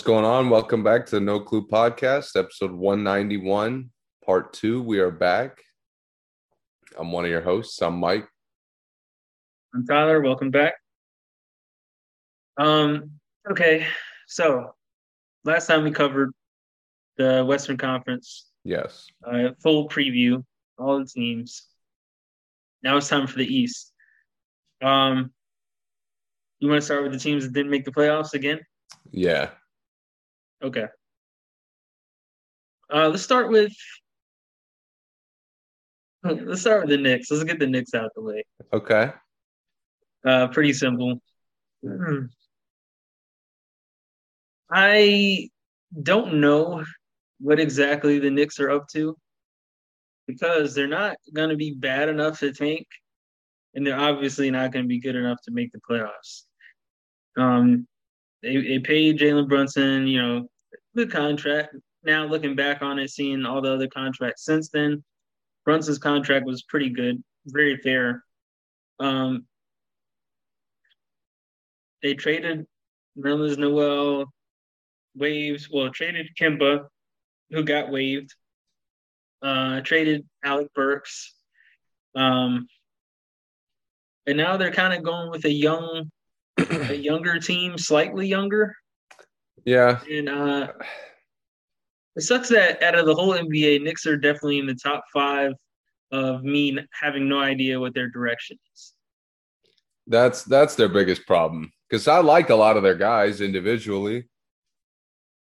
What's going on? Welcome back to the No Clue Podcast, episode 191, part two. We are back. I'm one of your hosts. I'm Mike. I'm Tyler. Welcome back. Um, okay, so last time we covered the Western Conference, Yes. uh, full preview, all the teams. Now it's time for the East. Um, you want to start with the teams that didn't make the playoffs again? Yeah. Okay. Uh, let's start with let's start with the Knicks. Let's get the Knicks out of the way. Okay. Uh, pretty simple. I don't know what exactly the Knicks are up to because they're not going to be bad enough to tank, and they're obviously not going to be good enough to make the playoffs. Um, they they paid Jalen Brunson, you know, good contract. Now looking back on it, seeing all the other contracts since then, Brunson's contract was pretty good, very fair. Um, they traded Nerlens Noel, waves. Well, traded Kemba, who got waived. Uh, traded Alec Burks. Um, and now they're kind of going with a young, a younger team, slightly younger. Yeah. And uh, it sucks that out of the whole NBA, Knicks are definitely in the top five of me having no idea what their direction is. That's that's their biggest problem. Because I like a lot of their guys individually.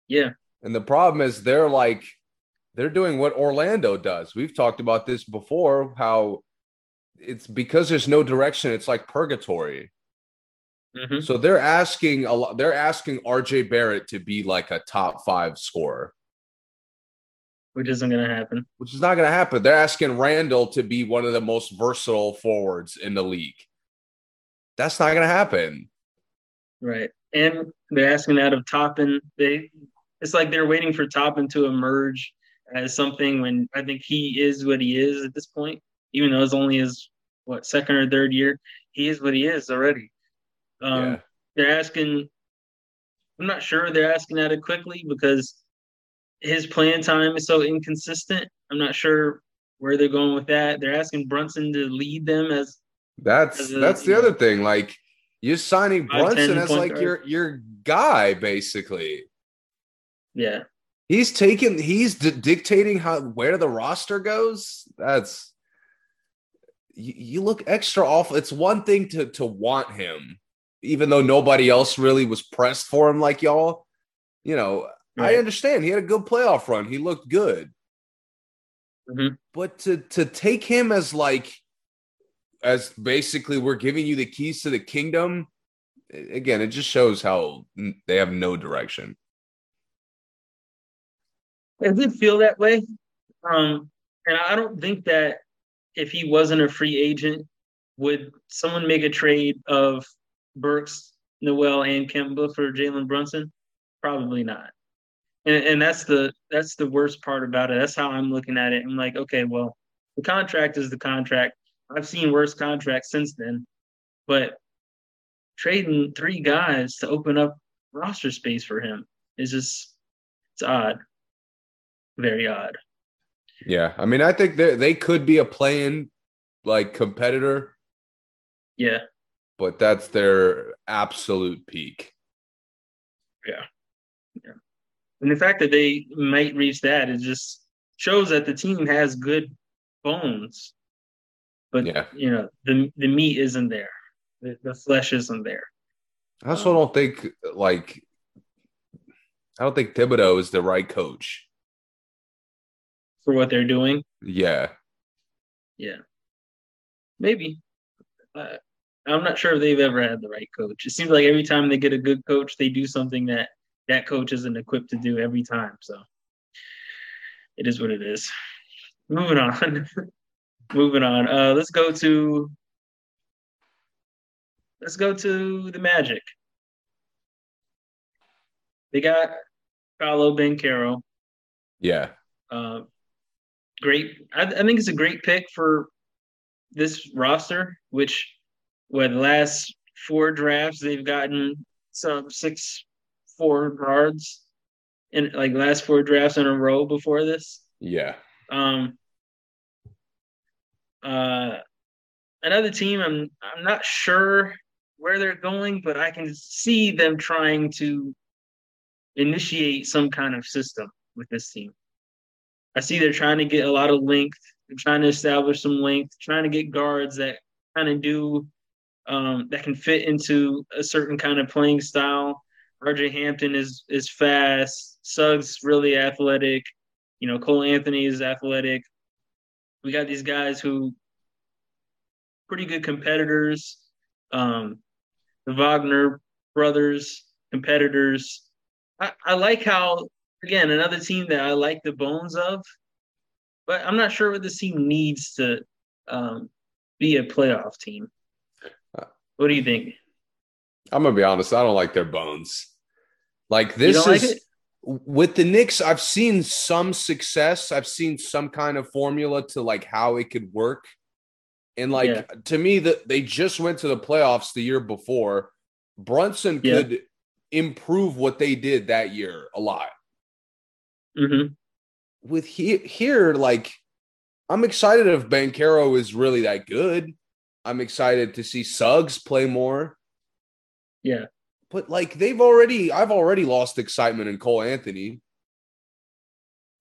Yeah. And the problem is they're like they're doing what Orlando does. We've talked about this before, how it's because there's no direction, it's like purgatory. Mhm. So they're asking a lot. They're asking RJ Barrett to be like a top five scorer, Which isn't going to happen. which is not going to happen. They're asking Randle to be one of the most versatile forwards in the league. That's not going to happen. Right. And they're asking that of Toppin. They it's like they're waiting for Toppin to emerge as something when I think he is what he is at this point, even though it's only his what second or third year, he is what he is already. Um Yeah. they're asking I'm not sure they're asking at it Quickley because his playing time is so inconsistent. I'm not sure where they're going with that. They're asking Brunson to lead them as That's As a- that's the other thing. Like you're signing Brunson as like guard. your your guy, basically. yeah. He's taking he's di- dictating how where the roster goes. That's you, you look extra awful. It's one thing to to want him, even though nobody else really was pressed for him like y'all. You know, I understand he had a good playoff run. He looked good. Mhm. But to to take him as like as basically we're giving you the keys to the kingdom, again, it just shows how they have no direction. It did feel that way. Um, and I don't think that if he wasn't a free agent, would someone make a trade of Burks, Noel, and Kemba for Jalen Brunson? Probably not. And, and that's the that's the worst part about it. That's how I'm looking at it. I'm like, okay, well, the contract is the contract. I've seen worse contracts since then, but trading three guys to open up roster space for him is just it's odd very odd. Yeah, I mean, I think they they could be a playing like competitor, Yeah, but that's their absolute peak. Yeah. Yeah. And the fact that they might reach that it just shows that the team has good bones, but Yeah. you know the the meat isn't there, the, the flesh isn't there. I also don't think like I don't think Thibodeau is the right coach. for what they're doing. Yeah, Yeah, maybe. Uh, I'm not sure if they've ever had the right coach. It seems like every time they get a good coach, they do something that that coach isn't equipped to do every time. So it is what it is. Moving on. Moving on. Uh, let's go to let's go to the Magic. They got Paolo Banchero. yeah, Uh, great. I, I think it's a great pick for this roster, which, what the last four drafts they've gotten some six four guards in like last four drafts in a row before this. Yeah. Um, uh, another team, I'm I'm not sure where they're going, but I can see them trying to initiate some kind of system with this team. I see they're trying to get a lot of length. They're trying to establish some length, trying to get guards that kind of do um, that can fit into a certain kind of playing style. RJ Hampton is is fast. Suggs really athletic. You know, Cole Anthony is athletic. We got these guys who pretty good competitors. Um, the Wagner brothers, competitors. I, I like how again another team that I like the bones of, but I'm not sure what this team needs to um, be a playoff team. What do you think? I'm gonna be honest. I don't like their bones. Like this is like with the Knicks. I've seen some success. I've seen some kind of formula to like how it could work. And like yeah. to me, that they just went to the playoffs the year before. Brunson yeah. could improve what they did that year a lot. Mm-hmm. With he- here, like I'm excited if Banchero is really that good. I'm excited to see Suggs play more. Yeah. But like they've already, I've already lost excitement in Cole Anthony.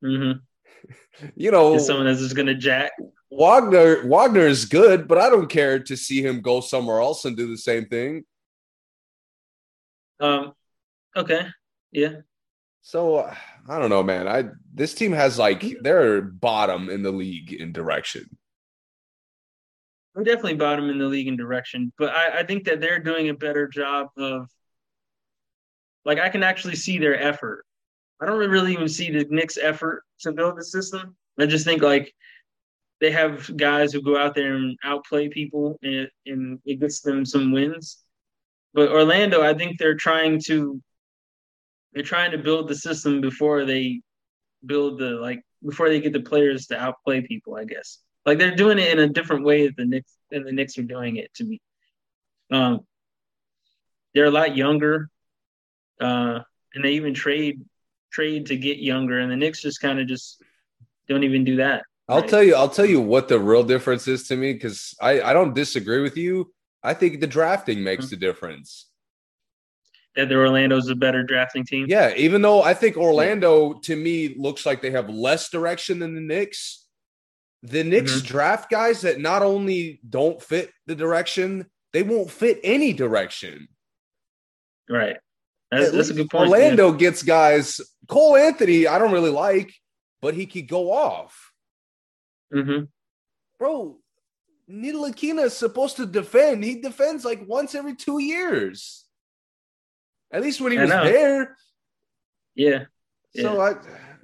Mm-hmm. you know, is someone that's just gonna jack. Wagner, Wagner is good, but I don't care to see him go somewhere else and do the same thing. Um. Okay. Yeah. So I don't know, man. I this team has like they're bottom in the league in direction. I'm definitely bottom in the league in direction, but I, I think that they're doing a better job of like I can actually see their effort. I don't really even see the Knicks' effort to build the system. I just think like they have guys who go out there and outplay people, and, and it gets them some wins. But Orlando, I think they're trying to they're trying to build the system before they build the like before they get the players to outplay people. I guess like they're doing it in a different way than the Knicks than the Knicks are doing it to me. Um, they're a lot younger, uh, and they even trade trade to get younger, and the Knicks just kind of just don't even do that. I'll right? tell you. I'll tell you what the real difference is to me because I I don't disagree with you. I think the drafting makes mm-hmm. the difference. That the Orlando's a better drafting team. Yeah, even though I think Orlando to me looks like they have less direction than the Knicks the Knicks mm-hmm. draft guys that not only don't fit the direction, they won't fit any direction. Right. That's, that's a good point. Orlando yeah. gets guys. Cole Anthony, I don't really like, but he could go off. Mm-hmm. Bro, Ntilikina is supposed to defend. He defends like once every two years. At least when he was there. Yeah. So yeah.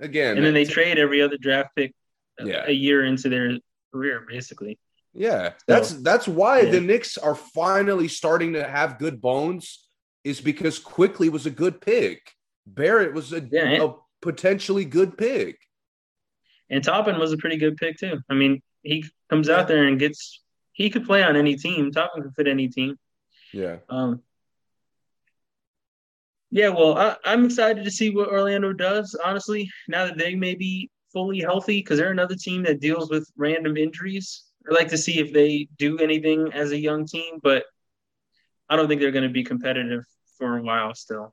I again, and then they trade every other draft pick yeah. a year into their career, basically. Yeah, that's so, that's why yeah. the Knicks are finally starting to have good bones, is because Quickley was a good pick. Barrett was a, yeah, a potentially good pick. And Toppin was a pretty good pick too. I mean, he comes out there and gets he could play on any team. Toppin could fit any team. Yeah. Um. Yeah, well, I, I'm excited to see what Orlando does. Honestly, now that they may be fully healthy because they're another team that deals with random injuries. I'd like to see if they do anything as a young team, but I don't think they're going to be competitive for a while still.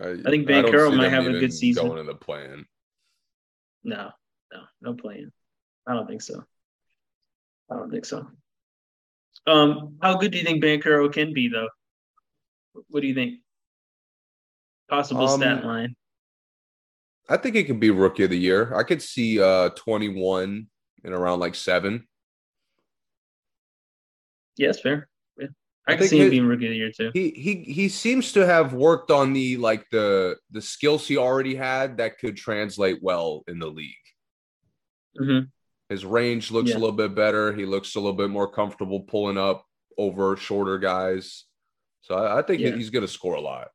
I, I think Banchero might have a good season. Going in the plan. No, no, no plan. I don't think so. I don't think so. Um, how good do you think Banchero can be, though? What do you think? Possible um, stat line. I think it could be rookie of the year. I could see uh 21 and around like seven. Yes, fair. Yeah. I, I can see him being rookie of the year too. He he he seems to have worked on the like the the skills he already had that could translate well in the league. Mm-hmm. His range looks yeah. a little bit better. He looks a little bit more comfortable pulling up over shorter guys. So I, I think yeah. he's going to score a lot.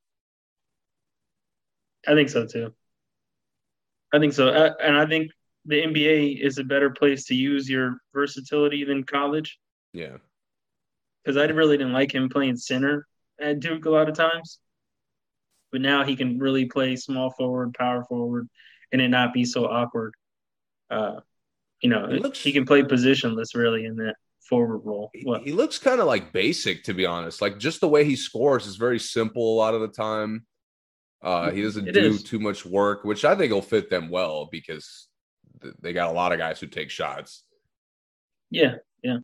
I think so too. I think so, uh, and I think the NBA is a better place to use your versatility than college. Yeah, because I really didn't like him playing center at Duke a lot of times. but now he can really play small forward, power forward, and it not be so awkward. Uh, you know, he, looks, he can play positionless really in that forward role. What? He looks kind of like basic, to be honest. Like just the way he scores is very simple a lot of the time. Uh, he doesn't it do is. too much work, which I think will fit them well because they got a lot of guys who take shots. Yeah, yeah.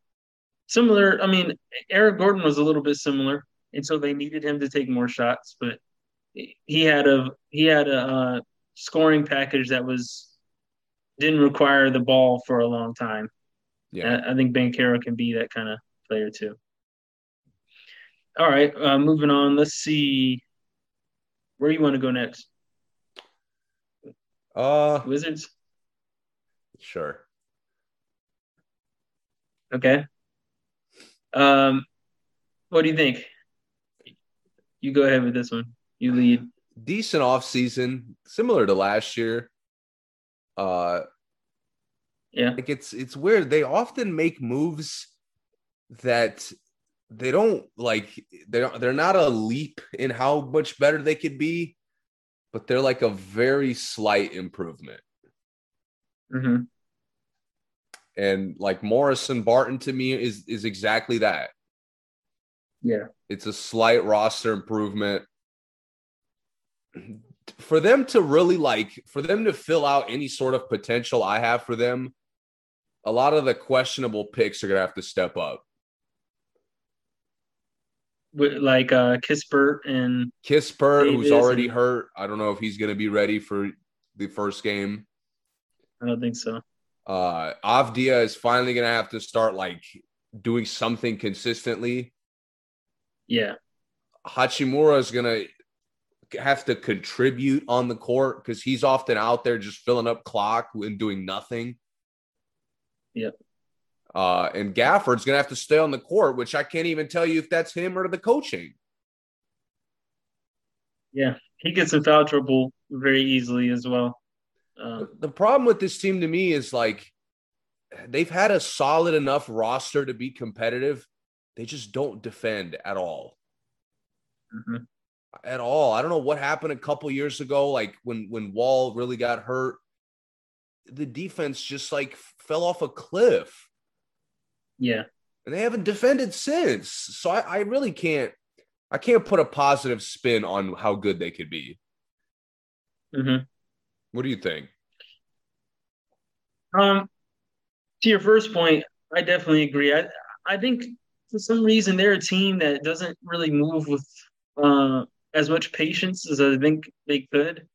Similar. I mean, Eric Gordon was a little bit similar, and so they needed him to take more shots, but he had a he had a uh, scoring package that was didn't require the ball for a long time. Yeah, I, I think Banchero can be that kind of player too. All right, uh, moving on. Let's see where you want to go next. Uh, Wizards. Sure. Okay. Um, what do you think? You go ahead with this one. You lead. Decent off season, similar to last year. Uh, yeah, like it's it's weird. They often make moves that they don't like. They're they're not a leap in how much better they could be, but they're like a very slight improvement. Mm-hmm. And like Morrison Barton to me is is exactly that. Yeah. It's a slight roster improvement. For them to really like for them to fill out any sort of potential I have for them, a lot of the questionable picks are gonna have to step up. Like uh Kispert and Kispert, who's already and... hurt. I don't know if he's gonna be ready for the first game. I don't think so. Uh Avdija is finally gonna have to start like doing something consistently. Yeah. Hachimura is gonna have to contribute on the court because he's often out there just filling up clock and doing nothing. Yep. Uh, and Gafford's gonna have to stay on the court, which I can't even tell you if that's him or the coaching. Yeah, he gets in foul trouble very easily as well. Um, the problem with this team to me is like they've had a solid enough roster to be competitive. They just don't defend at all. Mm-hmm. At all. I don't know what happened a couple years ago, like when when Wall really got hurt. The defense just like fell off a cliff. Yeah. And they haven't defended since. So I, I really can't I can't put a positive spin on how good they could be. Mm-hmm. What do you think? Um, to your first point, I definitely agree. I I think for some reason they're a team that doesn't really move with uh, as much patience as I think they could.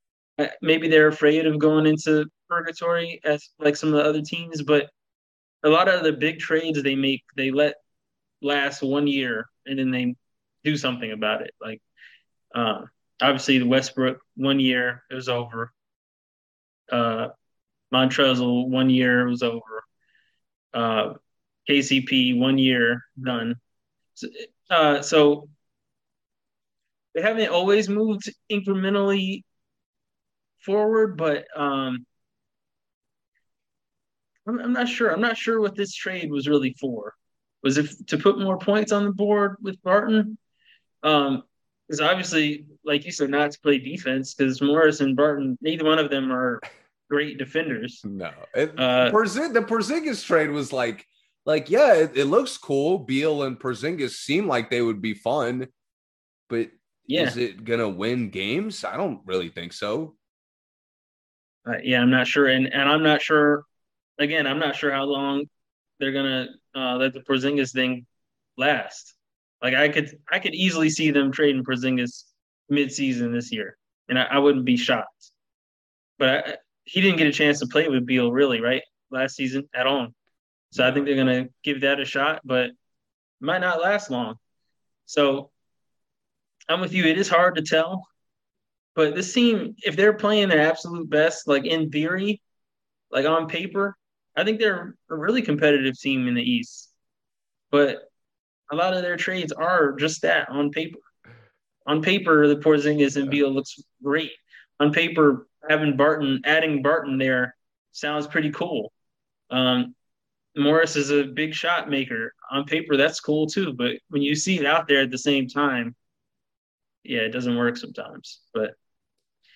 Maybe they're afraid of going into purgatory as like some of the other teams, but a lot of the big trades they make, they let last one year and then they do something about it. Like uh, obviously the Westbrook one year it was over uh, Montrezl one year it was over. Uh, KCP one year done. So, uh, so they haven't always moved incrementally forward, but um, I'm, I'm not sure. I'm not sure what this trade was really for. Was it to put more points on the board with Barton? Um, because obviously, like you said, not to play defense because Morris and Barton, neither one of them are great defenders. No, it, uh, the Porzingis trade was like, like yeah, it, it, looks cool. Beal and Porzingis seem like they would be fun, but yeah. is it gonna win games? I don't really think so. Uh, yeah, I'm not sure, and and I'm not sure. Again, I'm not sure how long they're gonna uh, let the Porzingis thing last. Like I could, I could easily see them trading Porzingis mid-season this year, and I, I wouldn't be shocked. But I, he didn't get a chance to play with Beal really, right? Last season at all. So I think they're gonna give that a shot, but might not last long. So I'm with you. It is hard to tell. But this team, if they're playing their absolute best, like in theory, like on paper, I think they're a really competitive team in the East. But a lot of their trades are just that on paper. On paper, the Porzingis and Beal looks great. On paper, having Barton, adding Barton there sounds pretty cool. Um, Morris is a big shot maker. On paper, that's cool too. But when you see it out there at the same time, yeah, it doesn't work sometimes. But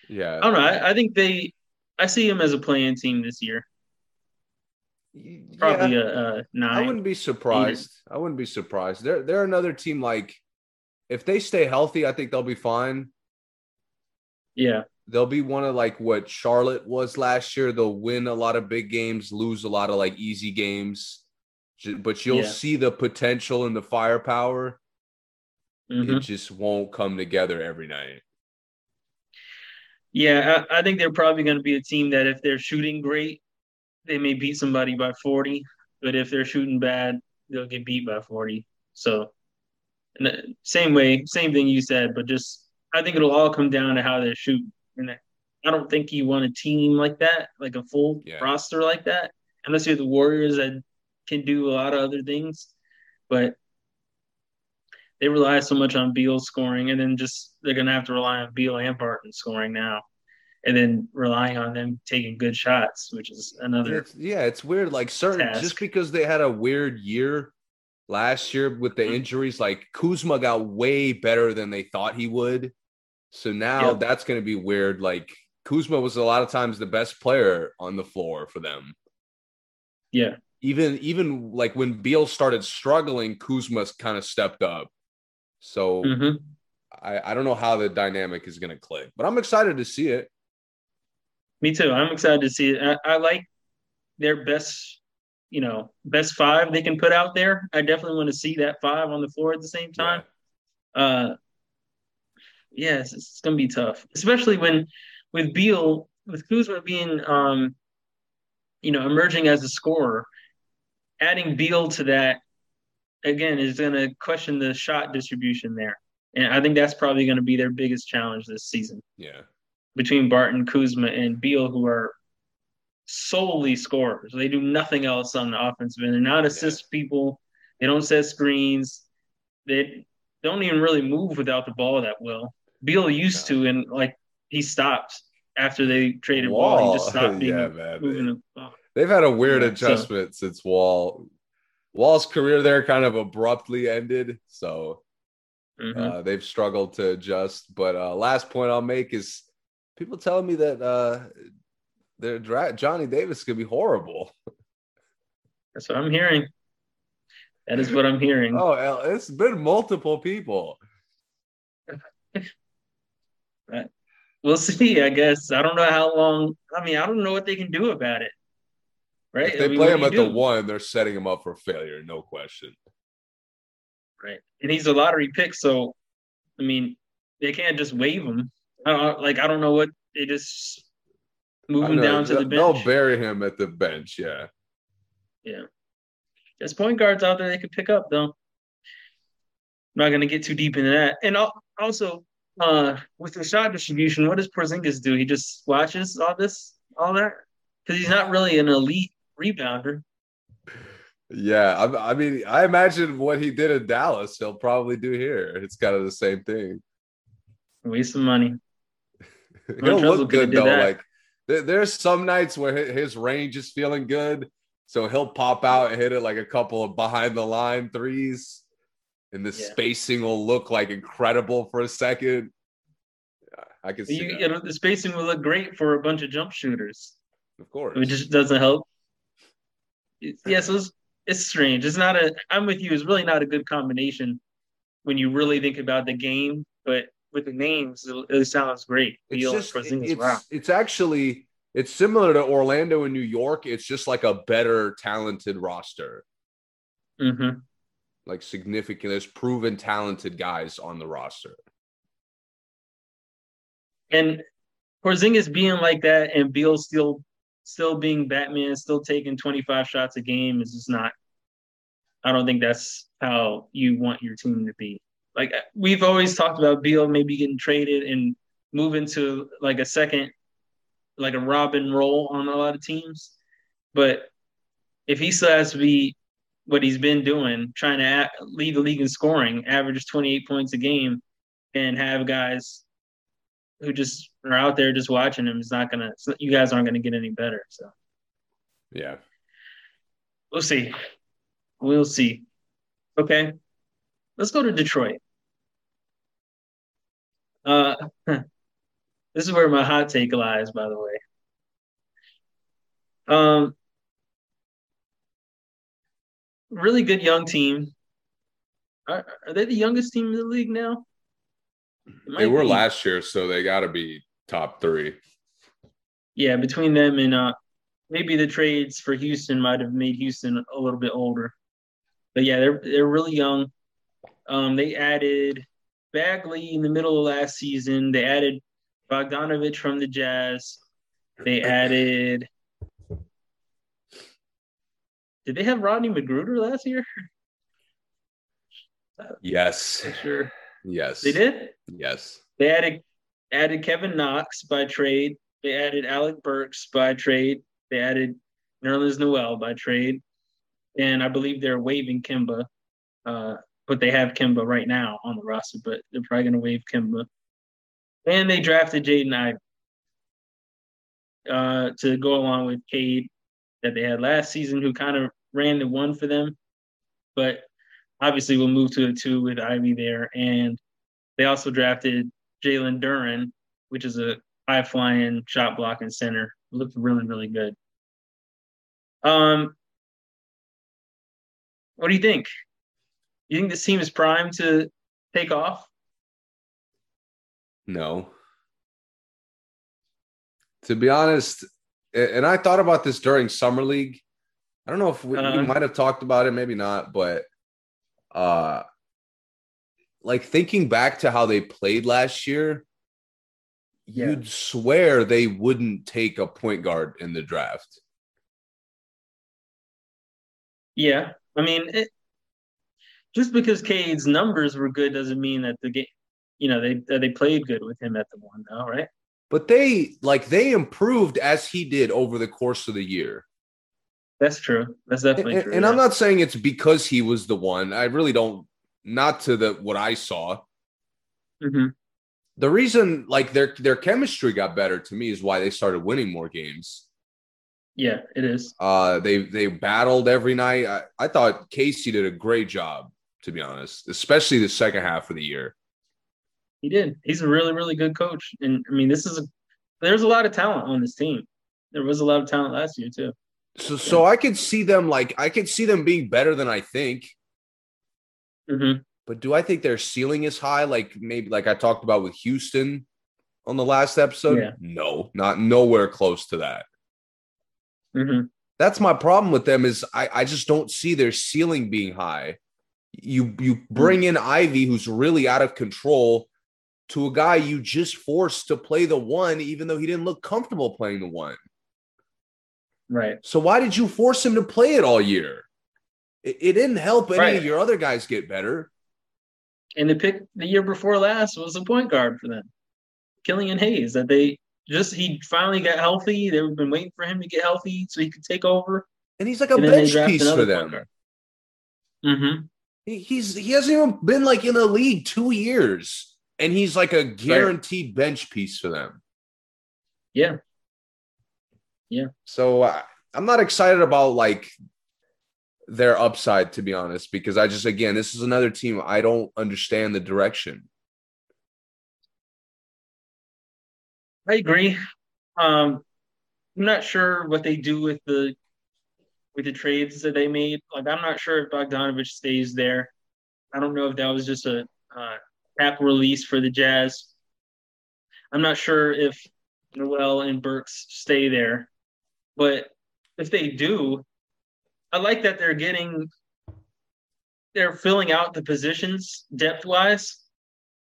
yeah, I don't know. I, I think they, I see them as a playing team this year. Probably yeah, a, a nine. I wouldn't be surprised. I wouldn't be surprised. They're they're another team like if they stay healthy, I think they'll be fine. Yeah. They'll be one of like what Charlotte was last year. They'll win a lot of big games, lose a lot of like easy games. But you'll Yeah. see the potential and the firepower. Mhm. It just won't come together every night. Yeah, I, I think they're probably going to be a team that if they're shooting great, they may beat somebody by 40. But if they're shooting bad, they'll get beat by 40. So, and uh, same way, same thing you said, but just I think it'll all come down to how they're shooting. And I- don't think you want a team like that, like a full Yeah. roster like that, unless you're the Warriors that can do a lot of other things. But they rely so much on Beal scoring, and then just they're gonna have to rely on Beal and Barton scoring now, and then relying on them taking good shots, which is another. It's, yeah, it's weird. Like certain Task. just because they had a weird year last year with the Mhm. injuries, like Kuzma got way better than they thought he would. So now Yep. that's going to be weird. Like Kuzma was a lot of times the best player on the floor for them. Yeah, Even even like when Beal started struggling, Kuzma kind of stepped up. So hmm I, I don't know how the dynamic is going to click, but I'm excited to see it. Me too. I'm excited to see it. I, I like their best, you know, best five they can put out there. I definitely want to see that five on the floor at the same time. Uh, yes, it's, it's gonna be tough, especially when with Beal, with Kuzma being, um, you know, emerging as a scorer. Adding Beal to that again is gonna question the shot distribution there, and I think that's probably gonna be their biggest challenge this season Yeah. Between Barton, Kuzma, and Beal, who are solely scorers. They do nothing else on the offensive end. They're not assist people. They don't set screens. They don't even really move without the ball that well. Beal used to, and like he stopped after they traded Wall. He just stopped being yeah, man. moving the ball. They've had a weird Yeah, so- adjustment since Wall. Wall's career there kind of abruptly ended, so Mhm. uh, they've struggled to adjust. But uh, last point I'll make is people telling me that uh, their dra- Johnny Davis could be horrible. That's what I'm hearing. That is what I'm hearing. Oh, it's been multiple people. We'll see. I guess I don't know how long. I mean, I don't know what they can do about it. Right? If they I mean, play him at you the one, they're setting him up for failure, no question. right? And he's a lottery pick, so I mean, they can't just waive him. I don't like. I don't know what they just move him down to the bench. they'll bury him at the bench. Yeah, Yeah. There's point guards out there they could pick up, though. I'm not gonna get too deep into that. And also, uh, with the shot distribution, what does Porzingis do? He just watches all this, all that, because he's not really an elite rebounder. yeah. I, I mean, I imagine what he did in Dallas, he'll probably do here. It's kind of the same thing. Waste some money. He'll look good though. Like there- there's some nights where his range is feeling good, so he'll pop out and hit it like a couple of behind the line threes, and the Yeah. spacing will look like incredible for a second. Yeah, I can see you know, the spacing will look great for a bunch of jump shooters. of course. It just doesn't help. Yes, Yeah, so it's, it's strange. It's not a. I'm with you. It's really not a good combination when you really think about the game. But with the names, it, it sounds great. It's Beal just it's it's actually it's similar to Orlando and New York. It's just like a better talented roster, hmm like significant. There's proven talented guys on the roster. And Porzingis being like that, and Beal still still being Batman, still taking 25 shots a game is just not. I don't think that's how you want your team to be. Like we've always talked about Beal maybe getting traded and moving to like a second, like a Robin role on a lot of teams. But if he still has to be what he's been doing, trying to a- lead the league in scoring, averages 28 points a game, and have guys who just are out there just watching him, it's not gonna. It's, you guys aren't gonna get any better. So Yeah. we'll see. We'll see. Okay, let's go to Detroit. Uh, this is where my hot take lies, by the way. Um, really good young team. Are, are they the youngest team in the league now? They were be. last year, so they got to be top three. Yeah, between them and uh, maybe the trades for Houston might have made Houston a little bit older. But yeah, they're they're really young. Um, they added Bagley in the middle of last season. They added Bogdanovich from the Jazz. They added. Did they have Rodney McGruder last year? Yes. Sure. Yes. They did? Yes. They added added Kevin Knox by trade. They added Alec Burks by trade. They added Nerlens Noel by trade. And I believe they're waiving Kemba. Uh, but they have Kemba right now on the roster, but they're probably gonna waive Kemba. And they drafted Jaden Ivey uh, to go along with Cade that they had last season, who kind of ran the one for them. But obviously we'll move to a two with Ivey there. And they also drafted Jalen Duren, which is a high flying shot blocking center. Looked really, really good. Um, what do you think? You think this team is primed to take off? No. To be honest, and I thought about this during summer league. I don't know if we, uh, we might have talked about it, maybe not, but uh like thinking back to how they played last year, yeah. you'd swear they wouldn't take a point guard in the draft. Yeah. I mean, it, just because Cade's numbers were good doesn't mean that the game, you know, they they played good with him at the one, though, right? But they like they improved as he did over the course of the year. That's true. That's definitely and, true. And yeah. I'm not saying it's because he was the one. I really don't. Not to the what I saw. Mm-hmm. The reason, like their their chemistry got better to me, is why they started winning more games. Yeah, it is. Uh, they they battled every night. I, I thought Casey did a great job, to be honest, especially the second half of the year. He did. He's a really really good coach, and I mean, this is a there's a lot of talent on this team. There was a lot of talent last year too. So, so I could see them like I could see them being better than I think. Mm-hmm. But do I think their ceiling is high? Like maybe like I talked about with Houston on the last episode. Yeah. No, not nowhere close to that. Mm-hmm. That's my problem with them is I, I just don't see their ceiling being high. You you bring in Ivey, who's really out of control, to a guy you just forced to play the one, even though he didn't look comfortable playing the one. Right. So why did you force him to play it all year? It, it didn't help any right. of your other guys get better. And the pick the year before last was a point guard for them, Killian Hayes. That they just he finally got healthy. They've been waiting for him to get healthy so he could take over. And he's like a bench piece for them. Mm-hmm. He, he's he hasn't even been like in the league two years, and he's like a guaranteed right. bench piece for them. Yeah, yeah. So uh, I'm not excited about like their upside, to be honest, because I just, again, this is another team I don't understand the direction. I agree. Um, I'm not sure what they do with the with the trades that they made. Like, I'm not sure if Bogdanovich stays there. I don't know if that was just a uh, cap release for the Jazz. I'm not sure if Noel and Burks stay there. But if they do, I like that they're getting they're filling out the positions depth wise.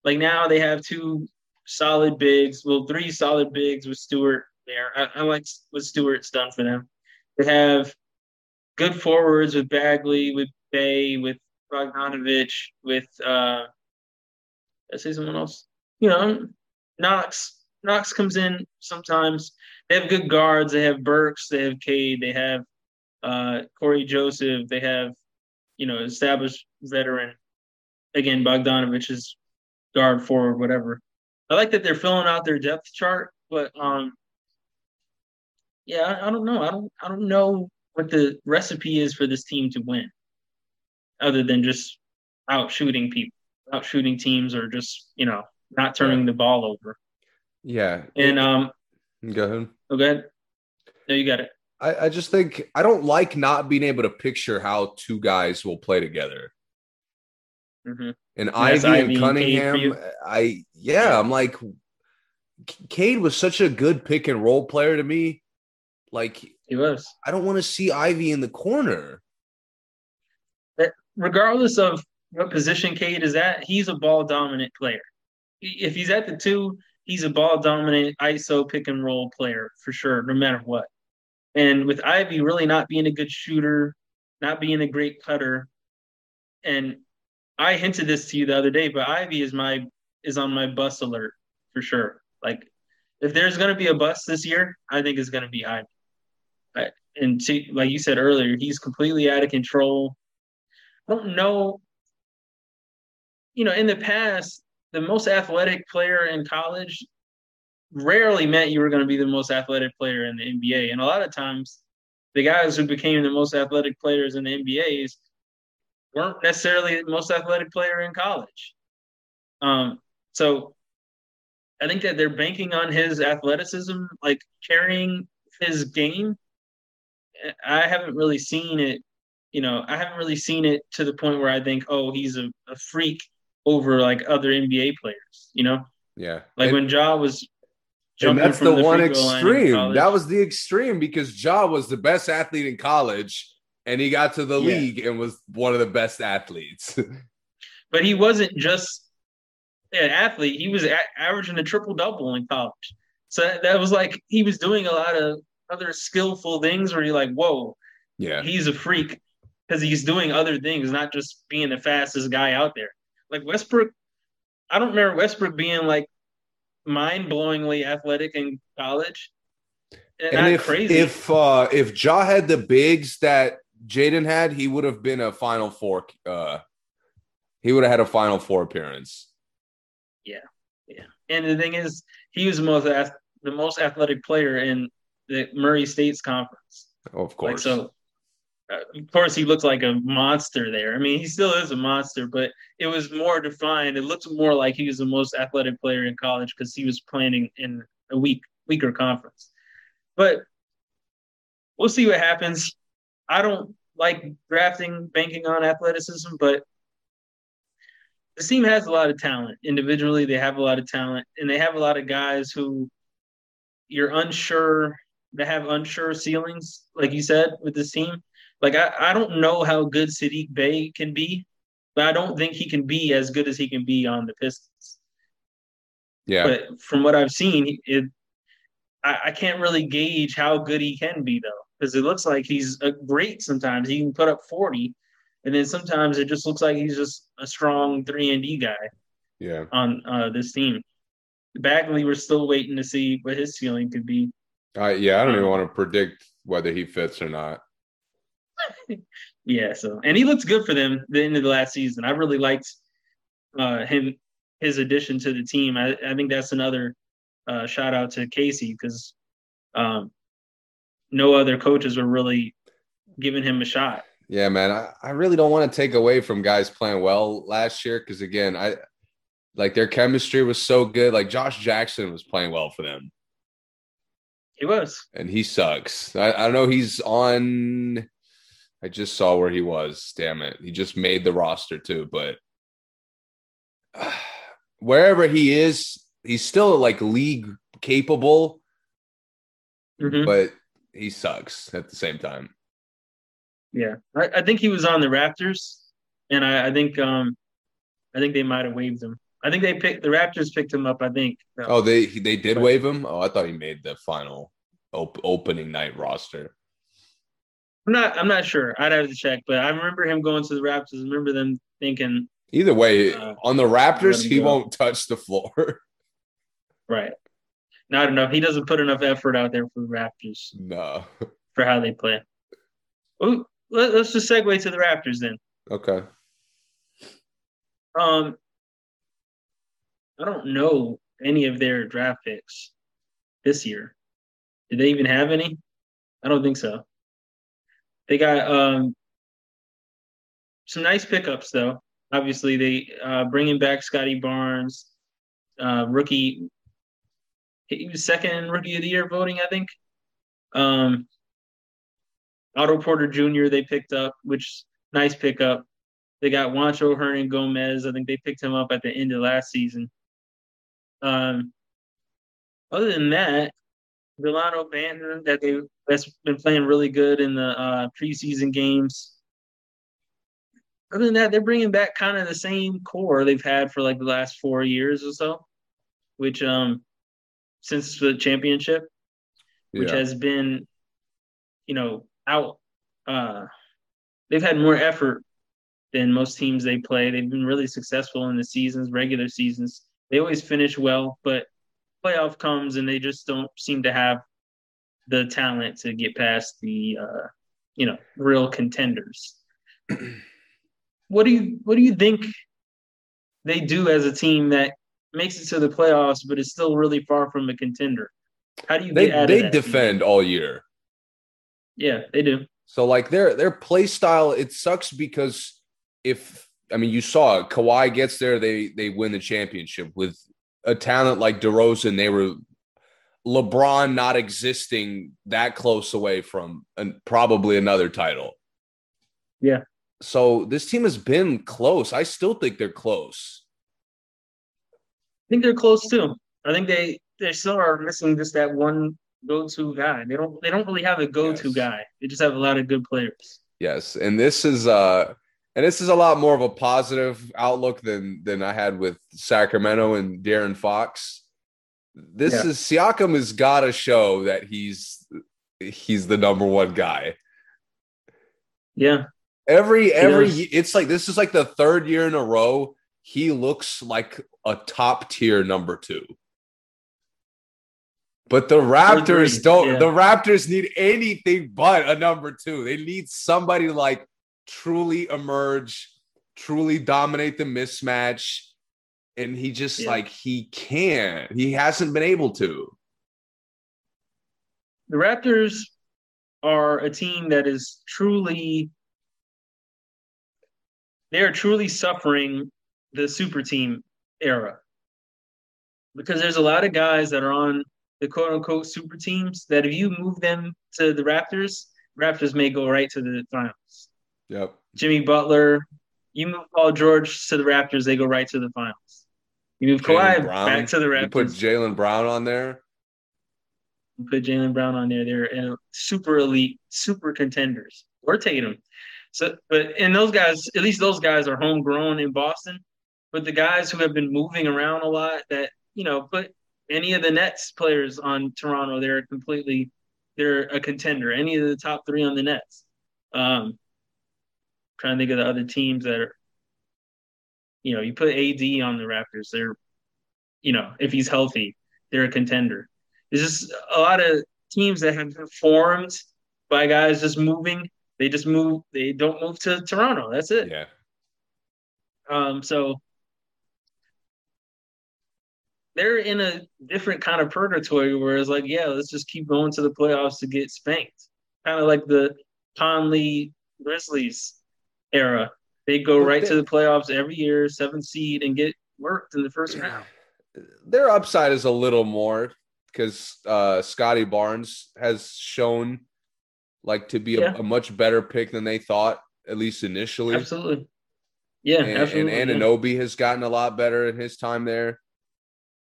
Like now they have two solid bigs, well, three solid bigs with Stewart there. I, I like what Stewart's done for them. They have good forwards with Bagley, with Bey, with Bogdanovich, with uh I say someone else. You know, Knox. Knox comes in sometimes they have good guards. They have Burks. They have Cade. They have uh, Cory Joseph. They have, you know, established veteran. Again, Bogdanovich is guard forward, whatever. I like that they're filling out their depth chart, but um, yeah, I, I don't know. I don't. I don't know what the recipe is for this team to win, other than just out shooting people, out shooting teams, or just you know not turning the ball over. Yeah. And um, Go ahead. oh, go ahead. No, you got it. I, I just think I don't like not being able to picture how two guys will play together. hmm And That's Ivey and and Cunningham? I yeah, I'm like Cade was such a good pick and roll player to me. Like He was. I don't want to see Ivey in the corner. regardless of what position Cade is at, he's a ball dominant player. If he's at the two, he's a ball dominant ISO pick and roll player for sure, no matter what. And with Ivey really not being a good shooter, not being a great cutter, and I hinted this to you the other day, but Ivey is my is on my bus alert for sure. Like if there's gonna be a bus this year, I think it's gonna be Ivey. And to, like you said earlier, he's completely out of control. I don't know. You know, in the past, the most athletic player in college rarely meant you were going to be the most athletic player in the NBA. And a lot of times, the guys who became the most athletic players in the NBAs weren't necessarily the most athletic player in college. Um, so I think that they're banking on his athleticism, like carrying his game. I haven't really seen it you know, I haven't really seen it to the point where I think, oh, he's a, a freak over like other NBA players, you know? Yeah. Like and, when Ja was and that's from the, one free throw line in extreme. That was the extreme because Ja was the best athlete in college and he got to the Yeah. league and was one of the best athletes. but he wasn't just an athlete. He was a- averaging a triple double in college. So that was like he was doing a lot of other skillful things where you're like, whoa, yeah. he's a freak because he's doing other things, not just being the fastest guy out there. Like Westbrook, I don't remember Westbrook being like mind blowingly athletic in college. And, if crazy. if uh if Ja had the bigs that Jaden had, he would have been a final four uh he would have had a final four appearance. Yeah. Yeah. And the thing is, he was the most ath- the most athletic player in the Murray State's conference. Of Like course. so, uh, of course, he looked like a monster there. I mean, he still is a monster, but it was more defined. It looked more like he was the most athletic player in college because he was playing in a weak, weaker conference. But we'll see what happens. I don't like drafting banking on athleticism, but this team has a lot of talent. Individually, they have a lot of talent, and they have a lot of guys who you're unsure that have unsure ceilings, like you said, with this team. Like I, I don't know how good Saddiq Bey can be, but I don't think he can be as good as he can be on the Pistons. yeah. But from what I've seen, it I, I can't really gauge how good he can be though, because it looks like he's a great sometimes. He can put up forty, and then sometimes it just looks like he's just a strong three and D guy yeah. on uh, this team. Bagley, we're still waiting to see what his ceiling could be. I yeah, I don't even Um, want to predict whether he fits or not. Yeah, so and he looks good for them the end of the last season. I really liked uh, him his addition to the team. I, I think that's another uh, shout out to Casey because um, no other coaches were really giving him a shot. Yeah, man. I, I really don't want to take away from guys playing well last year because again, I like their chemistry was so good. Like Josh Jackson was playing well for them. He was. and he sucks. I, I don't know he's on. I just saw where he was. Damn it, he just made the roster too. But wherever he is, he's still like league capable, Mhm. but he sucks at the same time. Yeah, I, I think he was on the Raptors, and I, I think um, I think they might have waived him. I think they picked the Raptors picked him up. I think. Oh, they they did waive him. Oh, I thought he made the final op- opening night roster. I'm not. I'm not sure. I'd have to check, but I remember him going to the Raptors. I remember them thinking, Either way, Uh, on the Raptors, he go. won't touch the floor. right. Not enough. He doesn't put enough effort out there for the Raptors no. for how they play. Ooh, let, us just segue to the Raptors then. Okay. Um, I don't know any of their draft picks this year. Did they even have any? I don't think so. They got um some nice pickups though. Obviously, they uh, bringing back Scottie Barnes. uh, rookie. He was second rookie of the year voting, I think. Um, Otto Porter Jr. They picked up, which nice pickup. They got Juancho Hernangomez. I think they picked him up at the end of last season. Um, other than that, Dalano Banton that they that's been playing really good in the uh, preseason games. Other than that, they're bringing back kind of the same core they've had for like the last four years or so, which um since the championship, which Yeah. has been, you know, out. Uh, they've had more effort than most teams they play. They've been really successful in the seasons, regular seasons. They always finish well, but playoff comes and they just don't seem to have the talent to get past the uh, you know real contenders. what do you what do you think they do as a team that makes it to the playoffs but is still really far from a contender? How do you They get out of they defend all year. Yeah, they do. So like their their play style, it sucks because if I mean you saw it, Kawhi gets there, they they win the championship with a talent like DeRozan. They were LeBron not existing that close away from and probably another title. Yeah. So this team has been close. I still think they're close. I think they're close too. I think they they still are missing just that one go-to guy. They don't they don't really have a go-to Yes. guy. They just have a lot of good players. Yes, and this is uh and this is a lot more of a positive outlook than than I had with Sacramento and De'Aaron Fox. This Yeah. is Siakam has got to show that he's he's the number one guy. Yeah, Every every it's like this is like the third year in a row he looks like a top tier number 2. But the Raptors don't yeah. the Raptors need anything but a number 2. They need somebody like truly emerge, truly dominate the mismatch and he just Yeah. like he can't. He hasn't been able to. the Raptors are a team that is truly they are truly suffering the super team era because there's a lot of guys that are on the quote unquote super teams that if you move them to the Raptors, Raptors may go right to the finals. Yep. Jimmy Butler, you move Paul George to the Raptors, they go right to the finals. You move Kawhi back to the Raptors. You put Jaylen Brown on there. you put Jaylen Brown on there. They're uh, super elite, super contenders. Or Tatum. So, but and those guys, at least those guys are homegrown in Boston. But the guys who have been moving around a lot, that you know, put any of the Nets players on Toronto, they're completely, they're a contender. Any of the top three on the Nets. Um, trying to think of the other teams that are, you know, you put AD on the Raptors, they're, you know, if he's healthy, they're a contender. There's just a lot of teams that have been formed by guys just moving. They just move. They don't move to Toronto. That's it. Yeah. Um, so they're in a different kind of purgatory where it's like, yeah, let's just keep going to the playoffs to get spanked. Kind of like the Conley Grizzlies era. They go But right they- to the playoffs every year, seven seed, and get worked in the first round. Their upside is a little more because uh, Scottie Barnes has shown like to be a, Yeah. a much better pick than they thought, at least initially. Absolutely. Yeah, and, absolutely. and yeah. Anunoby has gotten a lot better in his time there.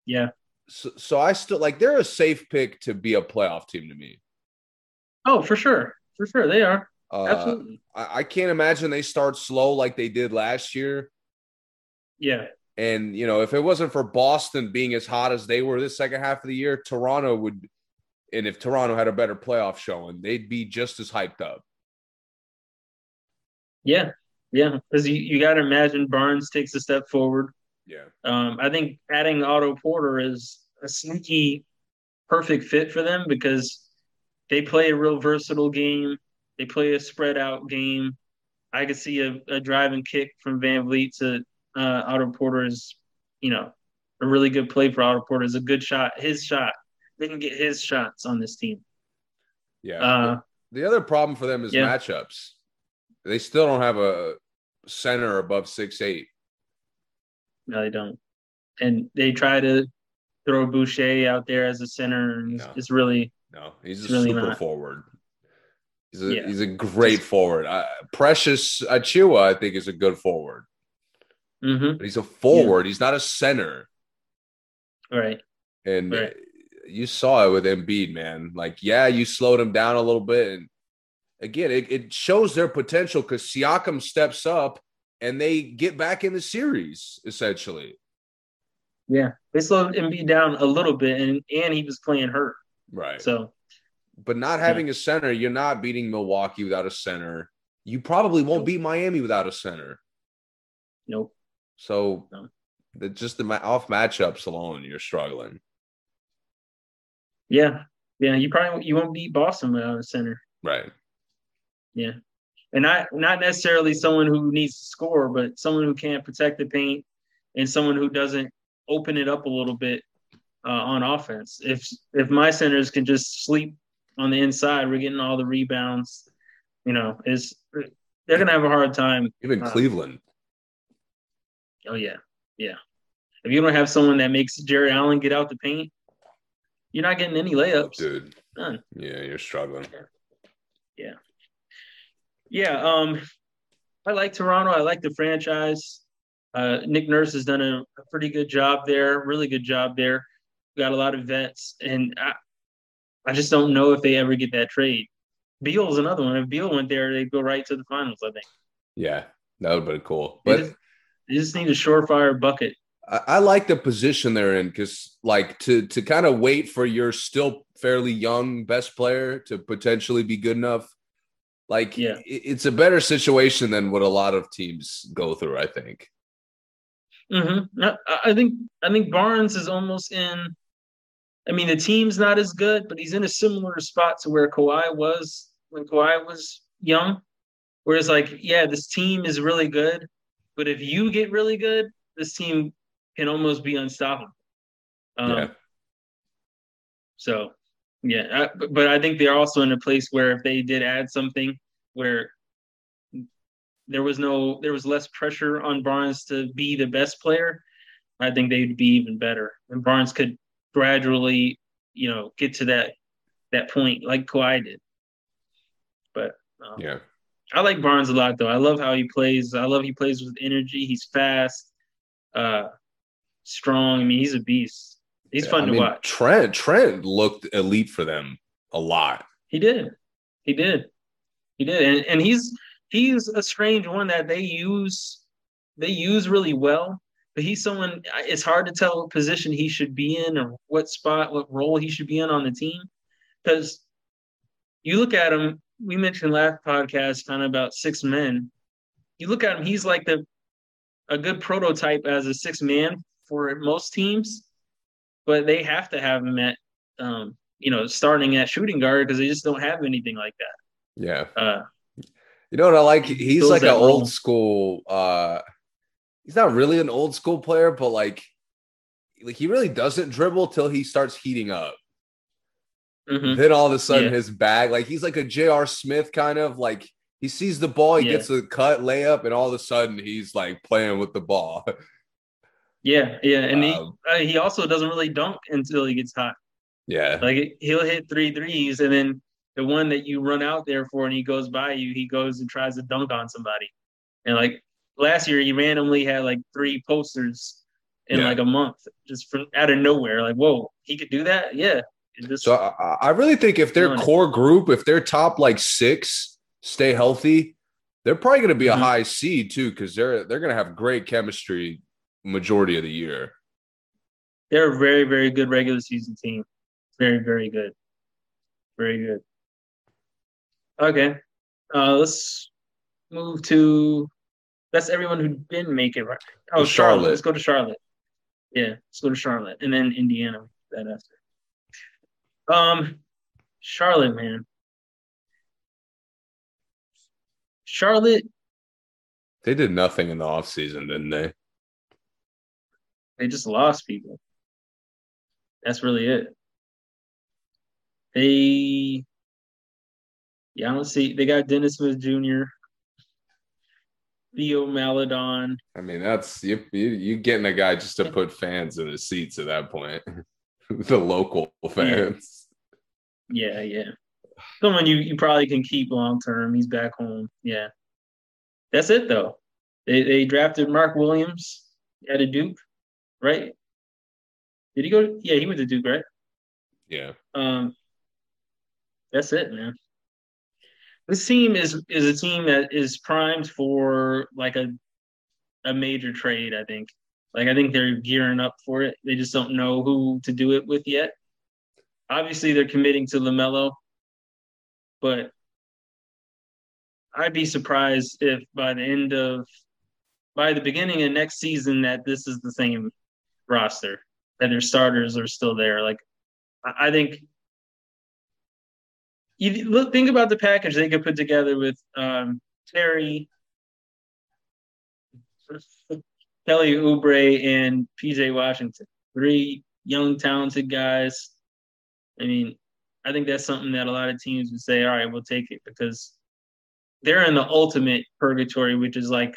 yeah. So, so I still like they're a safe pick to be a playoff team to me. Oh, for sure. For sure. They are. Uh, Absolutely. I, I can't imagine they start slow like they did last year. Yeah. And you know, if it wasn't for Boston being as hot as they were this second half of the year, Toronto would. And if Toronto had a better playoff showing, they'd be just as hyped up. Yeah. Yeah. Because you, you got to imagine Barnes takes a step forward. Yeah. Um, I think adding Otto Porter is a sneaky perfect fit for them because they play a real versatile game. They play a spread out game. I could see a, a drive and kick from VanVleet to uh, Otto Porter is, you know, a really good play for Otto Porter. Is a good shot. His shot. They can get his shots on this team. Yeah. Uh, the other problem for them is yeah. matchups. They still don't have a center above six eight. no, they don't. and they try to throw Boucher out there as a center, and No. it's really No, he's a really super not. forward. He's a Yeah. he's a great forward. Uh, Precious Achiuwa, I think, is a good forward, mhm, but he's a forward. He's not a center. right. And Right. you saw it with Embiid, man. Like, yeah, you slowed him down a little bit, and again, it, it shows their potential because Siakam steps up and they get back in the series essentially. Yeah, they slowed Embiid down a little bit, and and he was playing hurt, Right. so But not having a center, you're not beating Milwaukee without a center. You probably won't Nope. beat Miami without a center. nope. So No. the, just the off matchups alone, you're struggling. Yeah, yeah. You probably you won't beat Boston without a center. Right. Yeah, and not not necessarily someone who needs to score, but someone who can't protect the paint and someone who doesn't open it up a little bit uh, on offense. If if my centers can just sleep on the inside, we're getting all the rebounds. You know, is they're gonna have a hard time. Even Uh, Cleveland. Oh yeah, yeah. If you don't have someone that makes Jarrett Allen get out the paint, you're not getting any layups. Dude. None. Yeah, you're struggling. Yeah. Yeah, um, I like Toronto. I like the franchise. Uh, Nick Nurse has done a, a pretty good job there, really good job there. Got a lot of vets, and I, I just don't know if they ever get that trade. Beal's another one. If Beal went there, they'd go right to the finals. I think Yeah, that would have been cool. they But just, they just need a surefire bucket. I, I like the position they're in because, like, to to kind of wait for your still fairly young best player to potentially be good enough. Like, Yeah. it- it's a better situation than what a lot of teams go through. I think. Mm-hmm. I, I think I think Barnes is almost in. I mean, the team's not as good, but he's in a similar spot to where Kawhi was when Kawhi was young. Whereas, like, yeah, this team is really good, but if you get really good, this team can almost be unstoppable. Um, Yeah. So, yeah, I, but- but I think they're also in a place where if they did add something where there was no, there was less pressure on Barnes to be the best player, I think they'd be even better. And Barnes could gradually, you know, get to that that point like Kawhi did. But um, Yeah. I like Barnes a lot, though. I love how he plays. I love he plays with energy. He's fast, uh, strong. I mean, he's a beast. He's Yeah, fun I to mean, watch. Trent Trent looked elite for them a lot. He did. He did. He did. And and he's he's a strange one that they use they use really well. But he's someone it's hard to tell what position he should be in or what spot, what role he should be in on the team. Because you look at him, we mentioned last podcast kind of about six men. You look at him, he's like the a good prototype as a six man for most teams, but they have to have him at um, you know, starting at shooting guard because they just don't have anything like that. Yeah. Uh, You know what I like? He's like an role. old school. uh He's not really an old school player, but like, like he really doesn't dribble till he starts heating up. mhm. Then all of a sudden, Yeah. his bag, like he's like a J.R. Smith kind of like he sees the ball, he Yeah. gets a cut layup, and all of a sudden he's like playing with the ball. Yeah, yeah, and Um, he uh, he also doesn't really dunk until he gets hot. yeah, Like he'll hit three threes, and then the one that you run out there for, and he goes by you, he goes and tries to dunk on somebody. And like last year, he randomly had like three posters in Yeah. like a month, just from out of nowhere. Like, whoa, he could do that? Yeah. Just, So I, I really think if their core group, if their top like six stay healthy, they're probably going to be Mhm. a high seed too because they're they're going to have great chemistry majority of the year. they're a very, very good regular season team. Very, very good. Very good. Okay. Uh, let's move to that's everyone who didn't make it right. Oh, Charlotte. Charlotte. Let's go to Charlotte. Yeah, let's go to Charlotte. And then Indiana that after. Um Charlotte, man. Charlotte, They did nothing in the offseason, didn't they? they just lost people. That's really it. They, yeah, I don't see. They got Dennis Smith Jr. Theo Maledon. I mean, that's you, you you getting a guy just to put fans in the seats at that point. the local fans. Yeah, yeah. Someone you, you probably can keep long term. He's back home. Yeah. That's it though. They they drafted Mark Williams at a Duke, right? Did he go? Yeah, he went to Duke, right? Yeah. Um, that's it, man. This team is is a team that is primed for like a a major trade. I think. Like I think they're gearing up for it. They just don't know who to do it with yet. Obviously, they're committing to LaMelo, but I'd be surprised if by the end of by the beginning of next season that this is the same roster that their starters are still there. Like I think you look think about the package they could put together with um, Terry, Kelly Oubre, and PJ Washington. Three young, talented guys. I mean, I think that's something that a lot of teams would say, all right, we'll take it because they're in the ultimate purgatory, which is like,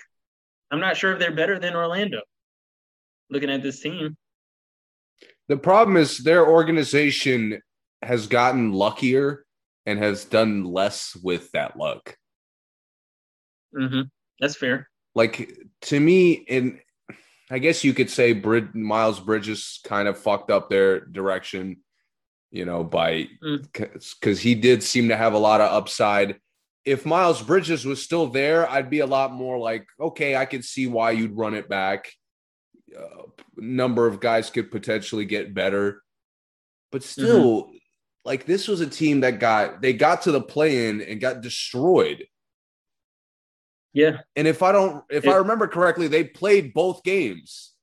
I'm not sure if they're better than Orlando. Looking at this team. The problem is their organization has gotten luckier and has done less with that luck. Mm-hmm. That's fair. Like to me, and I guess you could say Brid- Miles Bridges kind of fucked up their direction, you know, by because mm. he did seem to have a lot of upside. If Miles Bridges was still there, I'd be a lot more like, okay, I can see why you'd run it back. Uh, number of guys could potentially get better, but still, mm-hmm like this was a team that got they got to the play-in and got destroyed. Yeah. And if I don't if it, I remember correctly, they played both games.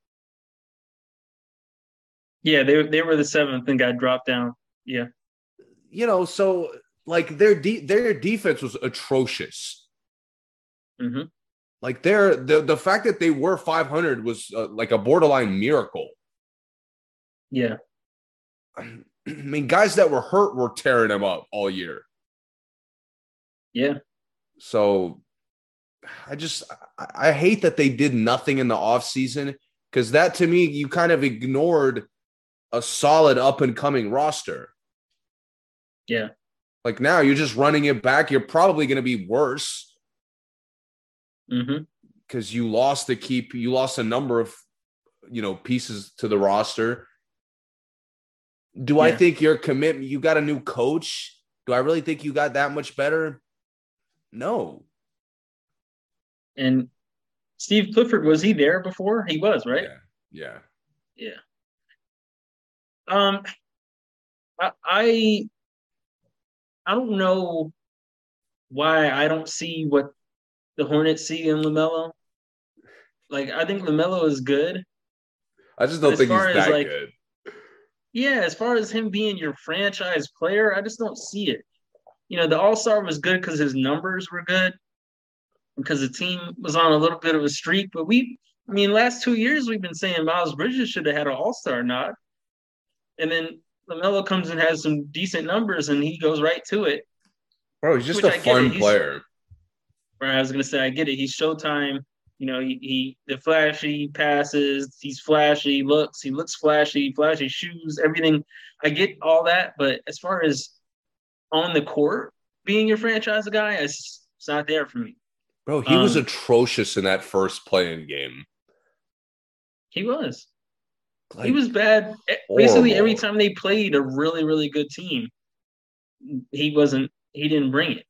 Yeah, they they were the seventh and got dropped down. Yeah. You know, so like their de- their defense was atrocious. Mm-hmm. Like their the the fact that they were 500 was uh, like a borderline miracle. Yeah. I mean, guys that were hurt were tearing them up all year. Yeah. So I just I, hate that they did nothing in the offseason because that to me, you kind of ignored a solid up and coming roster. Yeah. Like now you're just running it back. You're probably going to be worse. Mm-hmm. Because you lost the keep, you lost a number of, you know, pieces to the roster. Do yeah. I think your commitment, you got a new coach? Do I really think you got that much better? No. And Steve Clifford, was he there before? He was, right? Yeah. Yeah. Yeah. Um I I, I don't know why I don't see what the Hornets see in LaMelo. Like I think LaMelo is good. I just don't think he's that like, good yeah, as far as him being your franchise player, I just don't see it. You know, the All Star was good because his numbers were good, because the team was on a little bit of a streak. But we, I mean, last two years we've been saying Miles Bridges should have had an All Star nod, and then LaMelo comes and has some decent numbers, and he goes right to it. Bro, he's just a fun player. Right, I was gonna say, I get it. He's Showtime you know, he, he the flashy passes, he's flashy looks, he looks flashy, flashy shoes, everything. I get all that, but as far as on the court being your franchise guy, it's, it's not there for me. Bro, he um, was atrocious in that first play-in game. He was. Like, he was bad. Horrible. Basically, every time they played a really, really good team, he wasn't. He didn't bring it.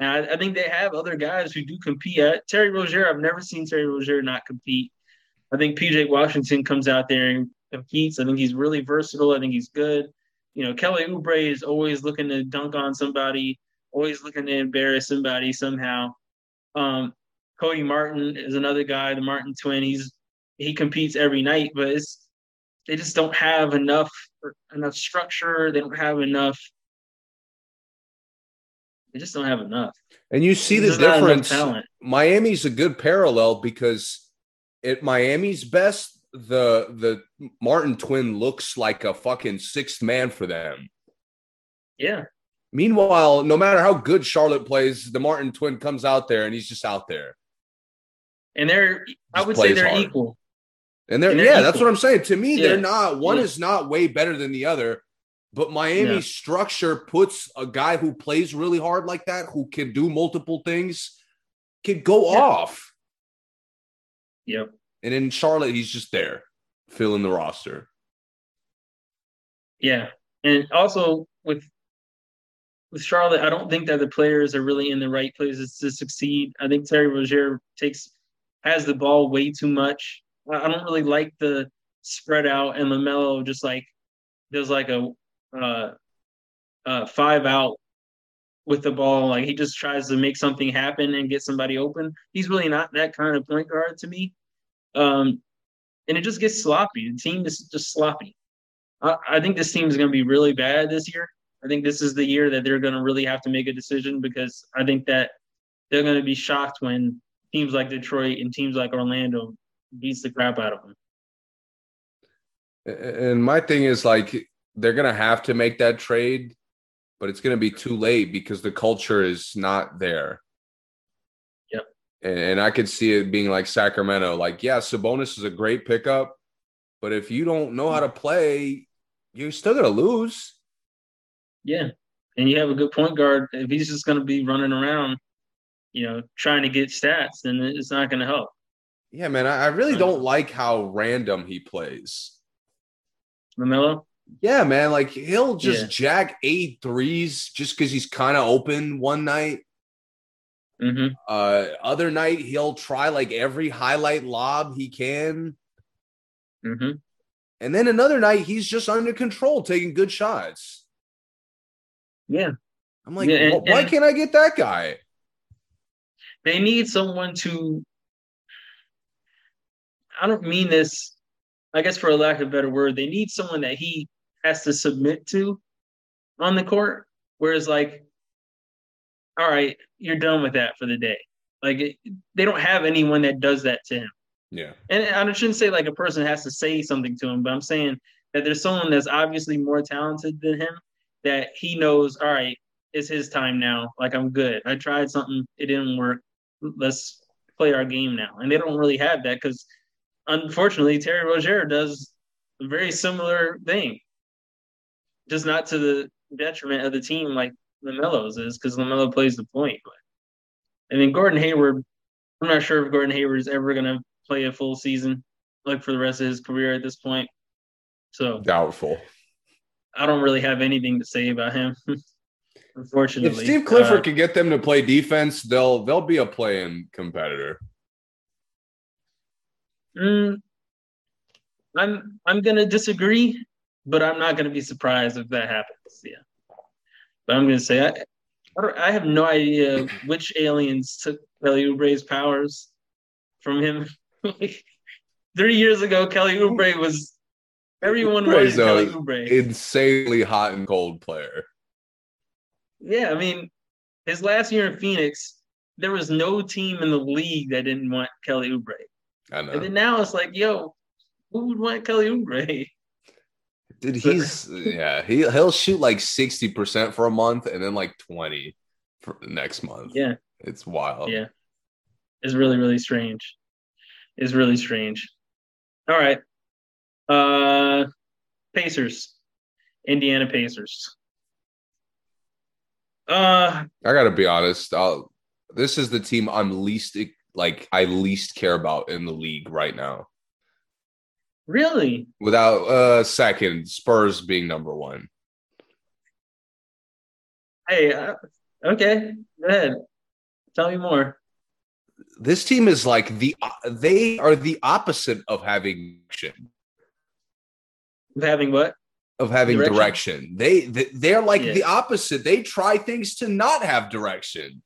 I, think they have other guys who do compete. Terry Rozier, I've never seen Terry Rozier not compete. I think PJ Washington comes out there and competes. I think he's really versatile. I think he's good. You know, Kelly Oubre is always looking to dunk on somebody, always looking to embarrass somebody somehow. Um, Cody Martin is another guy, the Martin twin. He's he competes every night, but it's they just don't have enough enough structure. They don't have enough they just don't have enough. And you see the difference. Miami's a good parallel because at Miami's best, the the Martin twin looks like a fucking sixth man for them. Yeah. Meanwhile, no matter how good Charlotte plays, the Martin twin comes out there and he's just out there. and they're I would say they're hard. equal. And they're, And they're yeah, that's what I'm saying. To me, Yeah. they're not one Yeah. is not way better than the other. But Miami's Yeah. structure puts a guy who plays really hard like that, who can do multiple things, can go Yeah. off. Yep. And in Charlotte, he's just there, filling the roster. Yeah, and also with with Charlotte, I don't think that the players are really in the right places to succeed. I think Terry Rozier takes has the ball way too much. I don't really like the spread out and Lamelo just like there's like a uh, uh, five out with the ball. Like he just tries to make something happen and get somebody open. He's really not that kind of point guard to me. Um, and it just gets sloppy. The team is just sloppy. I, I think this team is going to be really bad this year. I think this is the year that they're going to really have to make a decision because I think that they're going to be shocked when teams like Detroit and teams like Orlando beats the crap out of them. And my thing is like they're gonna have to make that trade, but it's gonna be too late because the culture is not there. Yep. And, and I could see it being like Sacramento. Like, yeah, Sabonis is a great pickup, but if you don't know how to play, you're still gonna lose. Yeah. And you have a good point guard. If he's just going to be running around, you know, trying to get stats, then it's not going to help. Yeah, man. I, I really don't like how random he plays. LaMelo? Yeah, man. Like he'll just Yeah. jack eight threes just because he's kind of open one night. hmm Uh, other night he'll try like every highlight lob he can, hmm and then another night he's just under control, taking good shots. Yeah. I'm like, Yeah, and- wh- why and- can't I get that guy? They need someone to, I don't mean this, I guess for a lack of a better word, they need someone that he has to submit to on the court. Whereas, like, all right, you're done with that for the day. Like, it, they don't have anyone that does that to him. Yeah, and I shouldn't say like a person has to say something to him, but I'm saying that there's someone that's obviously more talented than him that he knows, all right, it's his time now. Like I'm good. I tried something, it didn't work. Let's play our game now. And they don't really have that because unfortunately Terry Rozier does a very similar thing. Just not to the detriment of the team like LaMelo's is because LaMelo plays the point. But I mean Gordon Hayward, I'm not sure if Gordon Hayward is ever gonna play a full season like for the rest of his career at this point. So doubtful. I don't really have anything to say about him. Unfortunately, If Steve Clifford Uh, can get them to play defense, they'll they'll be a playing competitor. mm, I'm I'm gonna disagree, but I'm not gonna be surprised if that happens. Yeah, but I'm gonna say I I, I have no idea which aliens took Kelly Oubre's powers from him. like, Three years ago, Kelly Oubre was everyone Oubre's a Kelly Oubre. Insanely hot and cold player. Yeah, I mean, his last year in Phoenix, there was no team in the league that didn't want Kelly Oubre. I know. And then now it's like, yo, who would want Kelly Oubre? Dude, he's yeah, he he'll shoot like 60% for a month and then like 20 for next month. Yeah, It's wild. yeah. It's really, really strange. It's really strange. All right. Uh Pacers. Indiana Pacers. Uh I gotta be honest. I'll, this is the team I'm least like I least care about in the league right now. Really? Without uh second, Spurs being number one. Hey, uh, okay. Go ahead. Tell me more. This team is like the they are the opposite of having direction. Having what? Of having Direction? direction. They, they they're like Yeah. the opposite. They try things to not have direction.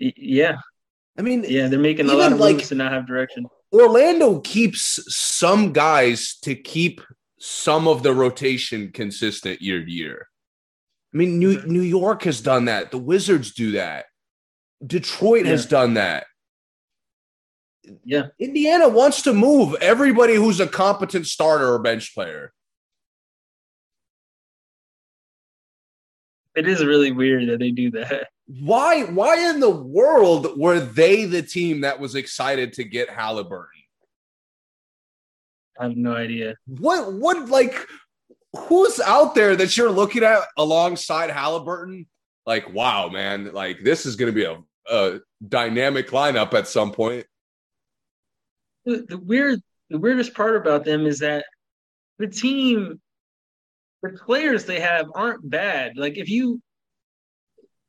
Y- Yeah. I mean, Yeah, they're making a lot of like- moves to not have direction. Orlando keeps some guys to keep some of the rotation consistent year to year. I mean, New, Mhm. New York has done that. The Wizards do that. Detroit has done that. Yeah. Indiana wants to move everybody who's a competent starter or bench player. It is really weird that they do that. Why why in the world were they the team that was excited to get Halliburton? I have no idea. What what like who's out there that you're looking at alongside Halliburton? Like, wow, man, like this is gonna be a, a dynamic lineup at some point. The, the weird the weirdest part about them is that the team the players they have aren't bad. Like if you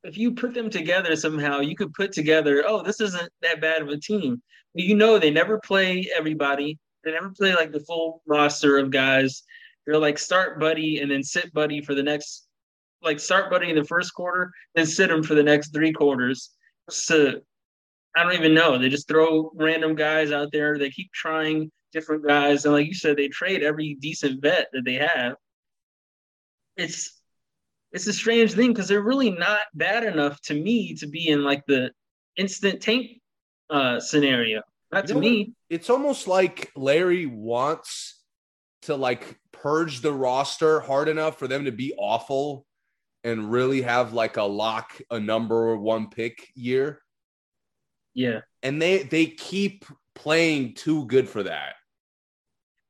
if you put them together somehow, you could put together, oh, this isn't that bad of a team. You know they never play everybody. They never play like the full roster of guys. They're like start buddy and then sit buddy for the next like start buddy in the first quarter, then sit him for the next three quarters. So I don't even know. They just throw random guys out there. They keep trying different guys. And like you said, they trade every decent vet that they have. It's it's a strange thing because they're really not bad enough to me to be in like the instant tank uh, scenario. Not you to me. It's almost like Larry wants to like purge the roster hard enough for them to be awful and really have like a lock a number one pick year. Yeah. And they they keep playing too good for that.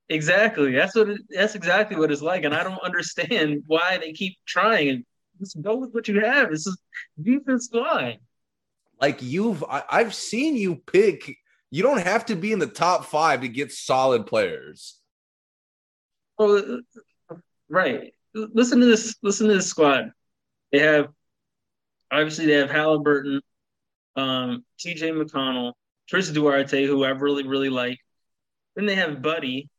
Exactly. That's what it, that's exactly what it's like, and I don't understand why they keep trying. And just go with what you have. This is defense line. Like you've, I, I've seen you pick. You don't have to be in the top five to get solid players. Well, right. Listen to this. Listen to this squad. They have obviously they have Halliburton, um, T.J. McConnell, Chris Duarte, who I really really like. Then they have Buddy,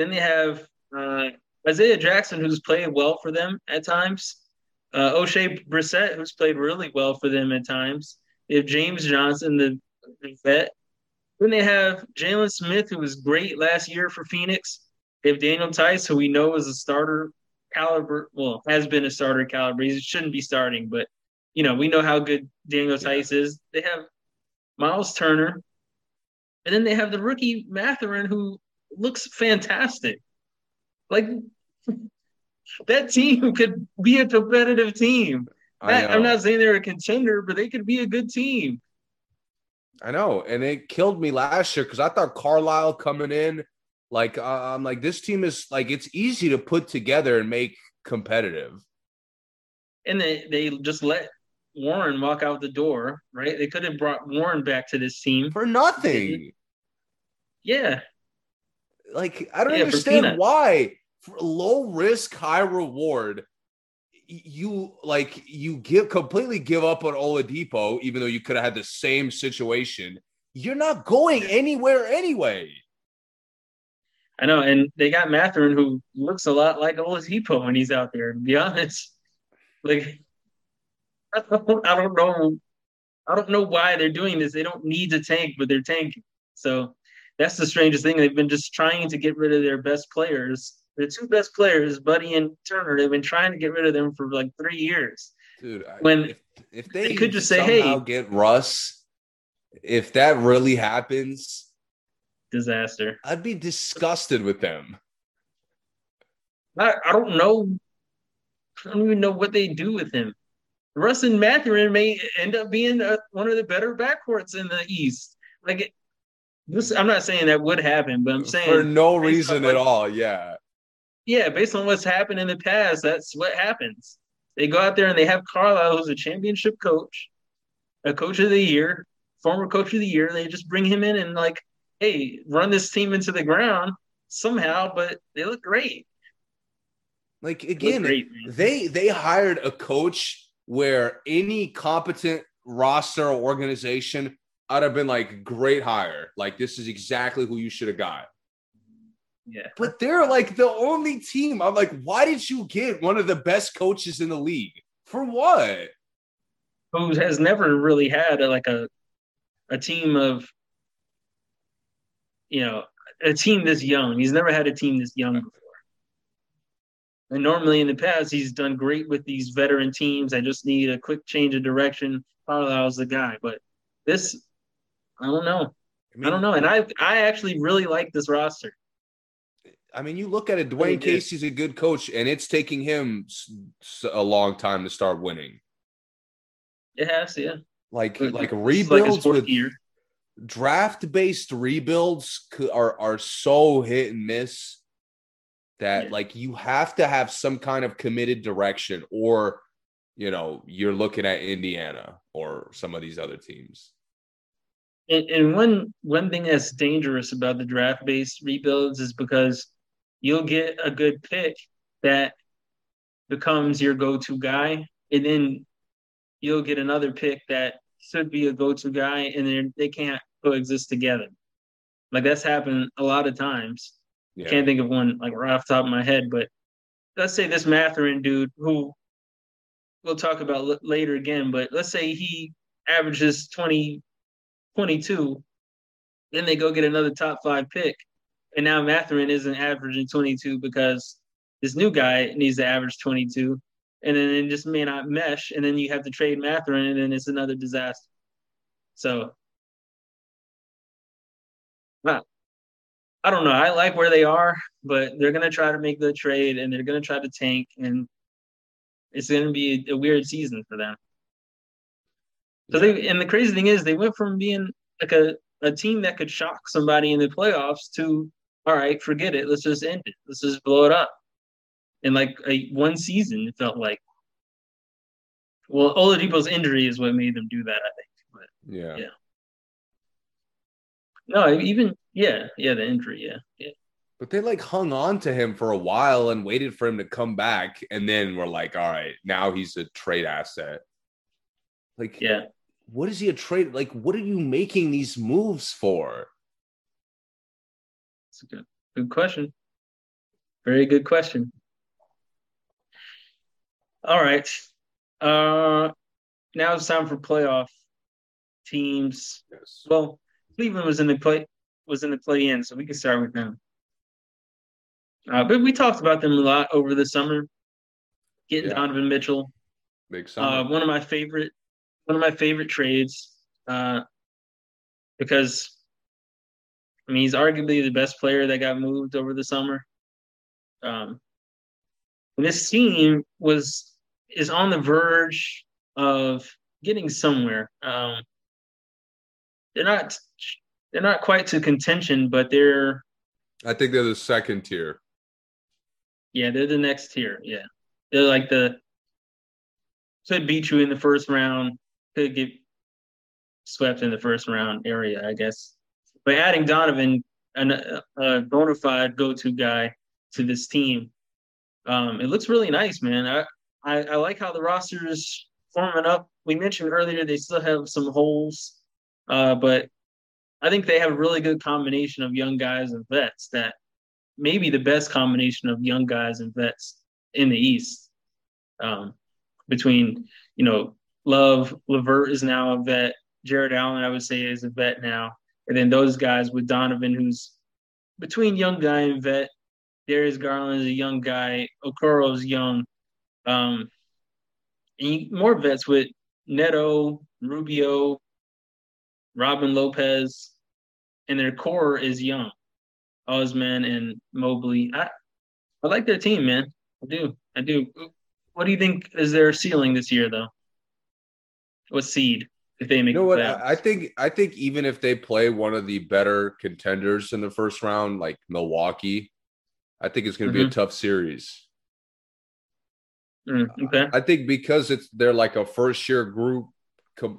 then they have uh, Isaiah Jackson, who's played well for them at times. Uh, Oshae Brissett, who's played really well for them at times. They have James Johnson, the, the vet. Then they have Jalen Smith, who was great last year for Phoenix. They have Daniel Theis, who we know is a starter caliber. Well, has been a starter caliber. He shouldn't be starting, but you know we know how good Daniel Theis is. They have Miles Turner, and then they have the rookie Mathurin, who looks fantastic. Like that team could be a competitive team. I am not saying they're a contender, but they could be a good team. I know, and it killed me last year because I thought Carlisle coming in, like uh, I'm like this team is like it's easy to put together and make competitive. And they they just let Warren walk out the door, right? They could have brought Warren back to this team for nothing. Yeah, like I don't yeah, understand why for low risk, high reward. You like you give completely give up on Oladipo, even though you could have had the same situation. You're not going anywhere anyway. I know, and they got Mathurin, who looks a lot like Oladipo when he's out there. To be honest, like I don't, I don't know, I don't know why they're doing this. They don't need to tank, but they're tanking. So that's the strangest thing. They've been just trying to get rid of their best players. The two best players, Buddy and Turner, they've been trying to get rid of them for like three years. Dude, when if, if they, they, could just say, "Hey, get Russ," if that really happens, disaster. I'd be disgusted with them. I, I don't know. I don't even know what they do with him. Russ and Mathurin may end up being a, one of the better backcourts in the East. Like this, I'm not saying that would happen, but I'm saying for no reason at all. Yeah. Yeah, based on what's happened in the past, that's what happens. They go out there and they have Carlisle, who's a championship coach, a coach of the year, former coach of the year. They just bring him in and like, hey, run this team into the ground somehow, but they look great. Like again, great, they they hired a coach where any competent roster or organization I'd have been like, great hire. Like, this is exactly who you should have got. Yeah. But they're like the only team. I'm like, why did you get one of the best coaches in the league? For what? Who has never really had a, like a a team of you know, a team this young. He's never had a team this young before. And normally in the past, he's done great with these veteran teams. I just need a quick change of direction. Carlisle's the guy. But this I don't know. I, mean, I don't know. And I I actually really like this roster. I mean, you look at it. Dwane Casey's a good coach, and it's taking him a long time to start winning. It has, yeah. Like But like rebuilds his fourth with year. draft based rebuilds are are so hit and miss that Yeah. like you have to have some kind of committed direction or you know you're looking at Indiana or some of these other teams. And, and one one thing that's dangerous about the draft based rebuilds is because you'll get a good pick that becomes your go to guy, and then you'll get another pick that should be a go to guy, and then they can't coexist together. Like that's happened a lot of times. Yeah. Can't think of one like right off the top of my head, but let's say this Mathurin dude who we'll talk about l- later again, but let's say he averages 20, 22, then they go get another top five pick. And now Mathurin isn't averaging 22 because this new guy needs to average 22. And then it just may not mesh. And then you have to trade Mathurin, and then it's another disaster. So, well, I don't know. I like where they are, but they're going to try to make the trade and they're going to try to tank. And it's going to be a, a weird season for them. So they and the crazy thing is they went from being like a, a team that could shock somebody in the playoffs to all right, forget it. Let's just end it. Let's just blow it up. In like a one season, it felt like. Well, Oladipo's injury is what made them do that, I think. But Yeah. Yeah. no, even yeah, yeah, the injury, yeah, yeah. But they like hung on to him for a while and waited for him to come back. And then we're like, all right, now he's a trade asset. Like, Yeah. What is he a trade? Like, what are you making these moves for? It's a good good question. Very good question. All right. Uh now it's time for playoff teams. Yes. Well, Cleveland was in the play was in the play in, so we can start with them. Uh, but we talked about them a lot over the summer. Getting Yeah. Donovan Mitchell, Big uh, one of my favorite one of my favorite trades uh, because I mean he's arguably the best player that got moved over the summer. Um, and this team was is on the verge of getting somewhere. Um, they're not they're not quite to contention, but they're I think they're the second tier. yeah they're the next tier. Yeah, they're like the could beat you in the first round, could get swept in the first round area, I guess. But adding Donovan, an, a bona fide go-to guy to this team, um, it looks really nice, man. I, I I like how the roster is forming up. We mentioned earlier they still have some holes, uh, but I think they have a really good combination of young guys and vets. That maybe the best combination of young guys and vets in the East. Um, between you know Love, Levert is now a vet. Jarrett Allen, I would say, is a vet now. And then those guys with Donovan, who's between young guy and vet. Darius Garland is a young guy. Okoro's young. Um, and more vets with Neto, Rubio, Robin Lopez, and their core is young. Osman and Mobley. I, I like their team, man. I do. I do. What do you think is their ceiling this year, though? What seed if they make You know what? playoffs? I think I think even if they play one of the better contenders in the first round, like Milwaukee, I think it's going to be a Mhm. tough series. Mm, okay. I think because it's they're like a first year group,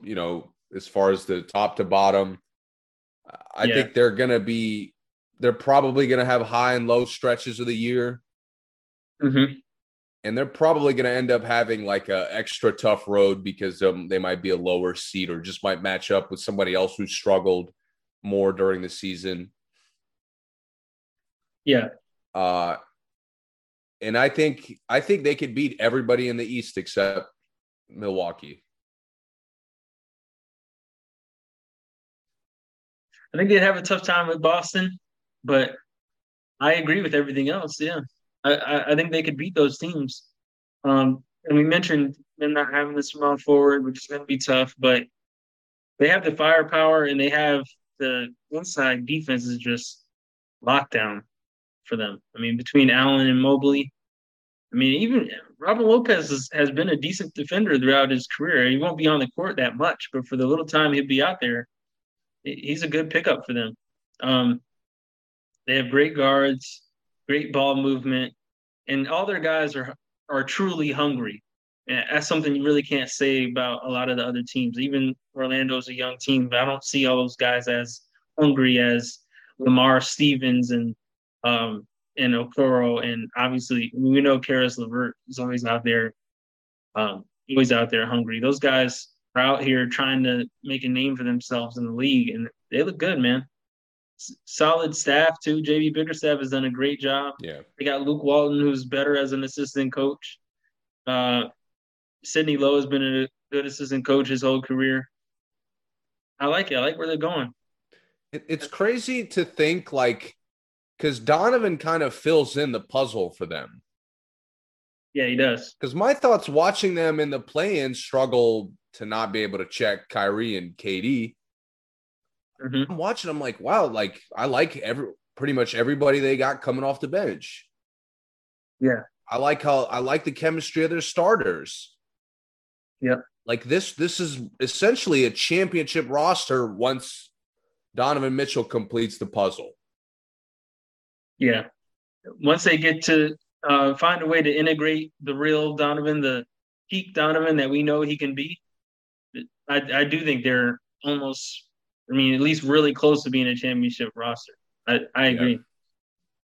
you know, as far as the top to bottom. I Yeah. think they're gonna be they're probably gonna have high and low stretches of the year, hmm and they're probably gonna end up having like a extra tough road because um, they might be a lower seed or just might match up with somebody else who struggled more during the season. Yeah. Uh, and I think I think they could beat everybody in the East except Milwaukee. I think they'd have a tough time with Boston, but I agree with everything else. Yeah. I, I, think they could beat those teams. Um, and we mentioned them not having the small forward, which is going to be tough, but they have the firepower and they have the inside defense is just lockdown for them. I mean, between Allen and Mobley, I mean, even Robin Lopez is, has been a decent defender throughout his career. He won't be on the court that much, but for the little time he'll be out there, he's a good pickup for them. Um, they have great guards, great ball movement, and all their guys are are truly hungry. And that's something you really can't say about a lot of the other teams. Even Orlando's a young team, but I don't see all those guys as hungry as Lamar Stevens and um, and Okoro, and obviously we know Caris LeVert is always out there, um, always out there hungry. Those guys are out here trying to make a name for themselves in the league, and they look good, man. Solid staff too. JB Bickerstaff has done a great job. Yeah, they got Luke Walton, who's better as an assistant coach. Uh, Sidney Lowe has been a good assistant coach his whole career. I like it. I like where they're going. It, it's crazy to think like because Donovan kind of fills in the puzzle for them. Yeah, he does. Because my thoughts watching them in the play-in struggle to not be able to check Kyrie and KD. Mm-hmm. I'm watching. I'm like, wow, like I like every pretty much everybody they got coming off the bench. Yeah, I like how I like the chemistry of their starters. Yep. Like this, this is essentially a championship roster once Donovan Mitchell completes the puzzle. Yeah. Once they get to uh, find a way to integrate the real Donovan, the peak Donovan that we know he can be, I, I do think they're almost, I mean, at least really close to being a championship roster. I, I agree.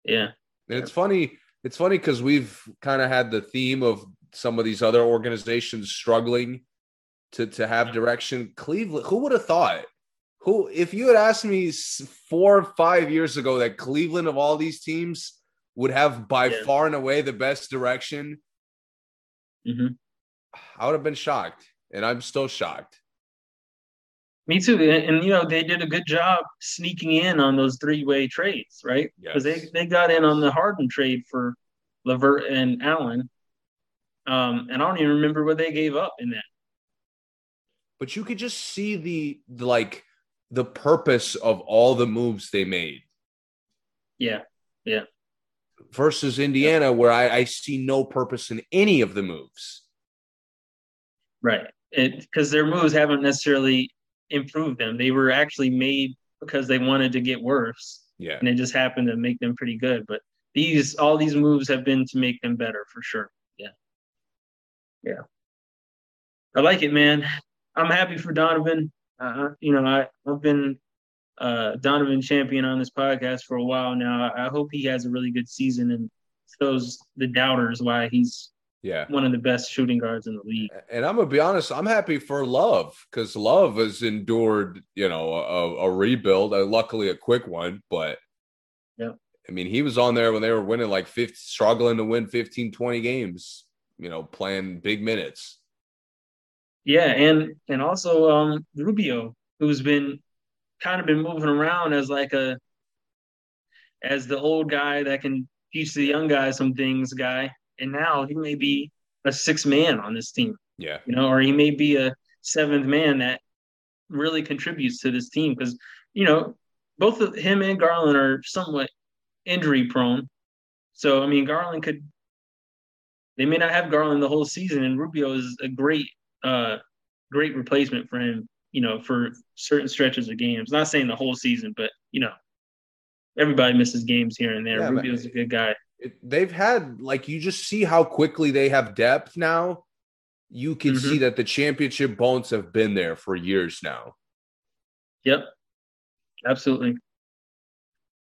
Yeah. yeah. It's funny. It's funny because we've kind of had the theme of some of these other organizations struggling to to have direction. Cleveland, who would have thought? Who, if you had asked me four or five years ago that Cleveland of all these teams would have by yeah. far and away the best direction, mm-hmm. I would have been shocked, and I'm still shocked. Me too, and, and, you know they did a good job sneaking in on those three-way trades, right? Because yes. they they got in on the Harden trade for LeVert and Allen, um, and I don't even remember what they gave up in that. But you could just see the, the like the purpose of all the moves they made. Yeah. Yeah. Versus Indiana, yeah. where I, I see no purpose in any of the moves. Right. Because their moves haven't necessarily improved them. They were actually made because they wanted to get worse. Yeah. And it just happened to make them pretty good. But these all these moves have been to make them better for sure. Yeah. Yeah. I like it, man. I'm happy for Donovan. Uh, you know, I, I've been uh, Donovan champion on this podcast for a while now. I hope he has a really good season and shows the doubters why he's yeah one of the best shooting guards in the league. And I'm gonna be honest, I'm happy for Love because Love has endured you know a, a rebuild, uh, luckily a quick one, but yeah. I mean, he was on there when they were winning like 50, struggling to win 15, 20 games, you know, playing big minutes. Yeah, and and also um Rubio, who's been kind of been moving around as like a as the old guy that can teach the young guys some things guy. And now he may be a six man on this team. Yeah. You know, or he may be a seventh man that really contributes to this team because, you know, both of him and Garland are somewhat injury prone. So I mean Garland could they may not have Garland the whole season and Rubio is a great uh, great replacement for him. You know, for certain stretches of games. Not saying the whole season, but you know, everybody misses games here and there. Yeah, Rubio's a good guy. It, they've had like you just see how quickly they have depth now. You can mm-hmm. see that the championship bones have been there for years now. Yep. Absolutely.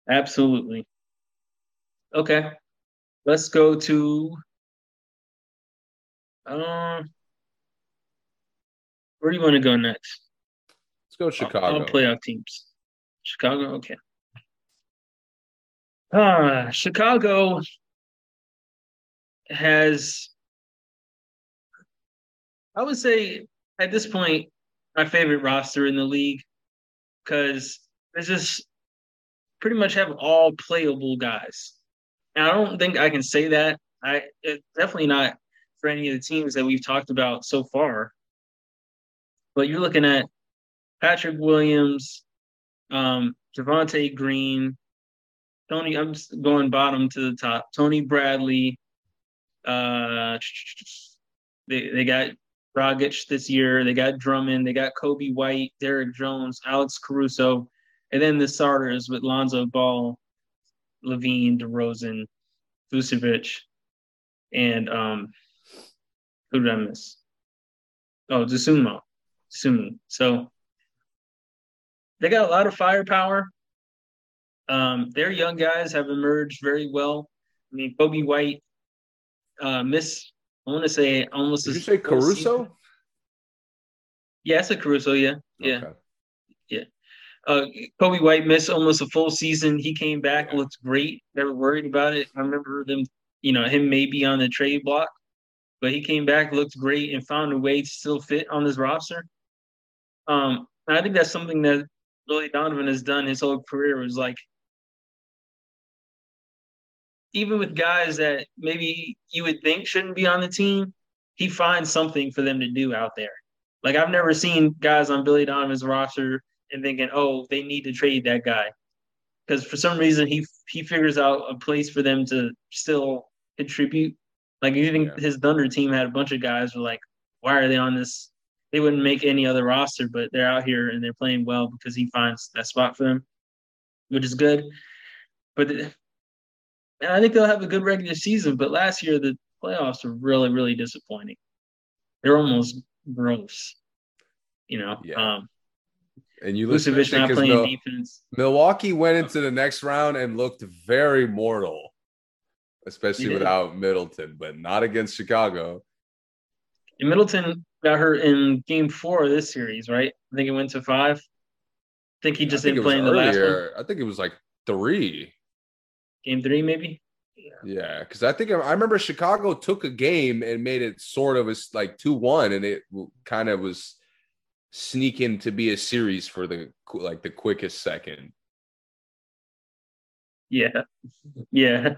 Absolutely. Okay. Let's go to um where do you want to go next? Let's go Chicago. All, all playoff teams. Chicago, okay. Ah, Chicago has, I would say, at this point, my favorite roster in the league because they just pretty much have all playable guys. And I don't think I can say that. I definitely not for any of the teams that we've talked about so far. But you're looking at Patrick Williams, um, Javonte Green, Tony. I'm going bottom to the top. Tony Bradley, Uh, they they got Dragic this year. They got Drummond. They got Coby White, Derrick Jones, Alex Caruso, and then the starters with Lonzo Ball, LaVine, DeRozan, Vucevic, and um, who did I miss? Oh, Dosunmu. Sumu. So they got a lot of firepower. Um, their young guys have emerged very well. I mean, Coby White uh, missed, I want to say almost. Did you say Caruso? Season. Yeah, it's a Caruso. Yeah, yeah, okay. yeah. Uh, Coby White missed almost a full season. He came back, yeah. looked great. Were worried about it. I remember them, you know, him maybe on the trade block, but he came back, looked great, and found a way to still fit on this roster. Um, I think that's something that Billy Donovan has done his whole career was like even with guys that maybe you would think shouldn't be on the team, he finds something for them to do out there. Like I've never seen guys on Billy Donovan's roster and thinking, "Oh, they need to trade that guy," because for some reason he he figures out a place for them to still contribute. Like you think yeah. his Thunder team had a bunch of guys who were like, "Why are they on this?" They wouldn't make any other roster, but they're out here and they're playing well because he finds that spot for them, which is good. But and I think they'll have a good regular season. But last year, the playoffs were really, really disappointing. They're almost gross, you know. Yeah. Um, and you listen, Vucevic not playing Mil- defense. Milwaukee went into the next round and looked very mortal, especially without Middleton, but not against Chicago. And Middleton got hurt in Game Four of this series, right? I think it went to five. I think he just think didn't play in the last one. I think it was like three game three, maybe. Yeah, because I think I remember Chicago took a game and made it sort of as like two one, and it kind of was sneaking to be a series for the like the quickest second. Yeah, yeah,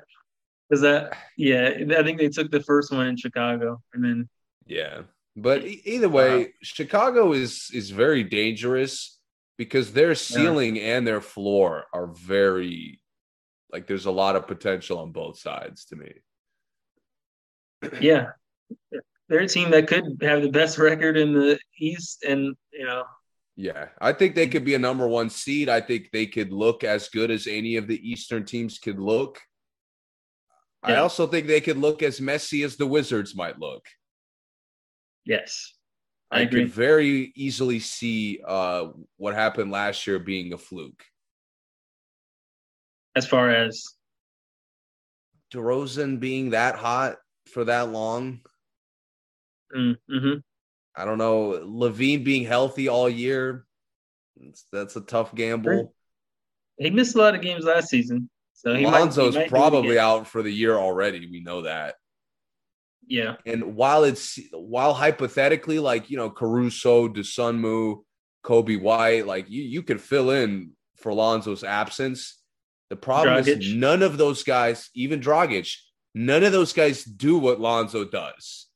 because that yeah, I think they took the first one in Chicago, and then yeah, but either way, uh, Chicago is is very dangerous because their ceiling yeah. and their floor are very like there's a lot of potential on both sides to me. Yeah. They're a team that could have the best record in the East and, you know. Yeah. I think they could be a number one seed. I think they could look as good as any of the Eastern teams could look. Yeah. I also think they could look as messy as the Wizards might look. Yes. I, I could very easily see uh, what happened last year being a fluke as far as DeRozan being that hot for that long. Mm, mm-hmm. I don't know. LaVine being healthy all year. That's a tough gamble. He missed a lot of games last season. So he Lonzo's might, he might probably out for the year already. We know that. Yeah. And while it's while hypothetically, like you know, Caruso, Dosunmu, Coby White, like you you could fill in for Lonzo's absence. The problem Dragic. is none of those guys, even Dragic, none of those guys do what Lonzo does.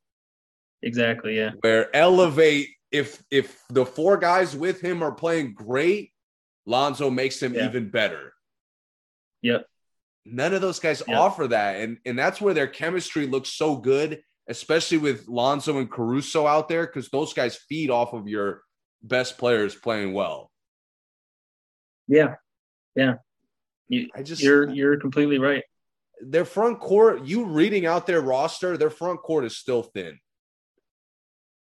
Exactly. Yeah. Where elevate if if the four guys with him are playing great, Lonzo makes them yeah. even better. Yep. None of those guys yep. offer that, and and that's where their chemistry looks so good, especially with Lonzo and Caruso out there, because those guys feed off of your best players playing well. Yeah, yeah. You, I just you're you're completely right. Their front court, you reading out their roster, their front court is still thin.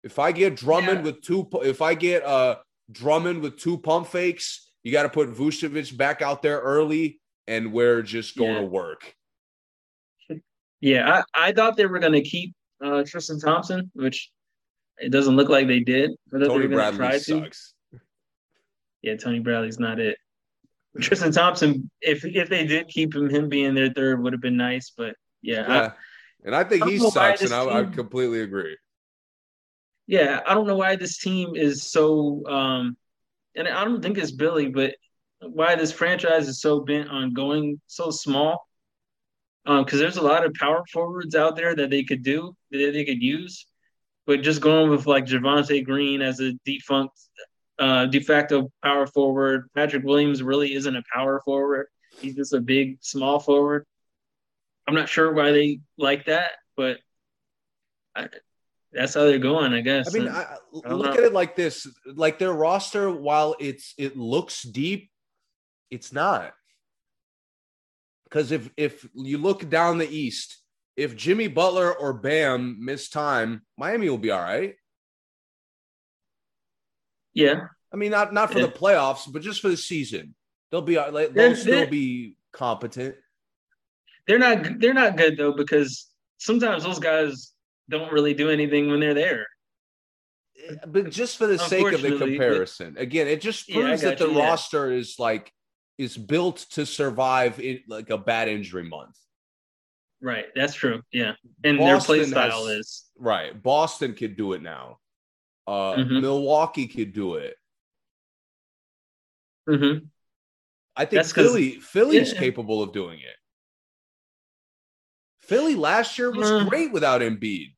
If I get Drummond yeah. with two, if I get uh Drummond with two pump fakes, you got to put Vucevic back out there early, and we're just going yeah. to work. Yeah, I, I thought they were going to keep uh, Tristan Thompson, which it doesn't look like they did. Tony Bradley sucks. To. Yeah, Tony Bradley's not it. Tristan Thompson, if if they did keep him, him being their third would have been nice. But yeah, yeah. I, and I think I he sucks, and I, I, completely agree. Yeah, I don't know why this team is so, um, and I don't think it's Billy, but why this franchise is so bent on going so small. Because um, there's a lot of power forwards out there that they could do that they could use, but just going with like Javonte Green as a defunct uh, de facto power forward. Patrick Williams really isn't a power forward. He's just a big, small forward. I'm not sure why they like that, but I, that's how they're going, I guess. I mean, I, I look know. at it like this: like their roster, while it's it looks deep, it's not. Because if if you look down the East, if Jimmy Butler or Bam miss time, Miami will be all right. Yeah, I mean, not not for yeah. the playoffs, but just for the season, they'll be uh, like they'll still be competent. They're not they're not good though because sometimes those guys don't really do anything when they're there. Eh, but just for the sake of the comparison, but, again, it just proves yeah, that the you, roster yeah. is like is built to survive in like a bad injury month. Right, that's true. Yeah, and Boston their play style has, is right. Boston could do it now. Uh, mm-hmm. Milwaukee could do it. Mm-hmm. I think that's Philly Philly's yeah. capable of doing it. Philly last year was uh, great without Embiid.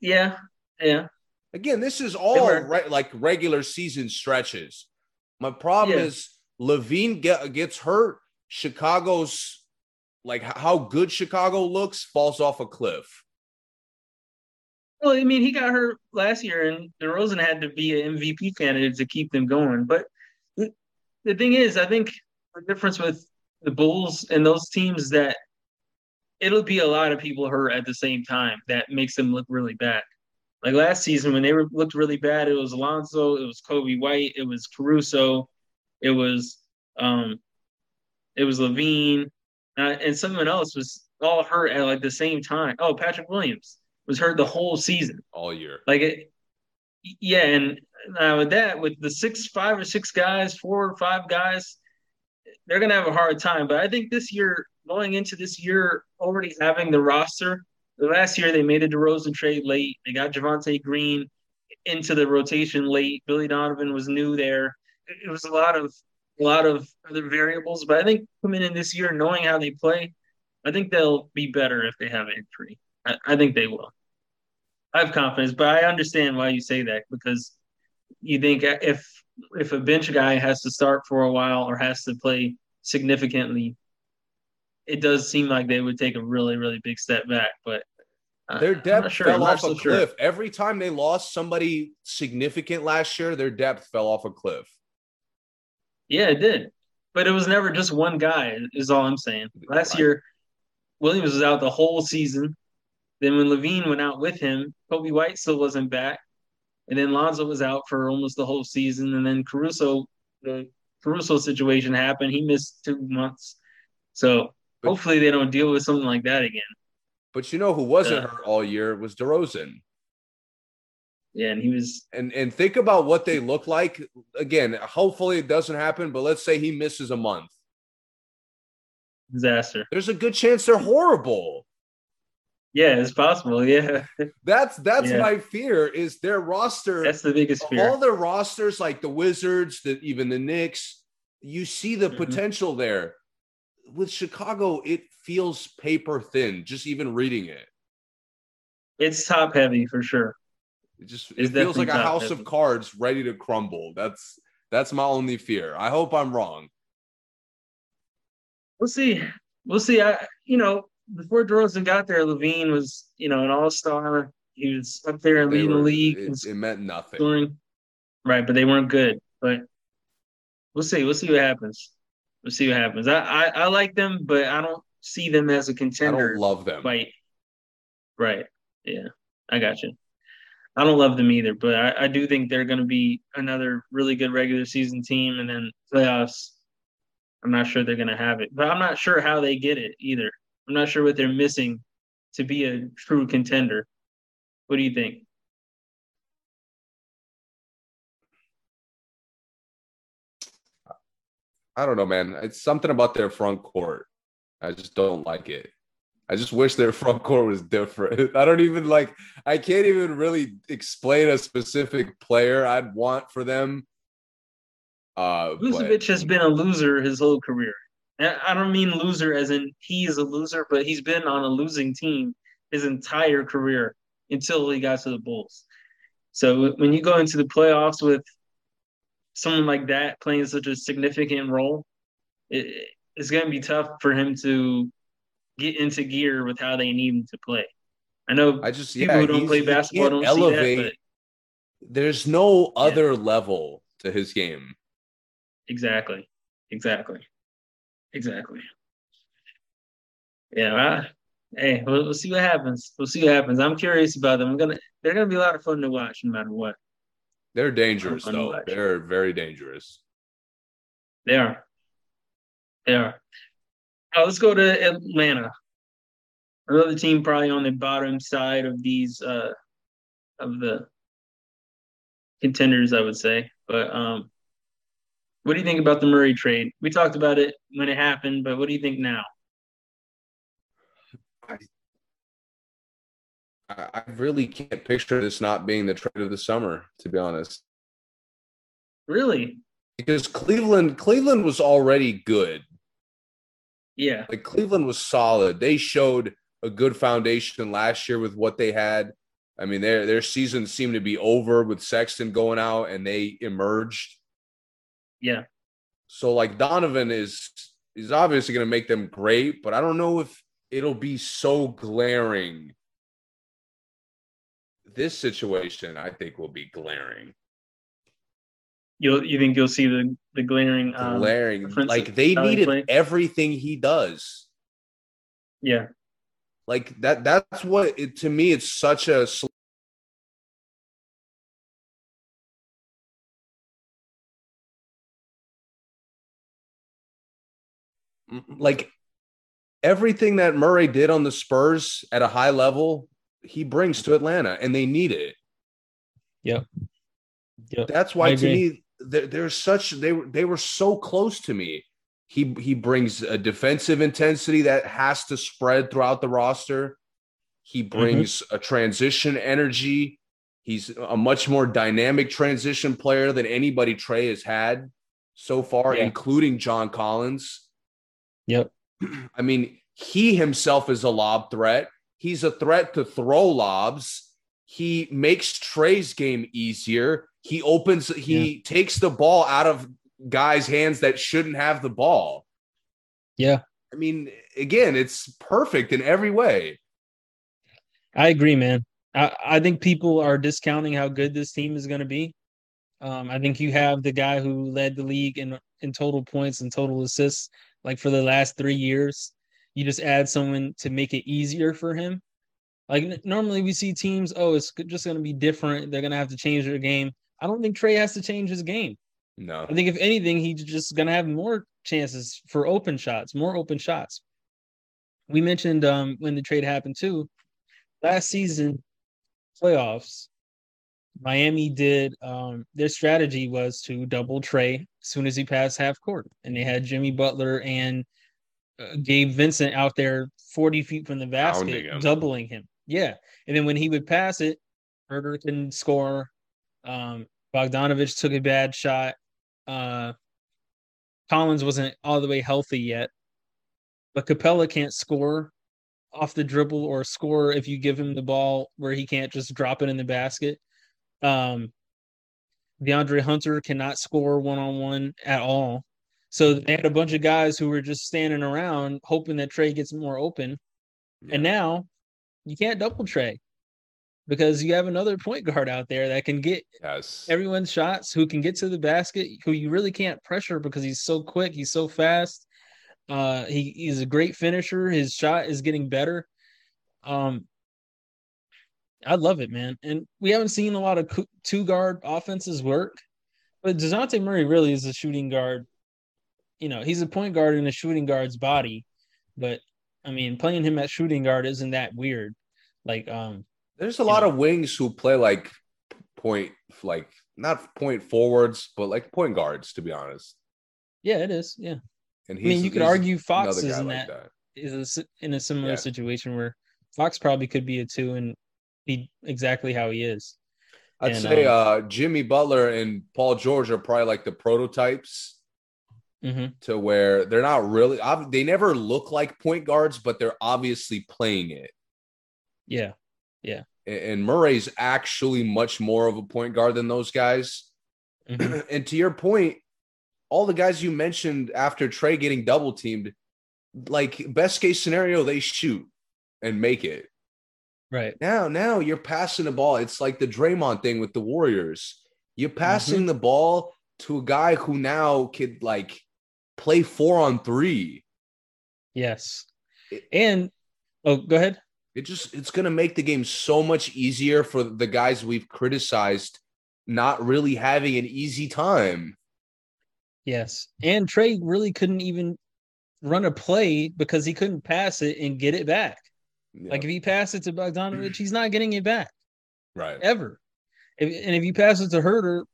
Yeah, yeah. Again, this is all re- like regular season stretches. My problem yeah. is LaVine get, gets hurt. Chicago's like how good Chicago looks falls off a cliff. Well, I mean, he got hurt last year, and DeRozan had to be an MVP candidate to keep them going. But the thing is, I think the difference with the Bulls and those teams that it'll be a lot of people hurt at the same time that makes them look really bad. Like last season when they were, looked really bad, it was Alonzo, it was Coby White, it was Caruso, it was um, it was LaVine, uh, and someone else was all hurt at like the same time. Oh, Patrick Williams was hurt the whole season, all year. Like it, yeah, and now with that, with the six, five or six guys, four or five guys, they're gonna have a hard time. But I think this year, going into this year, already having the roster. The last year they made a DeRozan trade late. They got Javonte Green into the rotation late. Billy Donovan was new there. It was a lot of a lot of other variables, but I think coming in this year, knowing how they play, I think they'll be better if they have injury. I, I think they will. I have confidence, but I understand why you say that because you think if if a bench guy has to start for a while or has to play significantly, it does seem like they would take a really really big step back. But uh, their depth sure. fell off a cliff sure. every time they lost somebody significant last year. Their depth fell off a cliff. Yeah, it did, but it was never just one guy. Is all I'm saying. Last right. year, Williams was out the whole season. Then when LaVine went out with him, Coby White still wasn't back. And then Lonzo was out for almost the whole season. And then Caruso, the Caruso situation happened. He missed two months. So but, hopefully they don't deal with something like that again. But you know who wasn't uh, hurt all year was DeRozan. Yeah, and he was and and think about what they look like. Again, hopefully it doesn't happen, but let's say he misses a month. Disaster. There's a good chance they're horrible. Yeah, it's possible. Yeah. That's that's yeah. my fear is their roster. That's the biggest fear. All their rosters, like the Wizards, that even the Knicks, you see the mm-hmm. potential there. With Chicago, it feels paper thin, just even reading it. It's top heavy for sure. It just it feels like a house heavy. of cards ready to crumble. That's that's my only fear. I hope I'm wrong. We'll see. We'll see. I you know, before DeRozan got there, LaVine was, you know, an all star. He was up there leading were, the league. It, it meant nothing. Scoring. Right, but they weren't good. But we'll see. We'll see what happens. We'll see what happens. I, I, I like them, but I don't see them as a contender. I don't love them. Fight. Right. Yeah. I got you. I don't love them either, but I, I do think they're going to be another really good regular season team, and then playoffs. I'm not sure they're going to have it, but I'm not sure how they get it either. I'm not sure what they're missing to be a true contender. What do you think? I don't know, man. It's something about their front court. I just don't like it. I just wish their front court was different. I don't even like I can't even really explain a specific player I'd want for them. Uh Vucevic has been a loser his whole career. I don't mean loser as in he's a loser, but he's been on a losing team his entire career until he got to the Bulls. So when you go into the playoffs with someone like that playing such a significant role, it, it's going to be tough for him to get into gear with how they need him to play. I know I just people yeah, who don't play basketball don't see that, but There's no other level to his game. exactly, exactly, exactly. Yeah, I, hey, we'll, we'll see what happens. We'll see what happens. I'm curious about them. I'm gonna. They're gonna be a lot of fun to watch, no matter what. They're dangerous though. They're very dangerous. They are. They are. Uh, let's go to Atlanta. Another team probably on the bottom side of these uh of the contenders, I would say. But um what do you think about the Murray trade? We talked about it when it happened, but what do you think now? I, I really can't picture this not being the trade of the summer, to be honest. Really? Because Cleveland, Cleveland was already good. Yeah. Like Cleveland was solid. They showed a good foundation last year with what they had. I mean, their their season seemed to be over with Sexton going out, and they emerged. Yeah. So like Donovan is is obviously going to make them great, but I don't know if it'll be so glaring. This situation, I think, will be glaring. You'll you think you'll see the the glaring um, Glaring, like they needed plays? everything he does. yeah. Like that. That's what it, to me. It's such a like everything that Murray did on the Spurs at a high level, he brings to Atlanta, and they need it. Yep. Yep. That's why to me, they're, they're such they were they were so close to me. He he brings a defensive intensity that has to spread throughout the roster. He Mm-hmm. brings a transition energy. He's a much more dynamic transition player than anybody Trey has had so far, Yeah. including John Collins. Yep. I mean, he himself is a lob threat. He's a threat to throw lobs. He makes Trey's game easier. He opens, he takes the ball out of guys' hands that shouldn't have the ball. Yeah. I mean, again, it's perfect in every way. I agree, man. I, I think people are discounting how good this team is going to be. Um, I think you have the guy who led the league in in total points and total assists, like for the last three years. You just add someone to make it easier for him. Like normally we see teams, oh, it's just going to be different. They're going to have to change their game. I don't think Trey has to change his game. No. I think if anything, he's just going to have more chances for open shots, more open shots. We mentioned um, when the trade happened too. Last season, playoffs, Miami did um, their strategy was to double Trey soon as he passed half court, and they had Jimmy Butler and uh, Gabe Vincent out there forty feet from the basket, him. doubling him. Yeah, and then when he would pass it, Huerter can score. Um, Bogdanovic took a bad shot. Uh, Collins wasn't all the way healthy yet, but Capela can't score off the dribble or score if you give him the ball where he can't just drop it in the basket. Um, DeAndre Hunter cannot score one on one at all. So they had a bunch of guys who were just standing around hoping that Trey gets more open. And now you can't double Trey because you have another point guard out there that can get Yes. everyone's shots, who can get to the basket, who you really can't pressure because he's so quick, he's so fast. Uh, he, he's a great finisher. His shot is getting better. Um, I love it, man. And we haven't seen a lot of two guard offenses work, but Dejounte Murray really is a shooting guard. You know, he's a point guard in a shooting guard's body, but I mean, playing him at shooting guard isn't that weird. Like, um, There's a lot of wings who play like point, like not point forwards, but like point guards, to be honest. yeah, it is. Yeah. And I mean, you could argue Fox is in like that, is a in a similar Yeah. situation where Fox probably could be a two and be exactly how he is. I'd And, say um, uh, Jimmy Butler and Paul George are probably like the prototypes hmm to where they're not really. They never look like point guards, but they're obviously playing it. Yeah. And- And Murray's actually much more of a point guard than those guys. Mhm. and to your point, all the guys you mentioned after Trey getting double teamed, like best case scenario, they shoot and make it. Right. Now, now you're passing the ball. It's like the Draymond thing with the Warriors. You're passing mm-hmm. the ball to a guy who now could like play four on three. Yes. And oh, go ahead. It just it's going to make the game so much easier for the guys we've criticized not really having an easy time. Yes. And Trey really couldn't even run a play because he couldn't pass it and get it back. Like if he passes it to Bogdanovic, he's not getting it back. Right. Ever. If, and if you pass it to Huerter,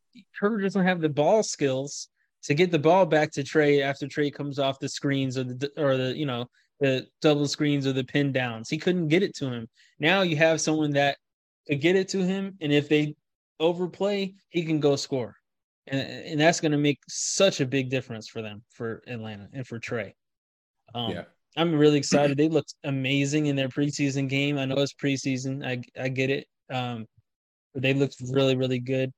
Huerter doesn't have the ball skills to get the ball back to Trey after Trey comes off the screens or the or the you know the double screens or the pin downs. He couldn't get it to him. Now you have someone that could get it to him, and if they overplay, he can go score, and and that's going to make such a big difference for them for Atlanta and for Trey. Um, yeah. I'm really excited. They looked amazing in their preseason game. I know it's preseason. I I get it. Um, but they looked really really good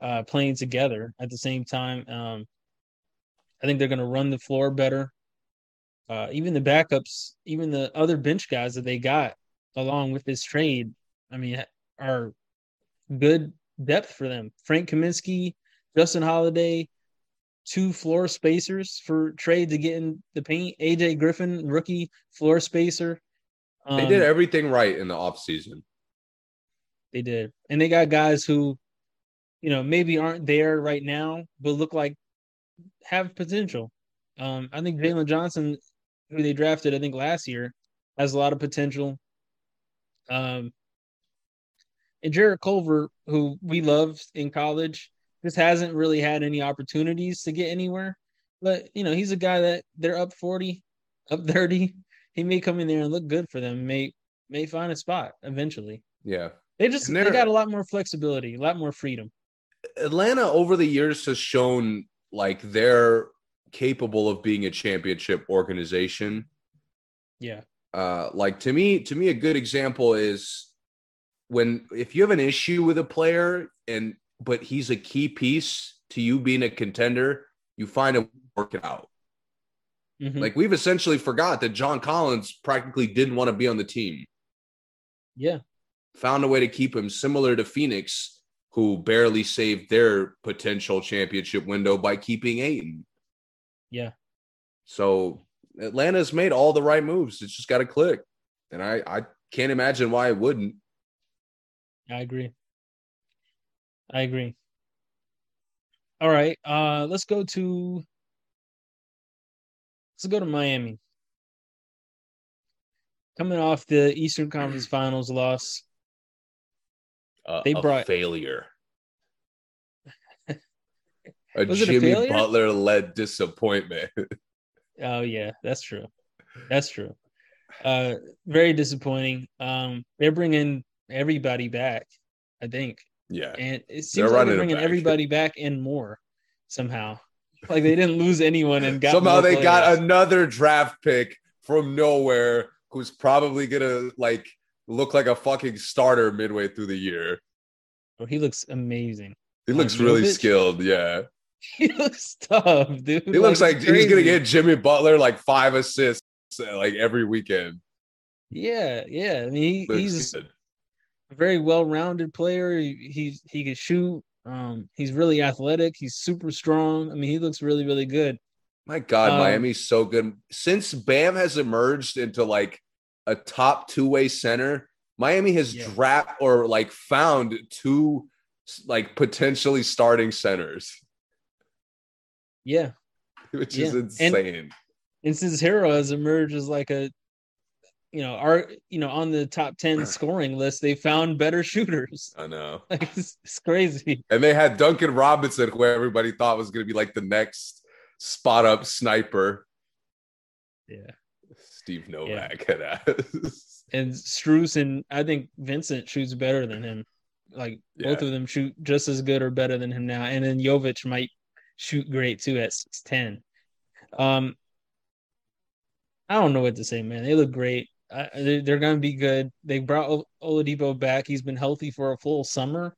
uh, playing together at the same time. Um, I think they're going to run the floor better. Uh, even the backups, even the other bench guys that they got along with this trade, I mean, are good depth for them. Frank Kaminsky, Justin Holiday, two floor spacers for trade to get in the paint. AJ Griffin, rookie floor spacer. Um, they did um, everything right in the offseason. They did. And they got guys who, you know, maybe aren't there right now, but look like have potential. Um, I think Jalen Johnson, who they drafted, I think last year, has a lot of potential. Um, and Jarrett Culver, who we loved in college, just hasn't really had any opportunities to get anywhere. But you know, he's a guy that they're up 40, up 30. He may come in there and look good for them, may may find a spot eventually. Yeah. They just they got a lot more flexibility, a lot more freedom. Atlanta over the years has shown like they're capable of being a championship organization. Yeah. Uh like to me to me a good example is when if you have an issue with a player and but he's a key piece to you being a contender, you find a work it out. Mm-hmm. Like we've essentially forgot that John Collins practically didn't want to be on the team. Yeah. Found a way to keep him similar to Phoenix, who barely saved their potential championship window by keeping Ayton. Yeah. So Atlanta's made all the right moves. It's just got to click. And I, I can't imagine why it wouldn't. I agree. I agree. All right. Uh let's go to let's go to Miami. Coming off the Eastern Conference Finals loss. Uh, they brought failure. a Jimmy a Butler led disappointment. oh yeah, that's true. That's true. Uh very disappointing. Um they're bringing everybody back, I think. Yeah. And it seems they're like they're bringing back. everybody back and more somehow. Like they didn't lose anyone and got somehow they players. got another draft pick from nowhere who's probably gonna like look like a fucking starter midway through the year. Oh, he looks amazing. He looks really skilled, yeah. He looks tough, dude. He looks like, like he's gonna get Jimmy Butler like five assists like every weekend. Yeah, yeah. I mean, he, he's good very well-rounded player. He he, he can shoot. Um, he's really athletic. He's super strong. I mean, he looks really really good. My God, um, Miami's so good. Since Bam has emerged into like a top two-way center, Miami has yeah. draft or like found two like potentially starting centers. Yeah. Which yeah. is insane. And, and since Herro has emerged as like a you know, are you know on the top ten scoring list, they found better shooters. I know, like, it's, it's, crazy. And they had Duncan Robinson, who everybody thought was going to be like the next spot up sniper. Yeah, Steve Novak yeah. and Strus and I think Vincent shoots better than him. Like yeah. both of them shoot just as good or better than him now. And then Jovic might shoot great too at six ten. Um, I don't know what to say, man. They look great they're going to be good. They brought Oladipo back. He's been healthy for a full summer,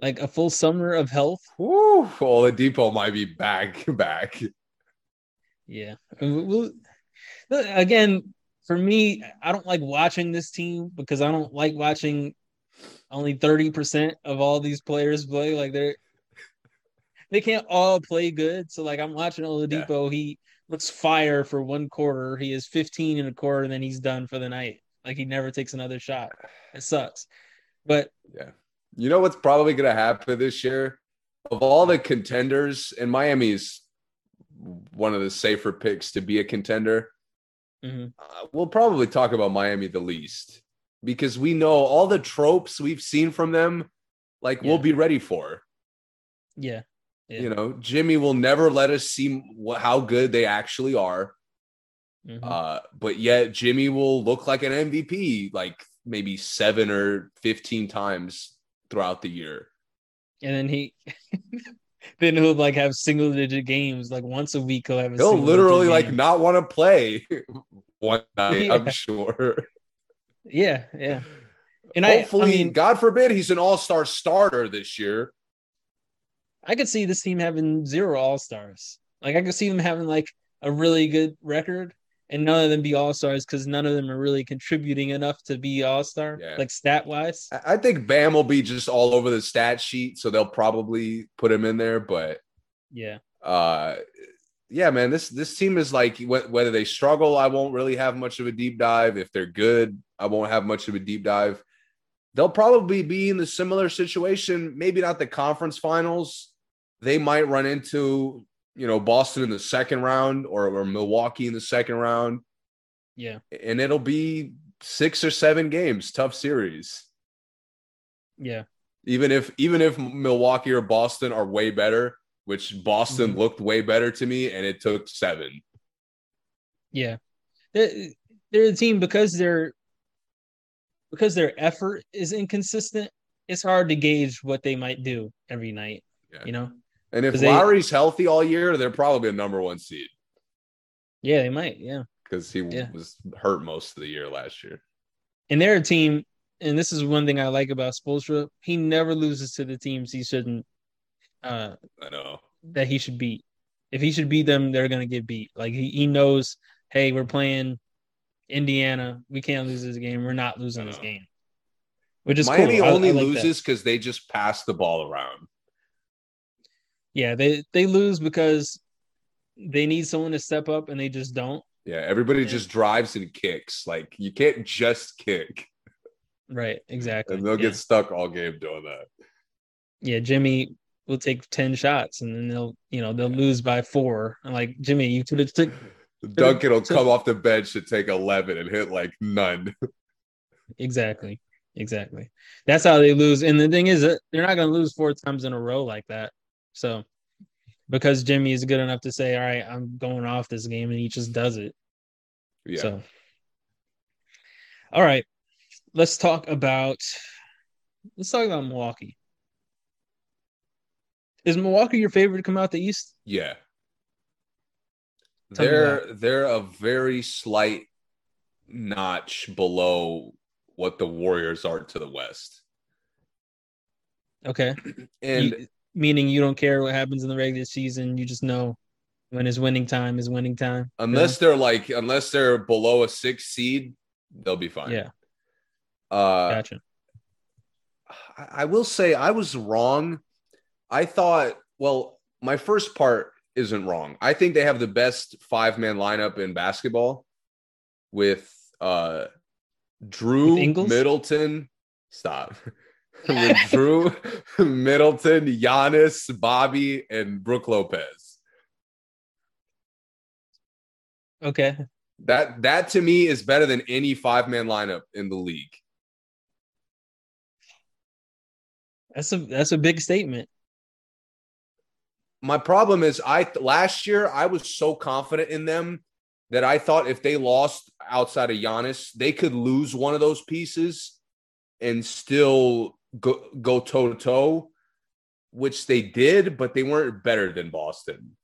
like a full summer of health. Woo, Oladipo might be back, back. Yeah. We'll, again, for me, I don't like watching this team because I don't like watching only 30% of all these players play. Like they're they can't all play good. So like I'm watching Oladipo, yeah. he looks fire for one quarter. He is 15 and a quarter, and then he's done for the night. Like he never takes another shot. It sucks. But yeah, you know what's probably going to happen this year? Of all the contenders, and Miami's one of the safer picks to be a contender. Mm-hmm. Uh, we'll probably talk about Miami the least because we know all the tropes we've seen from them. Like yeah. we'll be ready for. Yeah. Yeah. You know, Jimmy will never let us see what, how good they actually are. Mm-hmm. Uh, but yet Jimmy will look like an MVP like maybe seven or 15 times throughout the year. And then he then he'll like have single digit games like once a week. He'll have he'll literally like not want to play one night. Yeah. I'm sure. Yeah, yeah. And hopefully, I, I mean, God forbid, he's an all star starter this year. I could see this team having zero all stars. Like I could see them having like a really good record and none of them be all stars because none of them are really contributing enough to be all star, yeah. like stat wise. I think Bam will be just all over the stat sheet, so they'll probably put him in there. But yeah, uh, yeah, man, this this team is like whether they struggle, I won't really have much of a deep dive. If they're good, I won't have much of a deep dive. They'll probably be in the similar situation, maybe not the conference finals. They might run into you know, Boston in the second round or, or Milwaukee in the second round. Yeah. And it'll be six or seven games, tough series. Yeah. Even if even if Milwaukee or Boston are way better, which Boston mm-hmm. looked way better to me, and it took seven. Yeah. They're, they're a team because they're because their effort is inconsistent, it's hard to gauge what they might do every night. Yeah. You know? And if Lowry's they, healthy all year, they're probably a number one seed. Yeah, they might. Yeah, because he yeah. was hurt most of the year last year. And they're a team, and this is one thing I like about Spoelstra. He never loses to the teams he shouldn't. Uh, I know that he should beat. If he should beat them, they're gonna get beat. Like he, he knows, hey, we're playing Indiana. We can't lose this game. We're not losing this game. Which is Miami cool. only I, I like loses because they just pass the ball around yeah, they they lose because they need someone to step up and they just don't. Yeah, everybody yeah. just drives and kicks. Like you can't just kick. Right, exactly. And they'll yeah. get stuck all game doing that. Yeah, Jimmy will take 10 shots and then they'll, you know, they'll lose by four. I'm like, Jimmy, you could have took Duncan will come off the bench to take 11 and hit like none. exactly. Exactly. That's how they lose. And the thing is that they're not going to lose four times in a row like that. So because Jimmy is good enough to say, all right, I'm going off this game, and he just does it. Yeah. So, all right, let's talk about let's talk about Milwaukee. Is Milwaukee your favorite to come out the East? Yeah. Tell they're they're a very slight notch below what the Warriors are to the West. Okay. And meaning you don't care what happens in the regular season. You just know when it's winning time is winning time. Unless they're like, unless they're below a six seed, they'll be fine. Yeah. Uh, gotcha. I will say I was wrong. I thought, well, my first part isn't wrong. I think they have the best five man lineup in basketball with uh Jrue with Middleton. Stop. with Jrue, Middleton, Giannis, Bobby, and Brook Lopez. Okay. That that to me is better than any five man lineup in the league. That's a that's a big statement. My problem is I last year I was so confident in them that I thought if they lost outside of Giannis, they could lose one of those pieces and still go go toe to toe, which they did, but they weren't better than Boston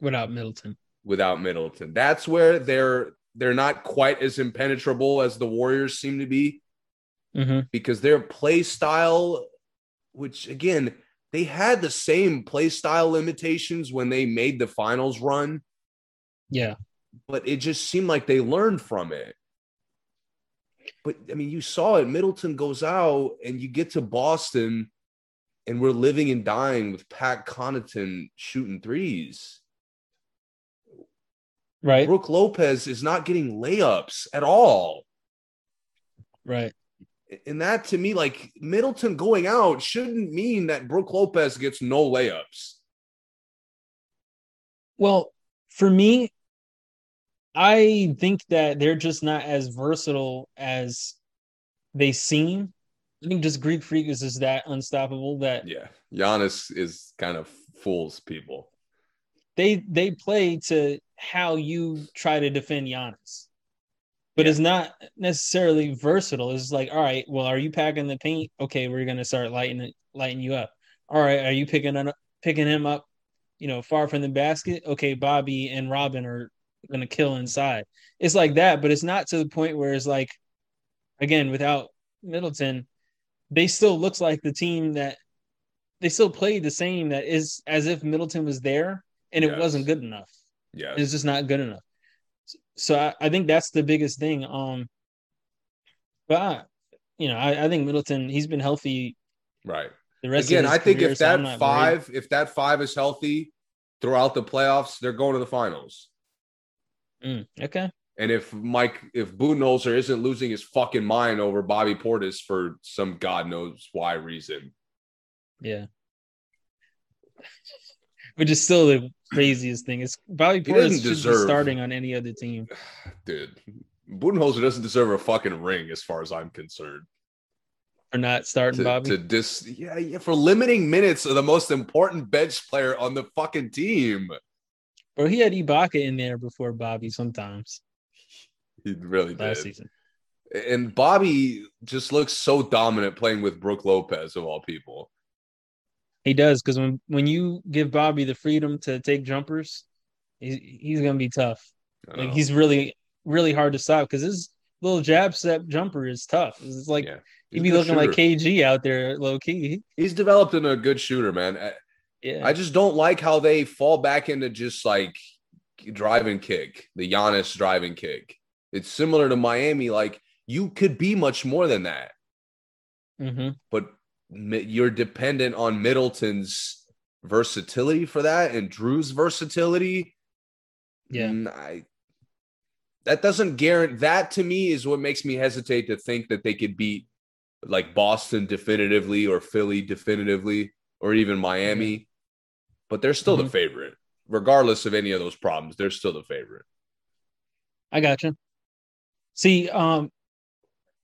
without Middleton. Without Middleton, that's where they're they're not quite as impenetrable as the Warriors seem to be, mm-hmm. because their play style, which again they had the same play style limitations when they made the finals run. Yeah, but it just seemed like they learned from it. But I mean, you saw it. Middleton goes out, and you get to Boston, and we're living and dying with Pat Connaughton shooting threes. Right. Brook Lopez is not getting layups at all. Right. And that to me, like Middleton going out shouldn't mean that Brook Lopez gets no layups. Well, for me, I think that they're just not as versatile as they seem. I think just Greek Freak is just that unstoppable that Yeah. Giannis is kind of fools people. they they play to how you try to defend Giannis. But Yeah. it's not necessarily versatile. It's like, all right, well, are you packing the paint? Okay, we're gonna start lighting it, lighting you up. All right, are you picking on picking him up, you know, far from the basket? Okay, Bobby and Robin are gonna kill inside. It's like that, but it's not to the point where it's like, again, without Middleton, they still looks like the team that they still played the same that is as if Middleton was there and it Yes. wasn't good enough. Yeah. It's just not good enough. So I, I think that's the biggest thing. Um, but I, you know, I, I think Middleton he's been healthy Right. the rest Again, I think career, if that not five, if that five is healthy throughout the playoffs, they're going to the finals. Mm, okay, And if Mike, if Budenholzer isn't losing his fucking mind over Bobby Portis for some God knows why reason, yeah. Which is still the craziest thing. It's Bobby Portis should be starting on any other team dude, Budenholzer doesn't deserve a fucking ring as far as I'm concerned. for not starting To, Bobby. to dis, yeah, yeah, for limiting minutes of the most important bench player on the fucking team. Bro, he had Ibaka in there before Bobby sometimes He really last did. season. And Bobby just looks so dominant playing with Brook Lopez of all people. He does because when when you give Bobby the freedom to take jumpers, he's he's gonna be tough. Like he's really really hard to stop because his little jab step jumper is tough. It's like Yeah. he'd be looking like. KG out there low key. He's developed into a good shooter, man. I, Yeah, I just don't like how they fall back into just like drive and kick, the Giannis drive and kick. It's similar to Miami. Like you could be much more than that, hmm but you're dependent on Middleton's versatility for that and Drew's versatility. Yeah. I, that doesn't guarantee that to me is what makes me hesitate to think that they could beat like Boston definitively or Philly definitively or even Miami. But they're still the Mhm. favorite, regardless of any of those problems. They're still the favorite. I got you. See, um,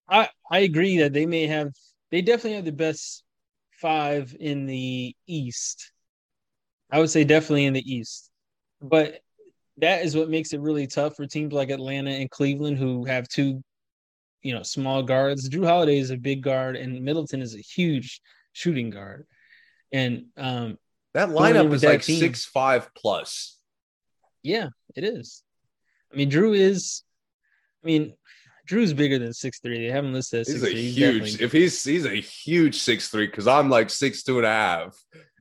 I I agree that they may have they definitely have the best five in the East. I would say definitely in the East, but that is what makes it really tough for teams like Atlanta and Cleveland who have two, you know, small guards. Drew Holiday is a big guard, and Middleton is a huge shooting guard, and um, That lineup is that like team. six five plus. Yeah, it is. I mean, Drew is. I mean, Drew's bigger than six three. They haven't listed as He's a three. huge. If he's he's a huge six three because I'm like six two and a half,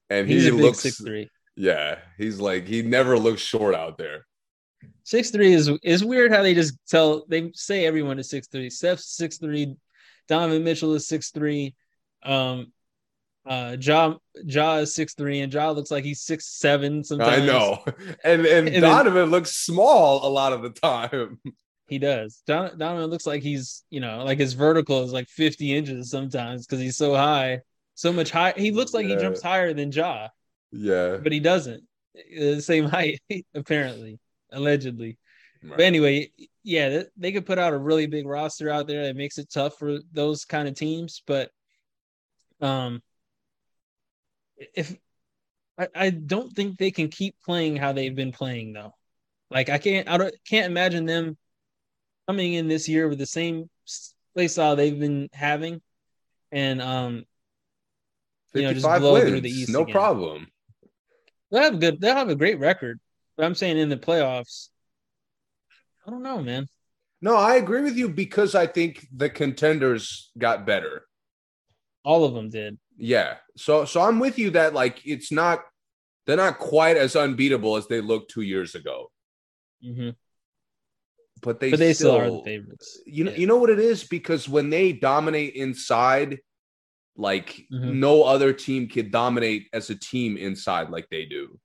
and he's he looks six three. Yeah, he's like he never looks short out there. Six three is is weird how they just tell they say everyone is six three. Steph's six three. Donovan Mitchell is six three. Um, uh, Ja Ja is six three, and Ja looks like he's six seven. Sometimes I know, and and, then- Donovan looks small a lot of the time. he does. Don, Donovan looks like he's you know like his vertical is like fifty inches sometimes because he's so high, so much high. He looks like he jumps higher than Ja. Yeah, but he doesn't. The same height, apparently, allegedly. But anyway, yeah, th- they could put out a really big roster out there that makes it tough for those kind of teams. But um, if I, I don't think they can keep playing how they've been playing though. Like I can't, I don't, can't imagine them coming in this year with the same play style they've been having, and um, you know, just blow wins, through the East no again. problem. They'll have a good. They'll have a great record. But I'm saying in the playoffs, I don't know, man. No, I agree with you because I think the contenders got better. All of them did. Yeah, so so I'm with you that like it's not they're not quite as unbeatable as they looked two years ago. hmm but they but they still, still, are the favorites. You know, Yeah. you know what it is because when they dominate inside, like Mhm. no other team can dominate as a team inside like they do.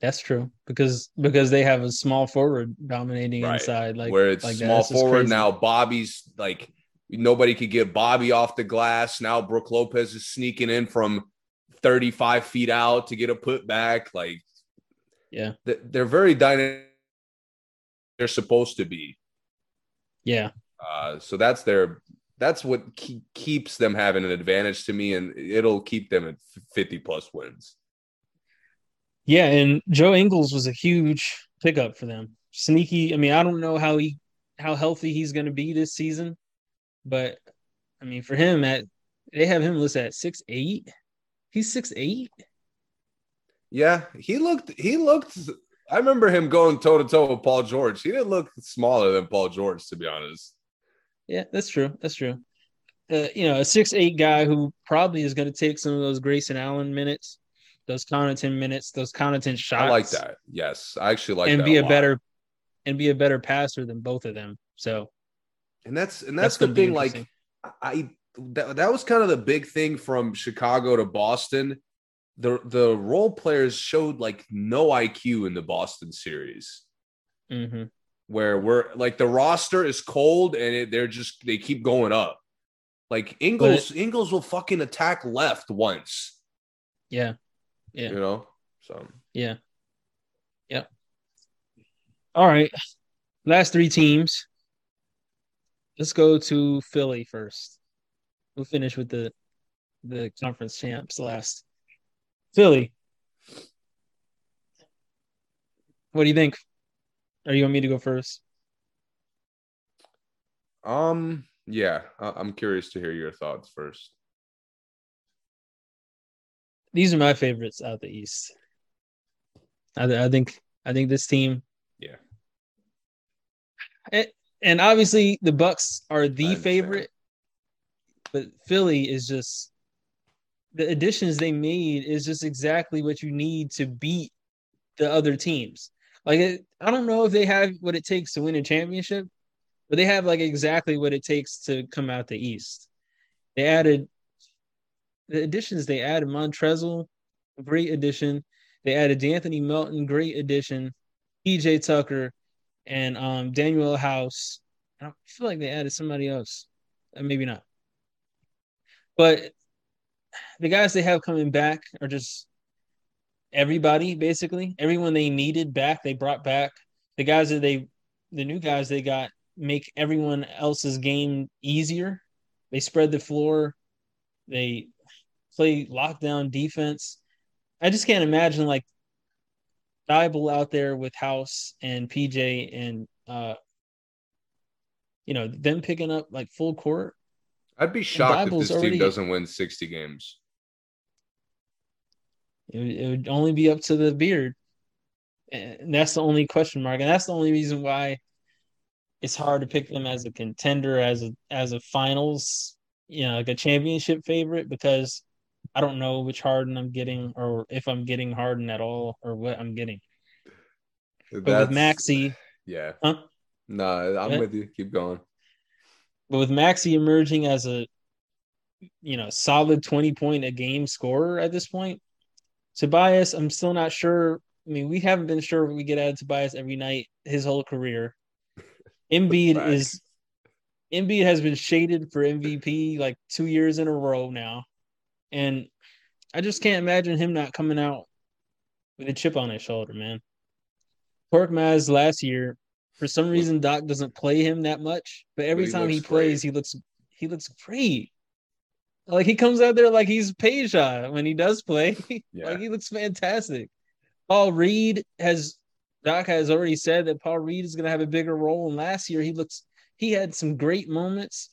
That's true because because they have a small forward dominating Right. inside, like Where it's like small forward now, Bobby's like nobody could get Bobby off the glass. Now Brook Lopez is sneaking in from 35 feet out to get a putback. Like, Yeah. they're very dynamic. They're supposed to be. Yeah, Uh, so that's their that's what ke- keeps them having an advantage to me, and it'll keep them at 50 plus wins. yeah, and Joe Ingles was a huge pickup for them. Sneaky. I mean, I don't know how he how healthy he's going to be this season, but I mean, for him at they have him listed at six eight. He's six eight. Yeah, he looked. He looked. I remember him going toe to toe with Paul George. He didn't look smaller than Paul George, to be honest. Yeah, that's true. That's true. Uh, you know, a six eight guy who probably is going to take some of those Grayson Allen minutes, those Connaughton minutes, those Connaughton shots. I like that. Yes, I actually like and that be a, lot. better and be a better passer than both of them. So And that's and that's that's, the thing. Like. I that, that was kind of the big thing from Chicago to Boston. The the role players showed like no IQ in the Boston series. Mhm. where we're like the roster is cold and it, they're just they keep going up. Like Ingles, Ingles will fucking attack left once, yeah, Yeah. you know. So yeah, yeah. All right, last three teams. Let's go to Philly first. We'll finish with the the conference champs last. Philly. What do you think? Or you want me to go first? um, yeah, I, I'm curious to hear your thoughts first. These are my favorites out the East. I, I think I think this team. Yeah. And, and obviously the Bucks are the favorite, but Philly is just the additions they made is just exactly what you need to beat the other teams. Like it, I don't know if they have what it takes to win a championship, but they have like exactly what it takes to come out the East. They added the additions they added Montrezl, great addition. They added De'Anthony Melton, great addition. PJ Tucker and um, Danuel House. I feel like they added somebody else. Uh, maybe not. But the guys they have coming back are just everybody, basically. Everyone they needed back, they brought back. The guys that they, the new guys they got, make everyone else's game easier. They spread the floor. They play lockdown defense. I just can't imagine like Thybulle out there with House and PJ and uh you know them picking up like full court. I'd be shocked if this already- team doesn't win 60 games. It, would- it would only be up to the beard, and that's the only question mark, and that's the only reason why it's hard to pick them as a contender, as a as a finals, you know, like a championship favorite because I don't know which Harden I'm getting, or if I'm getting Harden at all, or what I'm getting. But with Maxey, yeah, huh? no, I'm Yeah. with you. Keep going. But with Maxey emerging as a you know solid 20 point a game scorer at this point, Tobias, I'm still not sure. I mean, we haven't been sure we get out of Tobias every night his whole career. Embiid is Embiid has been shaded for MVP like two years in a row now. And I just can't imagine him not coming out with a chip on his shoulder, man. Korkmaz last year, for some reason Doc doesn't play him that much, but every he time he plays, great. he looks he looks great. Like he comes out there like he's Peja when he does play. Yeah. like he looks fantastic. Paul Reed has Doc has already said that Paul Reed is going to have a bigger role. And last year he looks he had some great moments.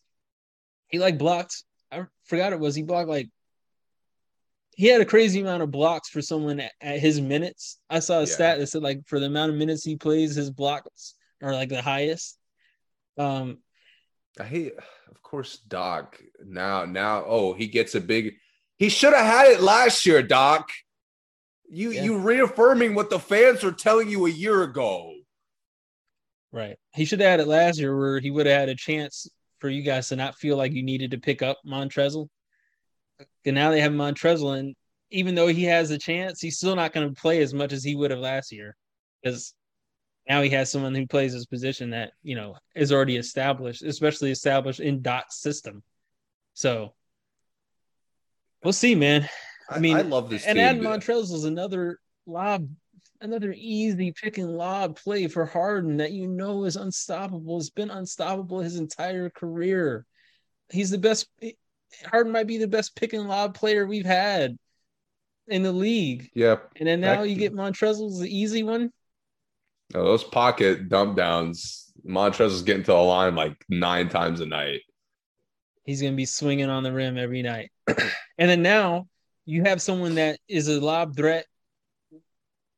He like blocked. I forgot it was he blocked like he had a crazy amount of blocks for someone at, at his minutes. I saw a Yeah. stat that said like for the amount of minutes he plays, his blocks are like the highest. Um, I hate, of course, Doc. Now, now, oh, he gets a big. He should have had it last year, Doc. You Yeah. you reaffirming what the fans were telling you a year ago. Right. He should have had it last year where he would have had a chance for you guys to not feel like you needed to pick up Montrezl. And now they have Montrezl, and even though he has a chance, he's still not going to play as much as he would have last year because now he has someone who plays his position that you know is already established, especially established in Doc's system. So we'll see, man. I mean, I love this. And Adam Montrezl is another lob another easy pick and lob play for Harden that you know is unstoppable. Has been unstoppable his entire career. He's the best. Harden might be the best pick and lob player we've had in the league. Yep. And then now you get Montrezl's the easy one. Oh, those pocket dump downs. Montrezl's getting to the line like nine times a night. He's gonna be swinging on the rim every night. and then now you have someone that is a lob threat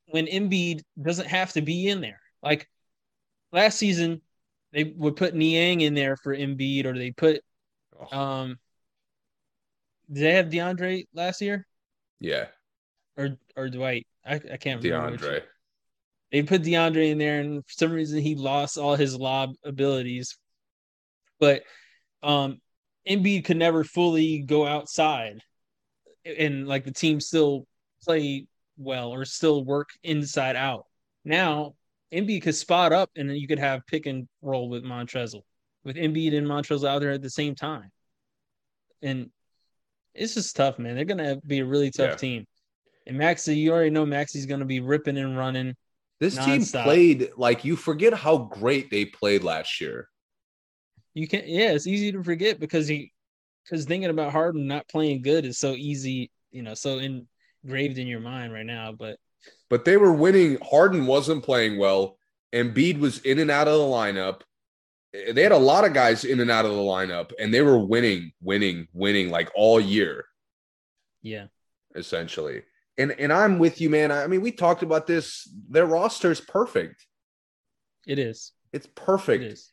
when Embiid doesn't have to be in there. Like last season, they would put Niang in there for Embiid, or they put um. Did they have DeAndre last year? Yeah. Or or Dwight? I, I can't remember. DeAndre. They put DeAndre in there, and for some reason he lost all his lob abilities. But um, Embiid could never fully go outside, and like the team still play well or still work inside out. Now, Embiid could spot up and then you could have pick and roll with Montrezl, with Embiid and Montrezl out there at the same time. And it's just tough, man. They're gonna be a really tough yeah. team. And Maxey, you already know Maxey's gonna be ripping and running. This nonstop. team played like you forget how great they played last year. You can yeah, it's easy to forget because he because thinking about Harden not playing good is so easy, you know, so engraved in your mind right now. But but they were winning. Harden wasn't playing well. Embiid was in and out of the lineup. They had a lot of guys in and out of the lineup, and they were winning, winning, winning like all year. Yeah, essentially. And and I'm with you, man. I mean, we talked about this. Their roster is perfect. It is. It's perfect. It is.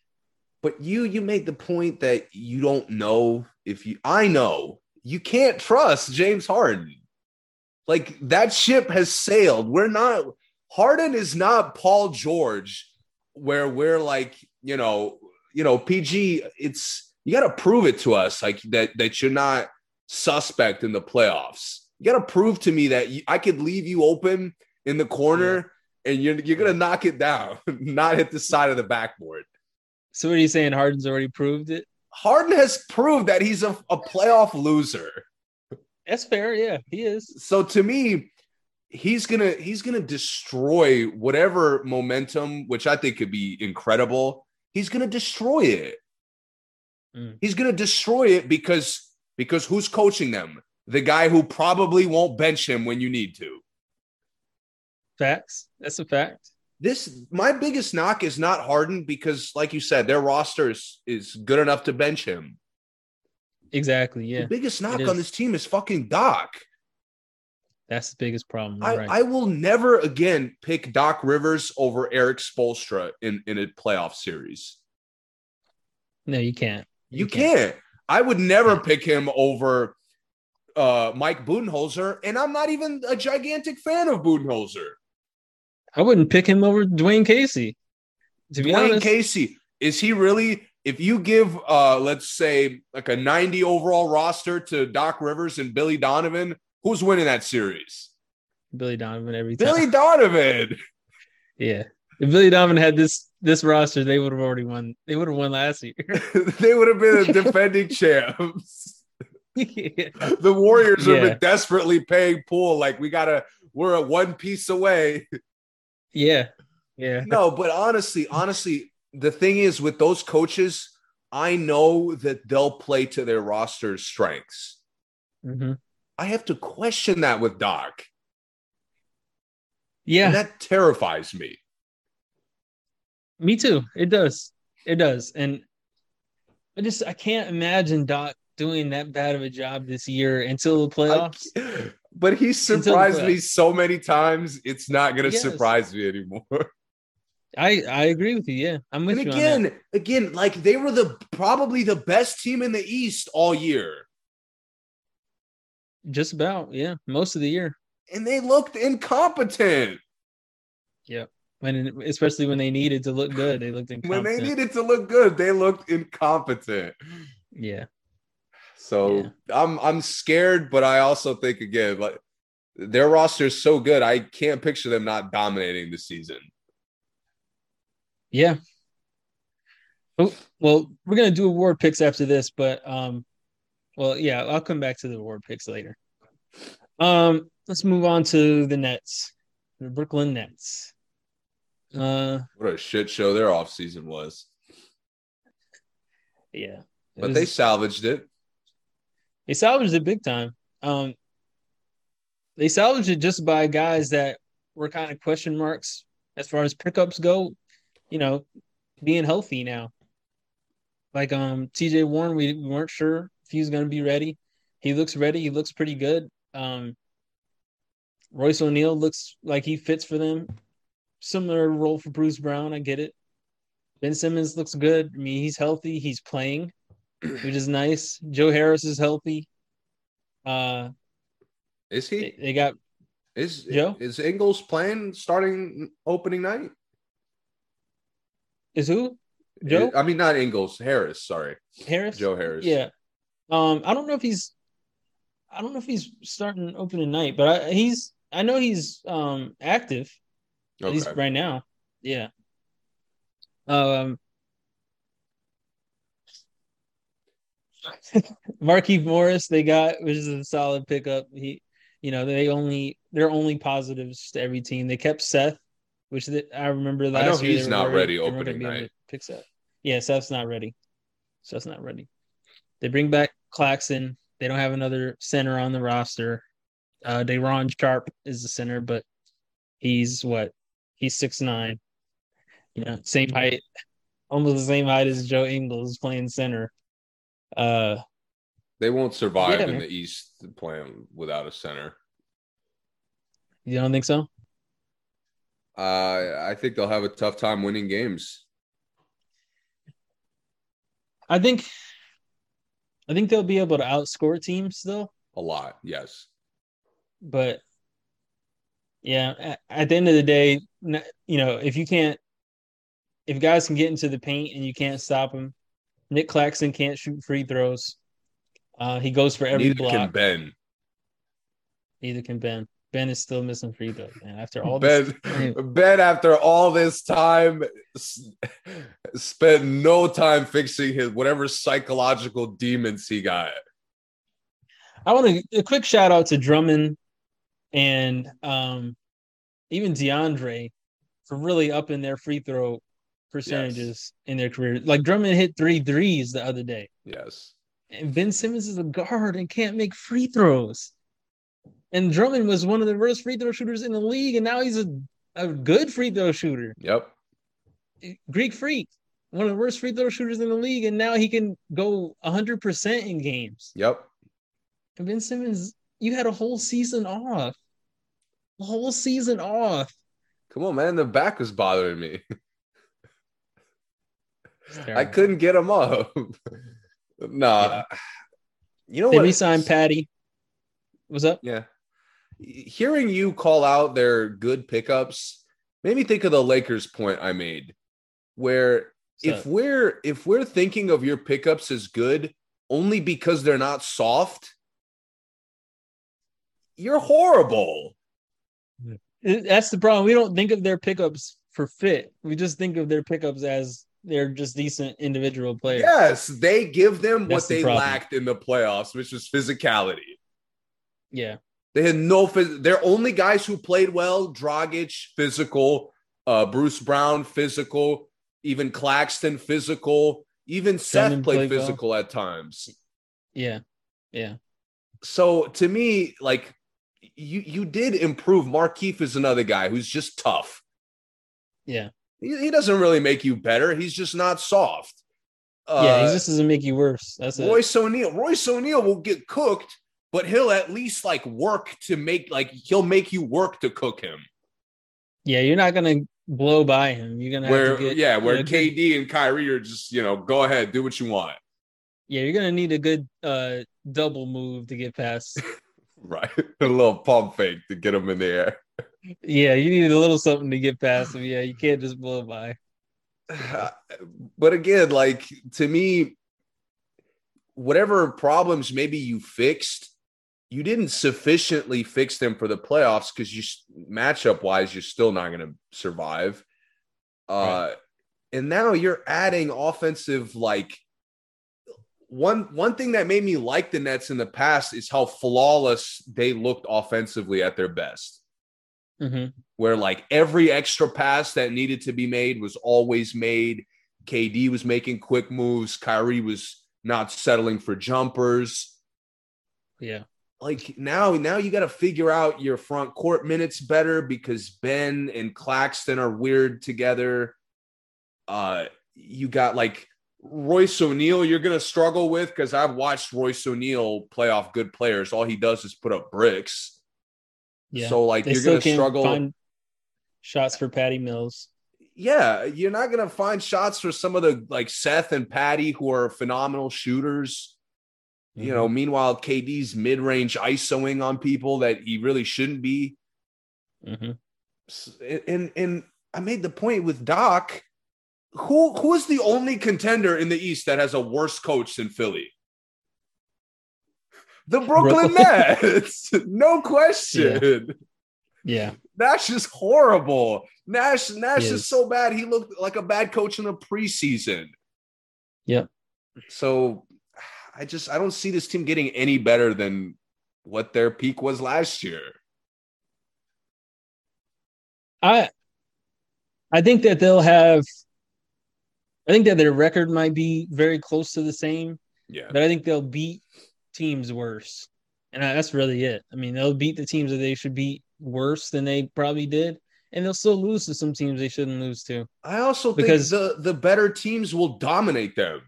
But you you made the point that you don't know if you I know you can't trust James Harden. Like that ship has sailed. We're not Harden is not Paul George, where we're like, you know, you know, PG, it's you got to prove it to us like that that you're not suspect in the playoffs. You got to prove to me that you, I could leave you open in the corner yeah. and you're you're gonna knock it down, not hit the side of the backboard. So what are you saying? Harden's already proved it. Harden has proved that he's a, a playoff loser. That's fair. Yeah, he is. So to me, he's gonna he's gonna destroy whatever momentum, which I think could be incredible. He's gonna destroy it. Mm. He's gonna destroy it because because who's coaching them? The guy who probably won't bench him when you need to. Facts. That's a fact. This my biggest knock is not Harden because, like you said, their roster is, is good enough to bench him. Exactly. Yeah. The biggest knock on this team is fucking Doc. That's the biggest problem. I, right. I will never again pick Doc Rivers over Erik Spoelstra in, in a playoff series. No, you can't. You, you can't. can't. I would never pick him over uh, Mike Budenholzer, and I'm not even a gigantic fan of Budenholzer. I wouldn't pick him over Dwane Casey. To be Dwane honest, Casey is he really if you give uh let's say like a 90 overall roster to Doc Rivers and Billy Donovan, who's winning that series? Billy Donovan every time. Billy Donovan. Yeah. If Billy Donovan had this this roster, they would have already won. They would have won last year. they would have been a defending champs. Yeah. The Warriors yeah. have been desperately paying Poole. like we gotta we're a one piece away. Yeah. Yeah. No, but honestly, honestly, the thing is with those coaches, I know that they'll play to their roster's strengths. Mm-hmm. I have to question that with Doc. Yeah. And that terrifies me. Me too. It does. It does. And I just I can't imagine Doc doing that bad of a job this year until the playoffs. I, but he surprised me so many times. It's not going to yes. surprise me anymore. I I agree with you. Yeah, I'm with and you. Again, again, like they were the probably the best team in the East all year. Just about, yeah, most of the year. And they looked incompetent. Yeah. when especially when they needed to look good, they looked incompetent. When they needed to look good, they looked incompetent. yeah, So Yeah. I'm I'm scared, but I also think again, like their roster is so good, I can't picture them not dominating the season. yeah. Oh, well, we're gonna do award picks after this, but um, well, yeah, I'll come back to the award picks later. Um, let's move on to the Nets, the Brooklyn Nets. Uh, What a shit show their offseason was. yeah, But was- they salvaged it. they salvaged it big time. Um, they salvaged it just by guys that were kind of question marks as far as pickups go. You know, being healthy now. Like um, T.J. Warren, we, we weren't sure if he was going to be ready. He looks ready. He looks pretty good. Um, Royce O'Neale looks like he fits for them. Similar role for Bruce Brown. I get it. Ben Simmons looks good. I mean, he's healthy. He's playing, which is nice. Joe Harris is healthy. Uh, Is they, he? they got Is Joe? is Ingles playing starting opening night? is who Joe I mean not Ingles, Harris, sorry. Harris. Joe Harris. Yeah. Um, I don't know if he's, I don't know if he's starting opening night, but I, he's, I know he's um active at least right now. Yeah. Um. Markieff Morris, they got, which is a solid pickup. He, you know, they only they're only positives to every team. They kept Seth, which they, I remember last know year. he's not ready weren't opening gonna be able night. Pick Seth. Yeah, Seth's not ready. Seth's not ready. They bring back Claxton. They don't have another center on the roster. Uh, Day'Ron Sharpe is the center, but he's what? He's six nine. You know, same height, almost the same height as Joe Ingles playing center. Uh, They won't survive Yeah, in man. the East playing without a center. you don't think so? Uh, I think they'll have a tough time winning games. I think, I think they'll be able to outscore teams still, A lot, yes. but yeah, at, the end of the day, you know, if you can't, if guys can get into the paint and you can't stop them, Nick Claxton can't shoot free throws. Uh, he goes for every Neither block. can Ben. Neither can Ben. Ben is still missing free throws, man. After all Ben, this, Ben, after all this time, spent no time fixing his whatever psychological demons he got. I want to a quick shout out to Drummond and um, even DeAndre for really upping their free throw percentages in their career. Like Drummond hit three threes the other day, Yes. and Ben Simmons is a guard and can't make free throws. And Drummond was one of the worst free throw shooters in the league, and now he's a, a good free throw shooter. Yep. Greek Freak, one of the worst free throw shooters in the league, and now he can go 100% in games. Yep. And Ben Simmons, you had a whole season off. A whole season off. Come on, man. The back was bothering me. I couldn't get him up. nah. Yeah. You know They what? re-signed Patty. What's up? Yeah. Hearing you call out their good pickups made me think of the Lakers point I made, where What's if we're if we're thinking of your pickups as good only because they're not soft, you're horrible. That's the problem. We don't think of their pickups for fit. We just think of their pickups as they're just decent individual players. Yes, they give them That's what the they problem. lacked in the playoffs, which was physicality. Yeah. They had no phys- they're only guys who played well. Dragic, physical. Uh, Bruce Brown, physical. Even Claxton, physical. Even Seth played played well. physical at times. Yeah. Yeah. So to me, like you, you did improve. Markieff is another guy who's just tough. Yeah. He, he doesn't really make you better. He's just not soft. Uh, yeah. He just doesn't make you worse. That's it. Royce O'Neale. Royce O'Neale will get cooked, but he'll at least like work to make like he'll make you work to cook him. Yeah. You're not gonna blow by him. You're gonna have Where to get yeah, where a good- KD and Kyrie are just you know go ahead, do what you want. yeah, you're gonna need a good uh double move to get past. Right, a little pump fake to get him in the air. Yeah, you need a little something to get past them. Yeah, you can't just blow by. but again, like to me, whatever problems maybe you fixed, you didn't sufficiently fix them for the playoffs because you matchup wise, you're still not going to survive. Uh, right. and now you're adding offensive like one one thing that made me like the Nets in the past is how flawless they looked offensively at their best. Mm-hmm. Where like every extra pass that needed to be made was always made. KD was making quick moves. Kyrie was not settling for jumpers. Yeah. Like now, now you got to figure out your front court minutes better because Ben and Claxton are weird together. Uh, you got like Royce O'Neale, you're going to struggle with because I've watched Royce O'Neale play off good players. All he does is put up bricks. Yeah. So like they you're going to struggle. shots for Patty Mills. Yeah, you're not going to find shots for some of the like Seth and Patty who are phenomenal shooters. Mm-hmm. You know, mm-hmm. meanwhile, KD's mid-range isoing on people that he really shouldn't be. Mm-hmm. And and I made the point with Doc who who is the only contender in the East that has a worse coach than Philly? The Brooklyn Nets, no question. Yeah. yeah. Nash is horrible. Nash Nash is. is so bad. He looked like a bad coach in the preseason. Yep. So I just I don't see this team getting any better than what their peak was last year. I I think that they'll have I think that their record might be very close to the same. Yeah. But I think they'll beat teams worse. And that's really it. I mean, they'll beat the teams that they should beat worse than they probably did. And they'll still lose to some teams they shouldn't lose to. I also because think the, the better teams will dominate them.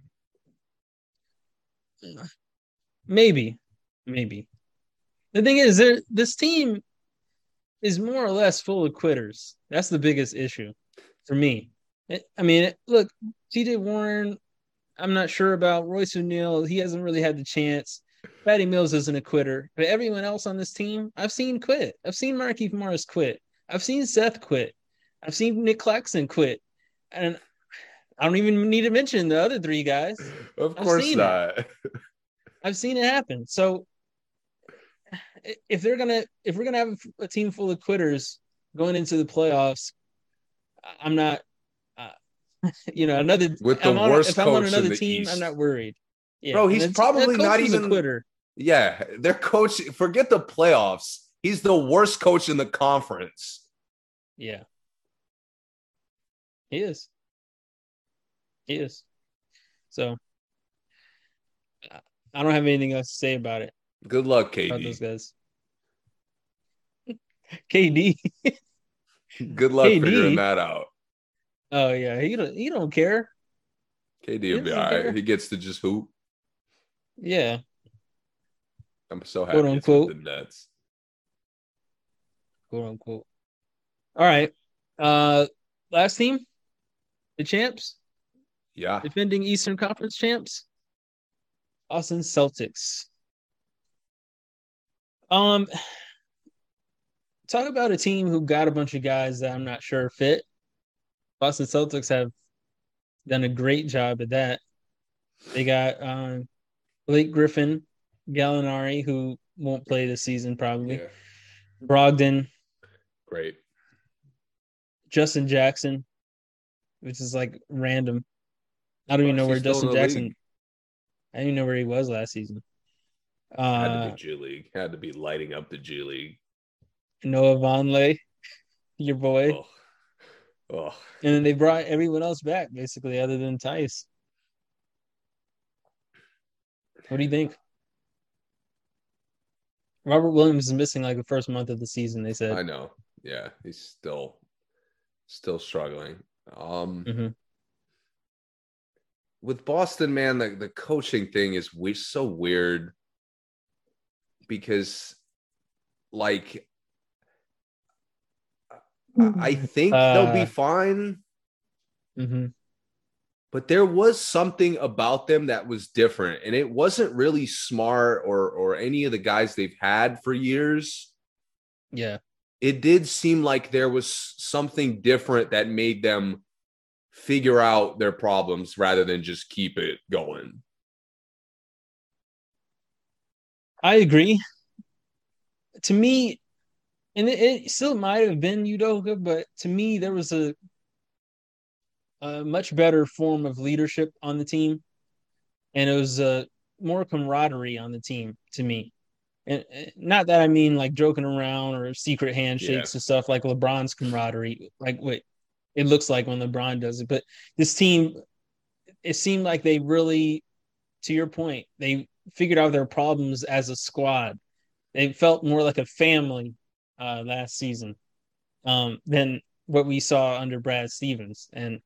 Maybe. Maybe. The thing is, there this team is more or less full of quitters. That's the biggest issue for me. I mean, look, TJ Warren, I'm not sure about Royce O'Neale. He hasn't really had the chance. Patty Mills isn't a quitter, but everyone else on this team, I've seen quit. I've seen Markieff Morris quit. I've seen Seth quit. I've seen Nick Claxton quit, and I don't even need to mention the other three guys. Of course not. It. I've seen it happen. So if they're gonna, if we're gonna have a team full of quitters going into the playoffs, I'm not uh, you know, another with the I'm worst on, if I'm on another team, East. I'm not worried. Yeah. Bro, he's probably not even a quitter. Yeah, their coach. Forget the playoffs. He's the worst coach in the conference. Yeah, he is. He is. So, I don't have anything else to say about it. Good luck, KD. those guys. KD. Good luck KD. figuring that out. Oh yeah, he don't he don't care. KD will be all right. He gets to just hoop. Yeah. I'm so happy Quote, unquote. the Nets. Quote unquote. All right. Uh last team, the champs. Yeah. Defending Eastern Conference champs. Boston Celtics. Um talk about a team who got a bunch of guys that I'm not sure fit. Boston Celtics have done a great job at that. They got um, Blake Griffin, Gallinari, who won't play this season probably. Yeah. Brogdon. Great. Justin Jackson, which is like random. I don't even know where Justin Jackson. League. I didn't even know where he was last season. Uh, Had to be uh, G League. Had to be lighting up the G League. Noah Vonleh, your boy. Oh. Oh. And then they brought everyone else back, basically, other than Theis. What do you think? Robert Williams is missing like the first month of the season. They said. I know. Yeah, he's still, still struggling. Um, mm-hmm. With Boston, man, the, the coaching thing is we so weird because, like, I think uh, they'll be uh, fine. Mm-hmm. But there was something about them that was different, and it wasn't really Smart or or any of the guys they've had for years. Yeah, it did seem like there was something different that made them figure out their problems rather than just keep it going. I agree. To me, and it, it still might have been Udoka, but to me, there was a a much better form of leadership on the team, and it was a more camaraderie on the team to me. And not that I mean like joking around or secret handshakes yeah. and stuff like LeBron's camaraderie, like what it looks like when LeBron does it. But this team, it seemed like they really, to your point, they figured out their problems as a squad. They felt more like a family uh, last season um, than what we saw under Brad Stevens, and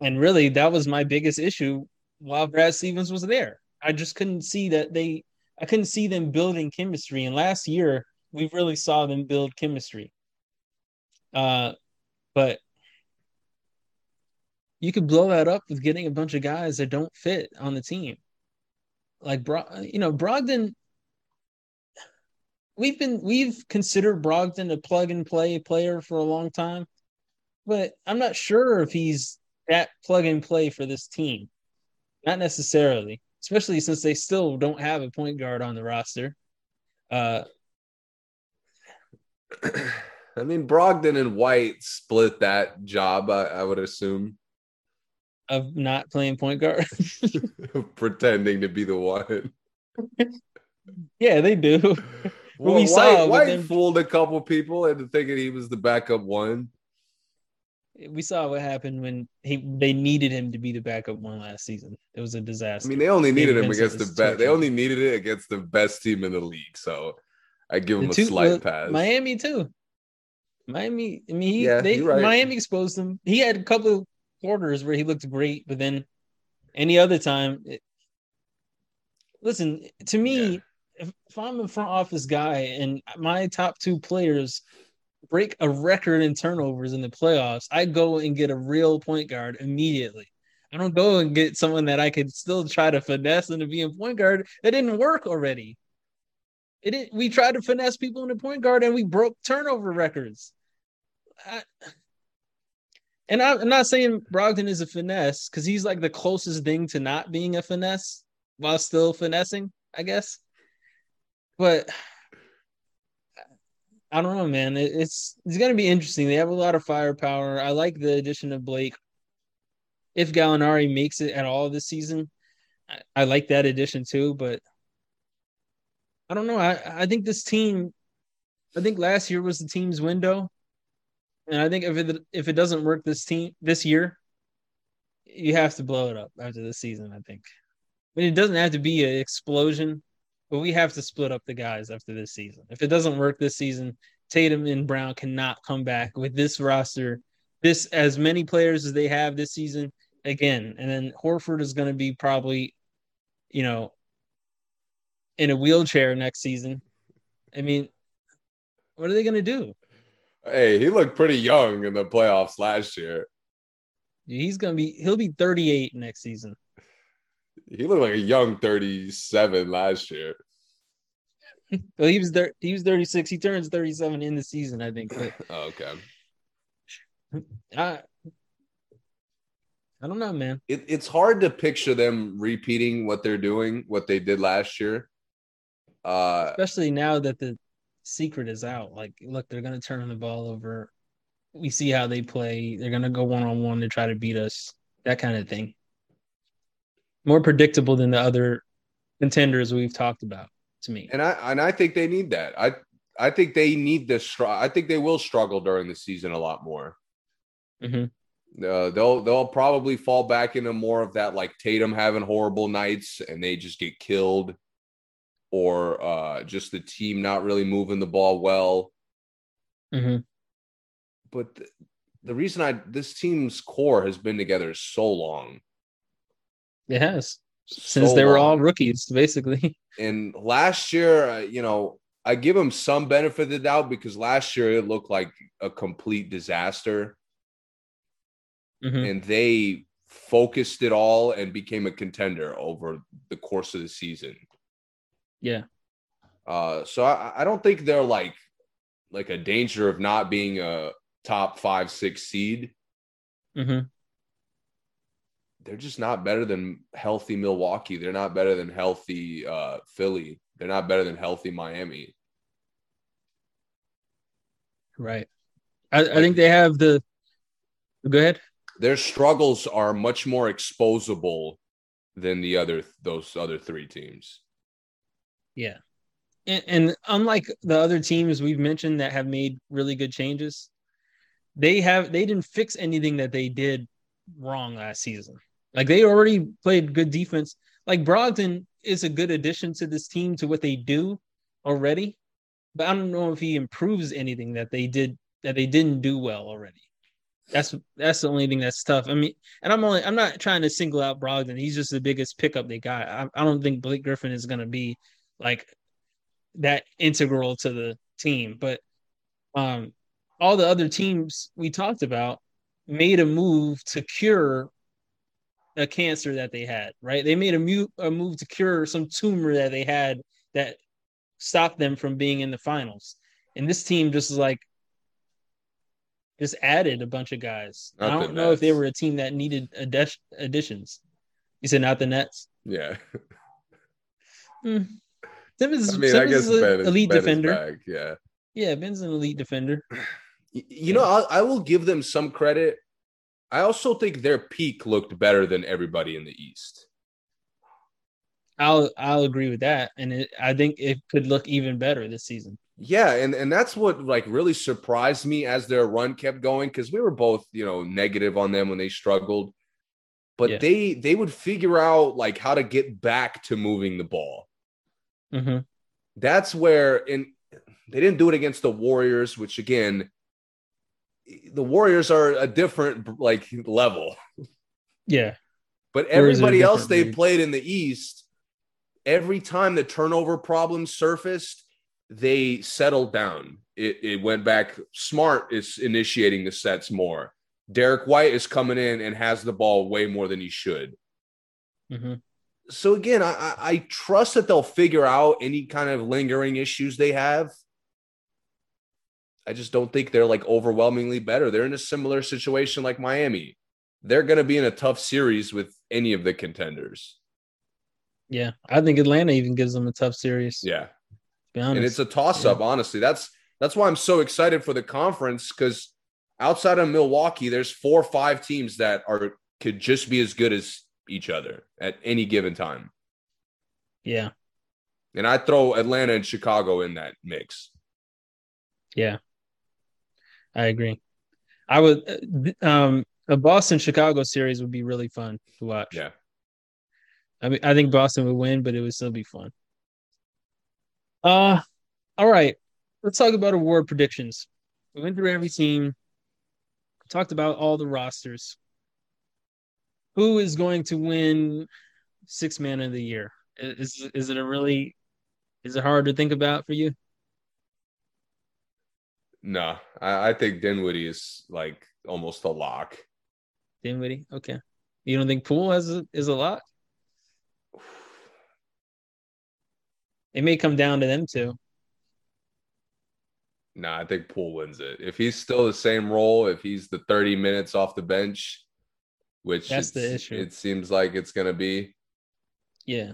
and really that was my biggest issue while Brad Stevens was there. I just couldn't see that they, I couldn't see them building chemistry. And last year we really saw them build chemistry. Uh, but you could blow that up with getting a bunch of guys that don't fit on the team. Like Bro, you know, Brogdon we've been we've considered Brogdon a plug and play player for a long time, but I'm not sure if he's that plug and play for this team. Not necessarily, especially since they still don't have a point guard on the roster. Uh, I mean, Brogdon and White split that job. I, I would assume of not playing point guard, pretending to be the one. yeah, they do. Well, we White, saw White them... fooled a couple people into thinking he was the backup one. We saw what happened when he they needed him to be the backup one last season. It was a disaster. I mean, they only needed him against the best. They only needed it against the best team in the league. So I give him two, a slight well, pass. Miami too. Miami. I mean, he, yeah, they, right. Miami exposed him. He had a couple quarters where he looked great, but then any other time, it, listen to me. Yeah if, if I'm a front office guy and my top two players break a record in turnovers in the playoffs, I go and get a real point guard immediately. I don't go and get someone that I could still try to finesse into being point guard. That didn't work already. It didn't, we tried to finesse people into point guard and we broke turnover records. I, and I, am not saying Brogdon is a finesse because he's like the closest thing to not being a finesse while still finessing, I guess but I don't know, man. it's it's gonna be interesting. They have a lot of firepower. I like the addition of Blake. If Gallinari makes it at all this season, I, I like that addition too. But I don't know. I I think this team. I think last year was the team's window, and I think if it if it doesn't work this team this year, you have to blow it up after the season. I think, but it doesn't have to be an explosion but we have to split up the guys after this season. If it doesn't work this season, Tatum and Brown cannot come back with this roster, this as many players as they have this season again. And then Horford is going to be probably, you know, in a wheelchair next season. I mean, what are they going to do? Hey, he looked pretty young in the playoffs last year. He's to be, he'll be 38 next season. He looked like a young 37 last year. well, he was there. He was 36. He turns 37 in the season, I think. But, oh, okay. I, I don't know, man. It, it's hard to picture them repeating what they're doing, what they did last year. Uh, Especially now that the secret is out. Like, look, they're going to turn the ball over. We see how they play. They're going to go one on one to try to beat us. That kind of thing more predictable than the other contenders we've talked about to me. And I and I think they need that. I I think they need this. Str- I think they will struggle during the season a lot more. Mm-hmm. Uh, they'll they'll probably fall back into more of that like Tatum having horrible nights and they just get killed, or uh, just the team not really moving the ball well. Mm-hmm. But the, the reason I this team's core has been together so long it has since so they were long. all rookies, basically. And last year, uh, you know, I give them some benefit of the doubt because last year it looked like a complete disaster. Mm-hmm. And they focused it all and became a contender over the course of the season. Yeah. Uh, so I, I don't think they're like like a danger of not being a top five, six seed. Mm-hmm. They're just not better than healthy Milwaukee. They're not better than healthy uh, Philly. They're not better than healthy Miami. Right. I, I think they have the. Go ahead. Their struggles are much more exposable than the other those other three teams. Yeah. And, and unlike the other teams we've mentioned that have made really good changes, they have they didn't fix anything that they did wrong last season. Like they already played good defense. Like Brogdon is a good addition to this team to what they do already, but I don't know if he improves anything that they did that they didn't do well already. That's that's the only thing that's tough. I mean, and I'm only I'm not trying to single out Brogdon. He's just the biggest pickup they got. I, I don't think Blake Griffin is going to be like that integral to the team, but um, all the other teams we talked about made a move to cure a cancer that they had. Right? They made a, mu- a move to cure some tumor that they had that stopped them from being in the finals. And this team just is like just added a bunch of guys. I don't know if they were a team that needed addi- additions. You said not the Nets. Yeah. Hmm. Simmons, I mean, I guess is an Ben is, elite ben defender. back. Yeah. Yeah, Ben's an elite defender. Y- You know, I, I will give them some credit. I also think their peak looked better than everybody in the East. I'll I'll agree with that, and it, I think it could look even better this season. Yeah, and and that's what like really surprised me as their run kept going because we were both you know negative on them when they struggled, but Yeah. they they would figure out like how to get back to moving the ball. Mm-hmm. That's where in they didn't do it against the Warriors, which again, the Warriors are a different like level. Yeah, But Warriors are a everybody else they league. played in the East, every time the turnover problem surfaced, they settled down. It, it went back. Smart is initiating the sets more. Derrick White is coming in and has the ball way more than he should. hmm So again, I, I, I trust that they'll figure out any kind of lingering issues they have. I just don't think they're like overwhelmingly better. They're in a similar situation like Miami. They're going to be in a tough series with any of the contenders. yeah. I think Atlanta even gives them a tough series. Yeah. to be honest. And it's a toss up, honestly. That's that's why I'm so excited for the conference because outside of Milwaukee, there's four or five teams that are could just be as good as each other at any given time. yeah, And I throw Atlanta and Chicago in that mix. yeah. I agree. I would uh, um a Boston Chicago series would be really fun to watch. Yeah. I mean, I think Boston would win, but it would still be fun. Uh, all right. Let's talk about award predictions. We went through every team, talked about all the rosters. Who is going to win six man of the year? Is is it a really is it hard to think about for you? No, I, I think Dinwiddie is like almost a lock. Dinwiddie? Okay. You don't think Poole has a, is a lock? It may come down to them two. No, I think Poole wins it. If he's still the same role, if he's the 30 minutes off the bench, which That's the issue. it seems like it's going to be, Yeah.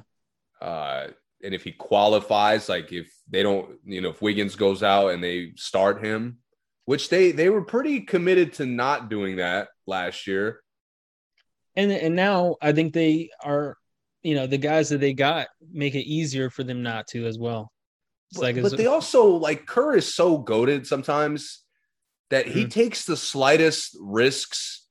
uh, and if he qualifies, like if they don't, you know, if Wiggins goes out and they start him, which they they were pretty committed to not doing that last year. And and now I think they are, you know, the guys that they got make it easier for them not to as well. It's But, like but they also like Kerr is so goaded sometimes that he Mhm. takes the slightest risks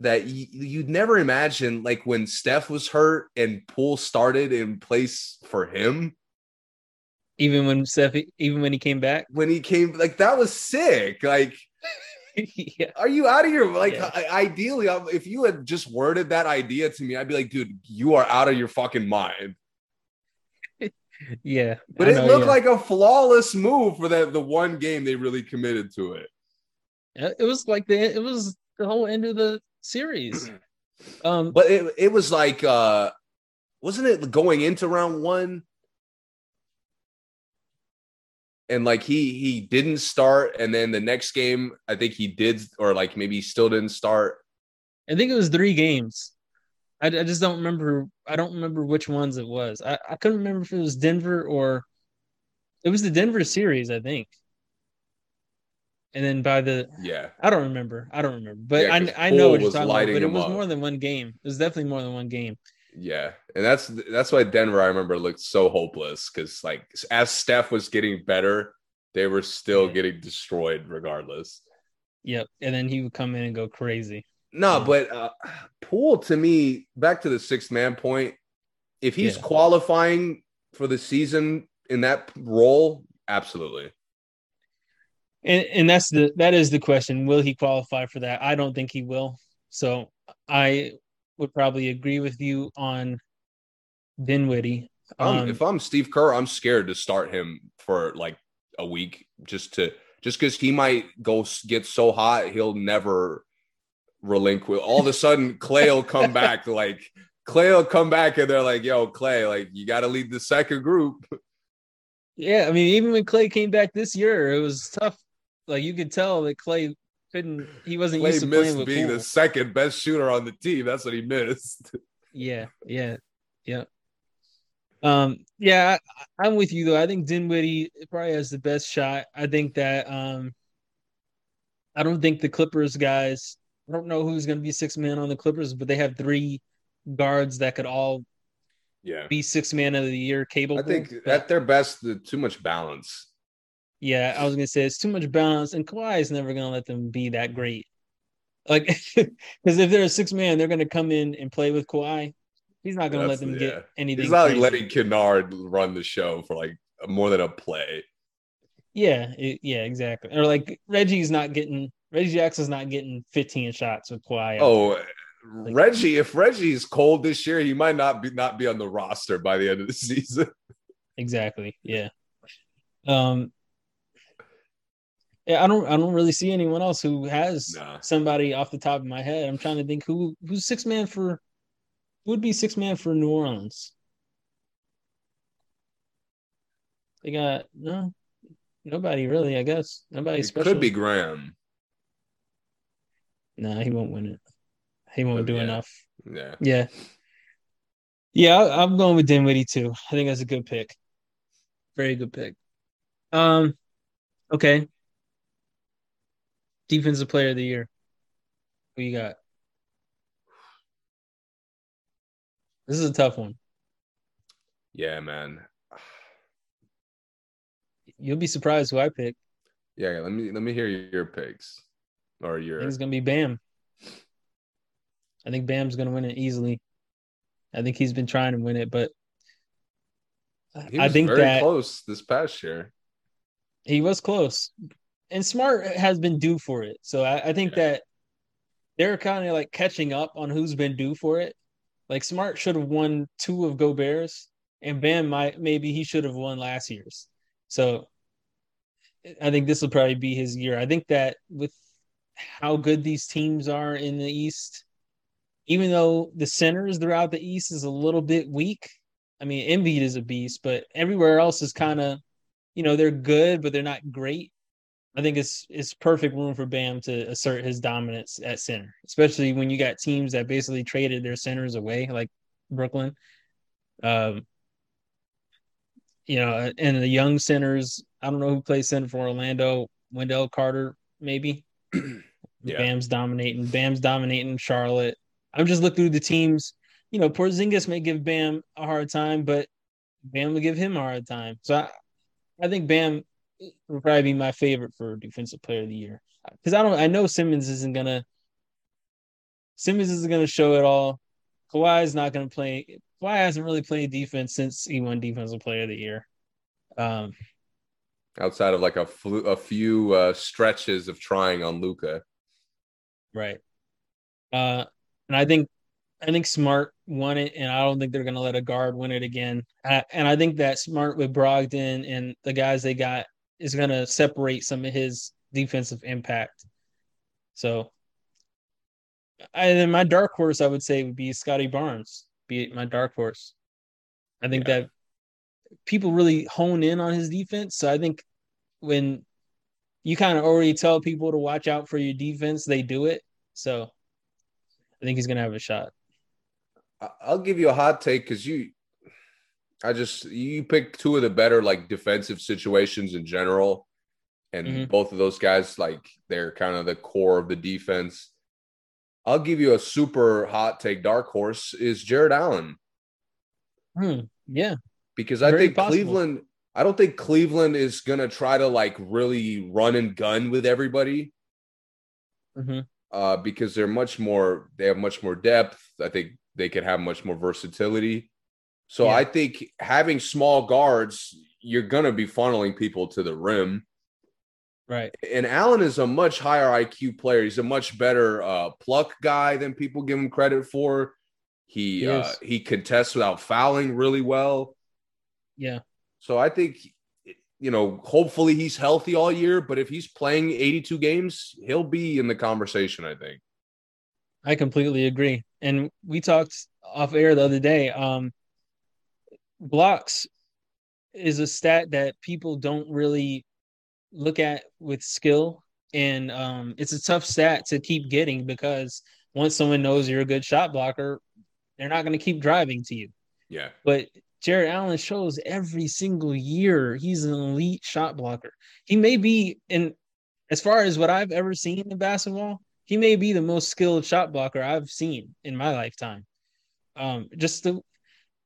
that y- you'd never imagine. Like when Steph was hurt and Poole started in place for him even when Steph, even when he came back. when he came, like that was sick. Like, yeah. are you out of your like? Yeah. I- Ideally, if you had just worded that idea to me, I'd be like, dude, you are out of your fucking mind. Yeah. But I it know, looked yeah. like a flawless move for that the one game they really committed to it. it was like the it was the whole end of the series. Um But it, it was like uh wasn't it going into round one? and like he he didn't start, and then the next game I think he did, or like maybe he still didn't start. I think it was three games. I, I just don't remember. I don't remember which ones it was. I, I couldn't remember if it was Denver or it was the Denver series, I think. And then by the Yeah, I don't remember. I don't remember. But Yeah, I I know you're was talking about. But it was up. more than one game. It was definitely more than one game. yeah, and that's that's why Denver I remember looked so hopeless because like as Steph was getting better, they were still Yeah. getting destroyed regardless. Yep. And then he would come in and go crazy. No, but uh, Poole to me, back to the sixth man point. If he's Yeah. qualifying for the season in that role, absolutely. And and that's the that is the question. Will he qualify for that? I don't think he will. So I would probably agree with you on Dinwiddie. Um, Um, if I'm Steve Kerr, I'm scared to start him for like a week just to just because he might go get so hot he'll never relinquish. All of a sudden, Clay will come back like Clay will come back and they're like, "Yo, Clay, like you got to lead the second group." yeah, I mean, even when Clay came back this year, it was tough. Like you could tell that Clay couldn't. He wasn't Clay used to playing missed with being the second best shooter on the team. That's what he missed. Yeah, yeah, yeah. Um, yeah, I, I'm with you though. I think Dinwiddie probably has the best shot. I think that um, I don't think the Clippers guys. I don't know who's going to be six man on the Clippers, but they have three guards that could all Yeah. be six man of the year capable. I think at their best, the too much balance. Yeah, I was gonna say it's too much balance, and Kawhi is never gonna let them be that great. Like, because if they're a six man, they're gonna come in and play with Kawhi. He's not gonna That's- let them yeah. get anything. He's not like letting Kennard run the show for like more than a play. Yeah, it- yeah, exactly. Or like Reggie's not getting Reggie Jackson's not getting 15 shots with Kawhi. Oh, there. Reggie, if Reggie's cold this year, he might not be not be on the roster by the end of the season. exactly. Yeah. Um. Yeah, I don't. I don't really see anyone else who has Nah. somebody off the top of my head. I'm trying to think who who's six man for. Would be six man for New Orleans? They got no, nobody really. I guess nobody It special. could be Graham. Nah, he won't win it. He won't do Yeah. enough. Yeah. Yeah. Yeah, I- I'm going with Dinwiddie too. I think that's a good pick. Very good pick. Um, okay. Defensive player of the year. Who you got? This is a tough one. Yeah, man. You'll be surprised who I pick. Yeah, let me let me hear your picks. Or your it's gonna be Bam. I think Bam's gonna win it easily. I think he's been trying to win it, but he I was think very that close this past year. He was close. And Smart has been due for it. So I, I think Yeah. that they're kind of like catching up on who's been due for it. Like Smart should have won two of Gobert's, and Bam might maybe he should have won last year's. So I think this will probably be his year. I think that with how good these teams are in the East, even though the centers throughout the East is a little bit weak. I mean, Embiid is a beast, but everywhere else is kind of, you know, they're good, but they're not great. I think it's it's perfect room for Bam to assert his dominance at center, especially when you got teams that basically traded their centers away, like Brooklyn. Um, you know, and the young centers. I don't know who plays center for Orlando. Wendell Carter, maybe. Yeah. Bam's dominating. Bam's dominating Charlotte. I'm just looking through the teams. You know, Porzingis may give Bam a hard time, but Bam will give him a hard time. So I, I think Bam will probably be my favorite for defensive player of the year because I don't. I know Simmons isn't gonna. Simmons isn't gonna show it all. Kawhi is not gonna play. Kawhi hasn't really played defense since he won defensive player of the year. Um, Outside of like a flu- a few uh, stretches of trying on Luka. Right. Uh, and I think I think Smart won it, and I don't think they're going to let a guard win it again. Uh, and I think that Smart with Brogdon and the guys they got is going to separate some of his defensive impact. So, and then my dark horse, I would say, would be Scottie Barnes. Be my dark horse. I think Yeah. that people really hone in on his defense. So I think when you kind of already tell people to watch out for your defense, they do it. So I think he's gonna have a shot. I'll give you a hot take because you, I just you pick two of the better like defensive situations in general, and Mhm. both of those guys like they're kind of the core of the defense. I'll give you a super hot take. Dark horse is Jarrett Allen Hmm. Yeah. because I think possible. Cleveland. I don't think Cleveland is gonna try to like really run and gun with everybody. hmm uh, because they're much more they have much more depth. I think they could have much more versatility. So Yeah. I think having small guards, you're gonna be funneling people to the rim. Right. And Allen is a much higher IQ player. He's a much better uh, pluck guy than people give him credit for. He He uh, he contests without fouling really well. Yeah. So I think you know, hopefully he's healthy all year. But if he's playing 82 games, he'll be in the conversation. I think. I completely agree. And we talked off air the other day. Um, blocks is a stat that people don't really look at with skill, and um, it's a tough stat to keep getting because once someone knows you're a good shot blocker, they're not going to keep driving to you. Yeah. But Jarrett Allen shows every single year he's an elite shot blocker. He may be in as far as what I've ever seen in basketball, he may be the most skilled shot blocker I've seen in my lifetime. Um, just the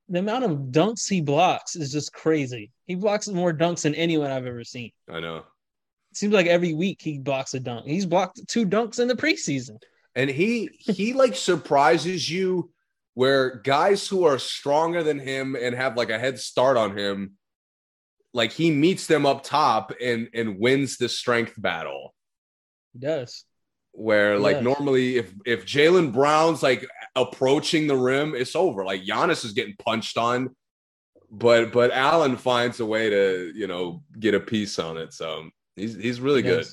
the amount of dunks he blocks is just crazy. He blocks more dunks than anyone I've ever seen. I know. It seems like every week he blocks a dunk. He's blocked two dunks in the preseason. And he he like surprises you where guys who are stronger than him and have like a head start on him, like he meets them up top and and wins the strength battle. He does. Where like Yes. normally if if Jaylen Brown's like approaching the rim, it's over. Like Giannis is getting punched on, but but Allen finds a way to you know get a piece on it. So he's he's really He good.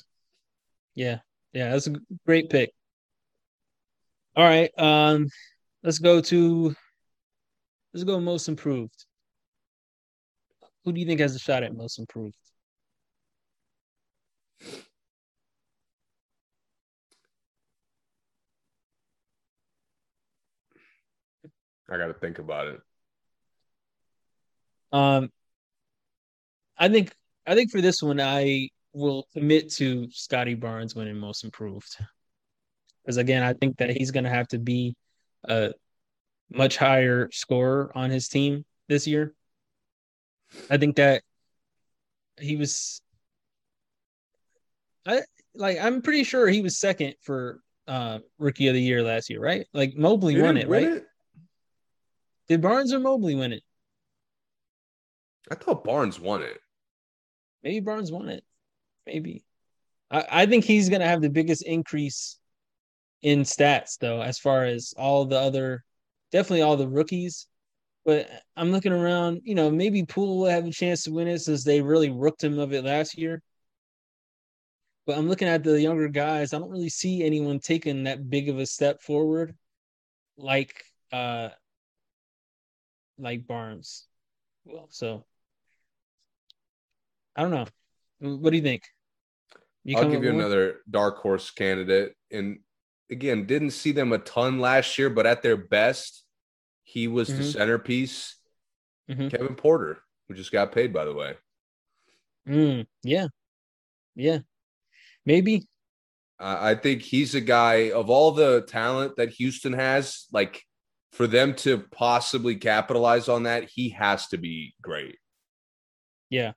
Yeah. Yeah, that's a great pick. All right. Um, let's go to let's go most improved. Who do you think has a shot at most improved? I got to think about it. Um, I think I think for this one, I will commit to Scottie Barnes winning most improved. Because again, I think that he's going to have to be a much higher scorer on his team this year. I think that he was, I like. I'm pretty sure he was second for uh rookie of the year last year, right? Like Mobley won it, right? win Did Barnes or Mobley win it? I thought Barnes won it. Maybe Barnes won it. Maybe. I, I think he's gonna have the biggest increase in stats though, as far as all the other definitely all the rookies. But I'm looking around, you know, maybe Poole will have a chance to win it since they really rooked him of it last year. But I'm looking at the younger guys. I don't really see anyone taking that big of a step forward like uh like Barnes. Well, so I don't know. What do you think? You I'll give you another dark horse candidate. And again, didn't see them a ton last year, but at their best, he was the Mhm. centerpiece. Mhm. Kevin Porter, who just got paid, by the way. Mm, yeah, yeah, maybe. I think he's a guy of all the talent that Houston has, like for them to possibly capitalize on that, he has to be great. Yeah.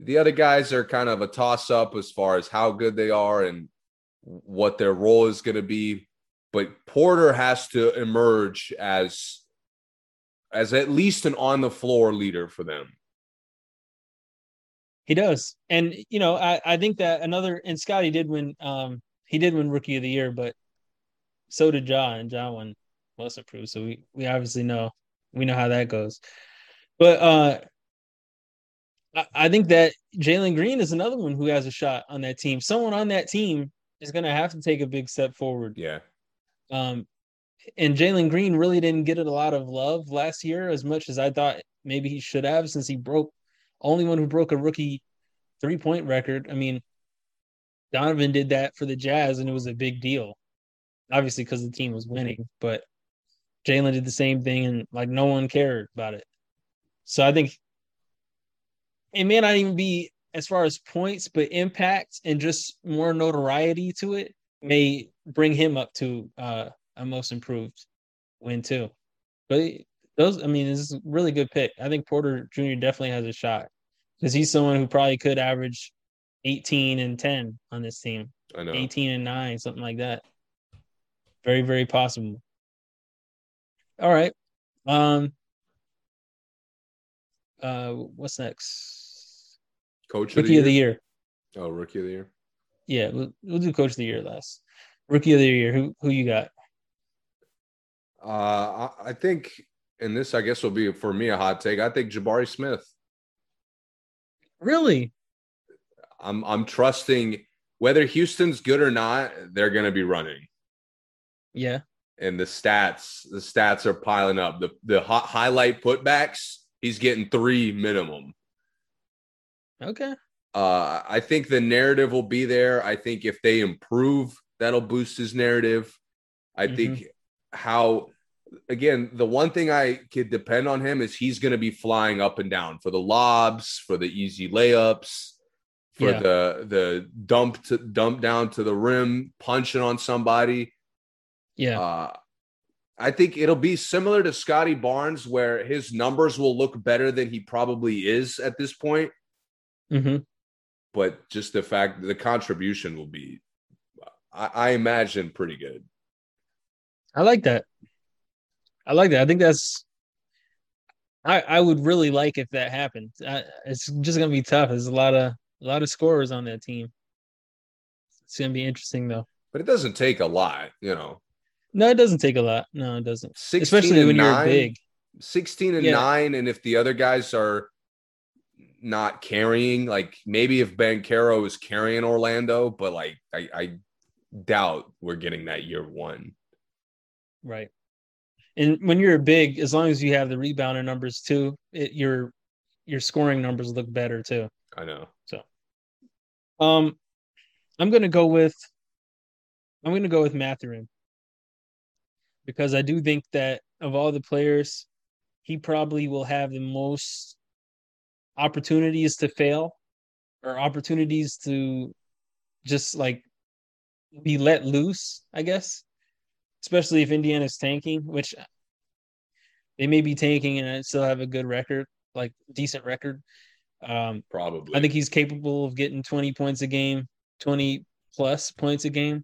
The other guys are kind of a toss up as far as how good they are and what their role is going to be. But Porter has to emerge as as at least an on the floor leader for them. He does. And you know, I, I think that another and Scottie did win um he did win rookie of the year, but so did Ja and Ja won most improved. So we we obviously know we know how that goes. But uh I, I think that Jalen Green is another one who has a shot on that team. Someone on that team is gonna have to take a big step forward. Yeah. Um, and Jalen Green really didn't get a lot of love last year as much as I thought maybe he should have, since he broke only one who broke a rookie three point record. I mean, Donovan did that for the Jazz, and it was a big deal. Obviously, because the team was winning, but Jalen did the same thing, and like no one cared about it. So I think it may not even be as far as points, but impact and just more notoriety to it may bring him up to uh, a most improved win too. But those, I mean, it's a really good pick. I think Porter Jr. definitely has a shot because he's someone who probably could average 18 and 10 on this team. I know. 18 and 9, something like that. Very, very possible. All right. Um uh what's next? Coach Rookie of of the the year. year. Oh, rookie of the year. Yeah, we'll, we'll do coach of the year last. Rookie of the year. Who who you got? Uh, I, I think, and this I guess will be for me a hot take. I think Jabari Smith. Really? I'm I'm trusting whether Houston's good or not, they're going to be running, Yeah. And the stats the stats are piling up. The the hot highlight putbacks, he's getting three minimum. Okay. Uh, I think the narrative will be there. I think if they improve, that'll boost his narrative. I think how again the one thing I could depend on him is he's going to be flying up and down for the lobs, for the easy layups, for Yeah. the the dump to dump down to the rim, punching on somebody. Yeah. Uh, I think it'll be similar to Scottie Barnes, where his numbers will look better than he probably is at this point. mm-hmm. But just the fact the contribution will be, I, I imagine, pretty good. I like that. I like that. I think that's. I I would really like if that happened. I, it's just gonna be tough. There's a lot of a lot of scorers on that team. It's gonna be interesting though. But it doesn't take a lot, you know. No, it doesn't take a lot. No, it doesn't. Especially when you're big. 16 and Yeah. 9 and if the other guys are not carrying like maybe if Banchero is carrying Orlando but like I, I doubt we're getting that year one Right. And when you're big, as long as you have the rebounder numbers too, it, your your scoring numbers look better too. I know So, Um, I'm gonna go with I'm gonna go with Mathurin because I do think that of all the players, he probably will have the most opportunities to fail or opportunities to just like be let loose, I guess. Especially if Indiana's tanking, which they may be tanking and I still have a good record, like decent record. Um, probably I think he's capable of getting 20 points a game, 20 plus points a game.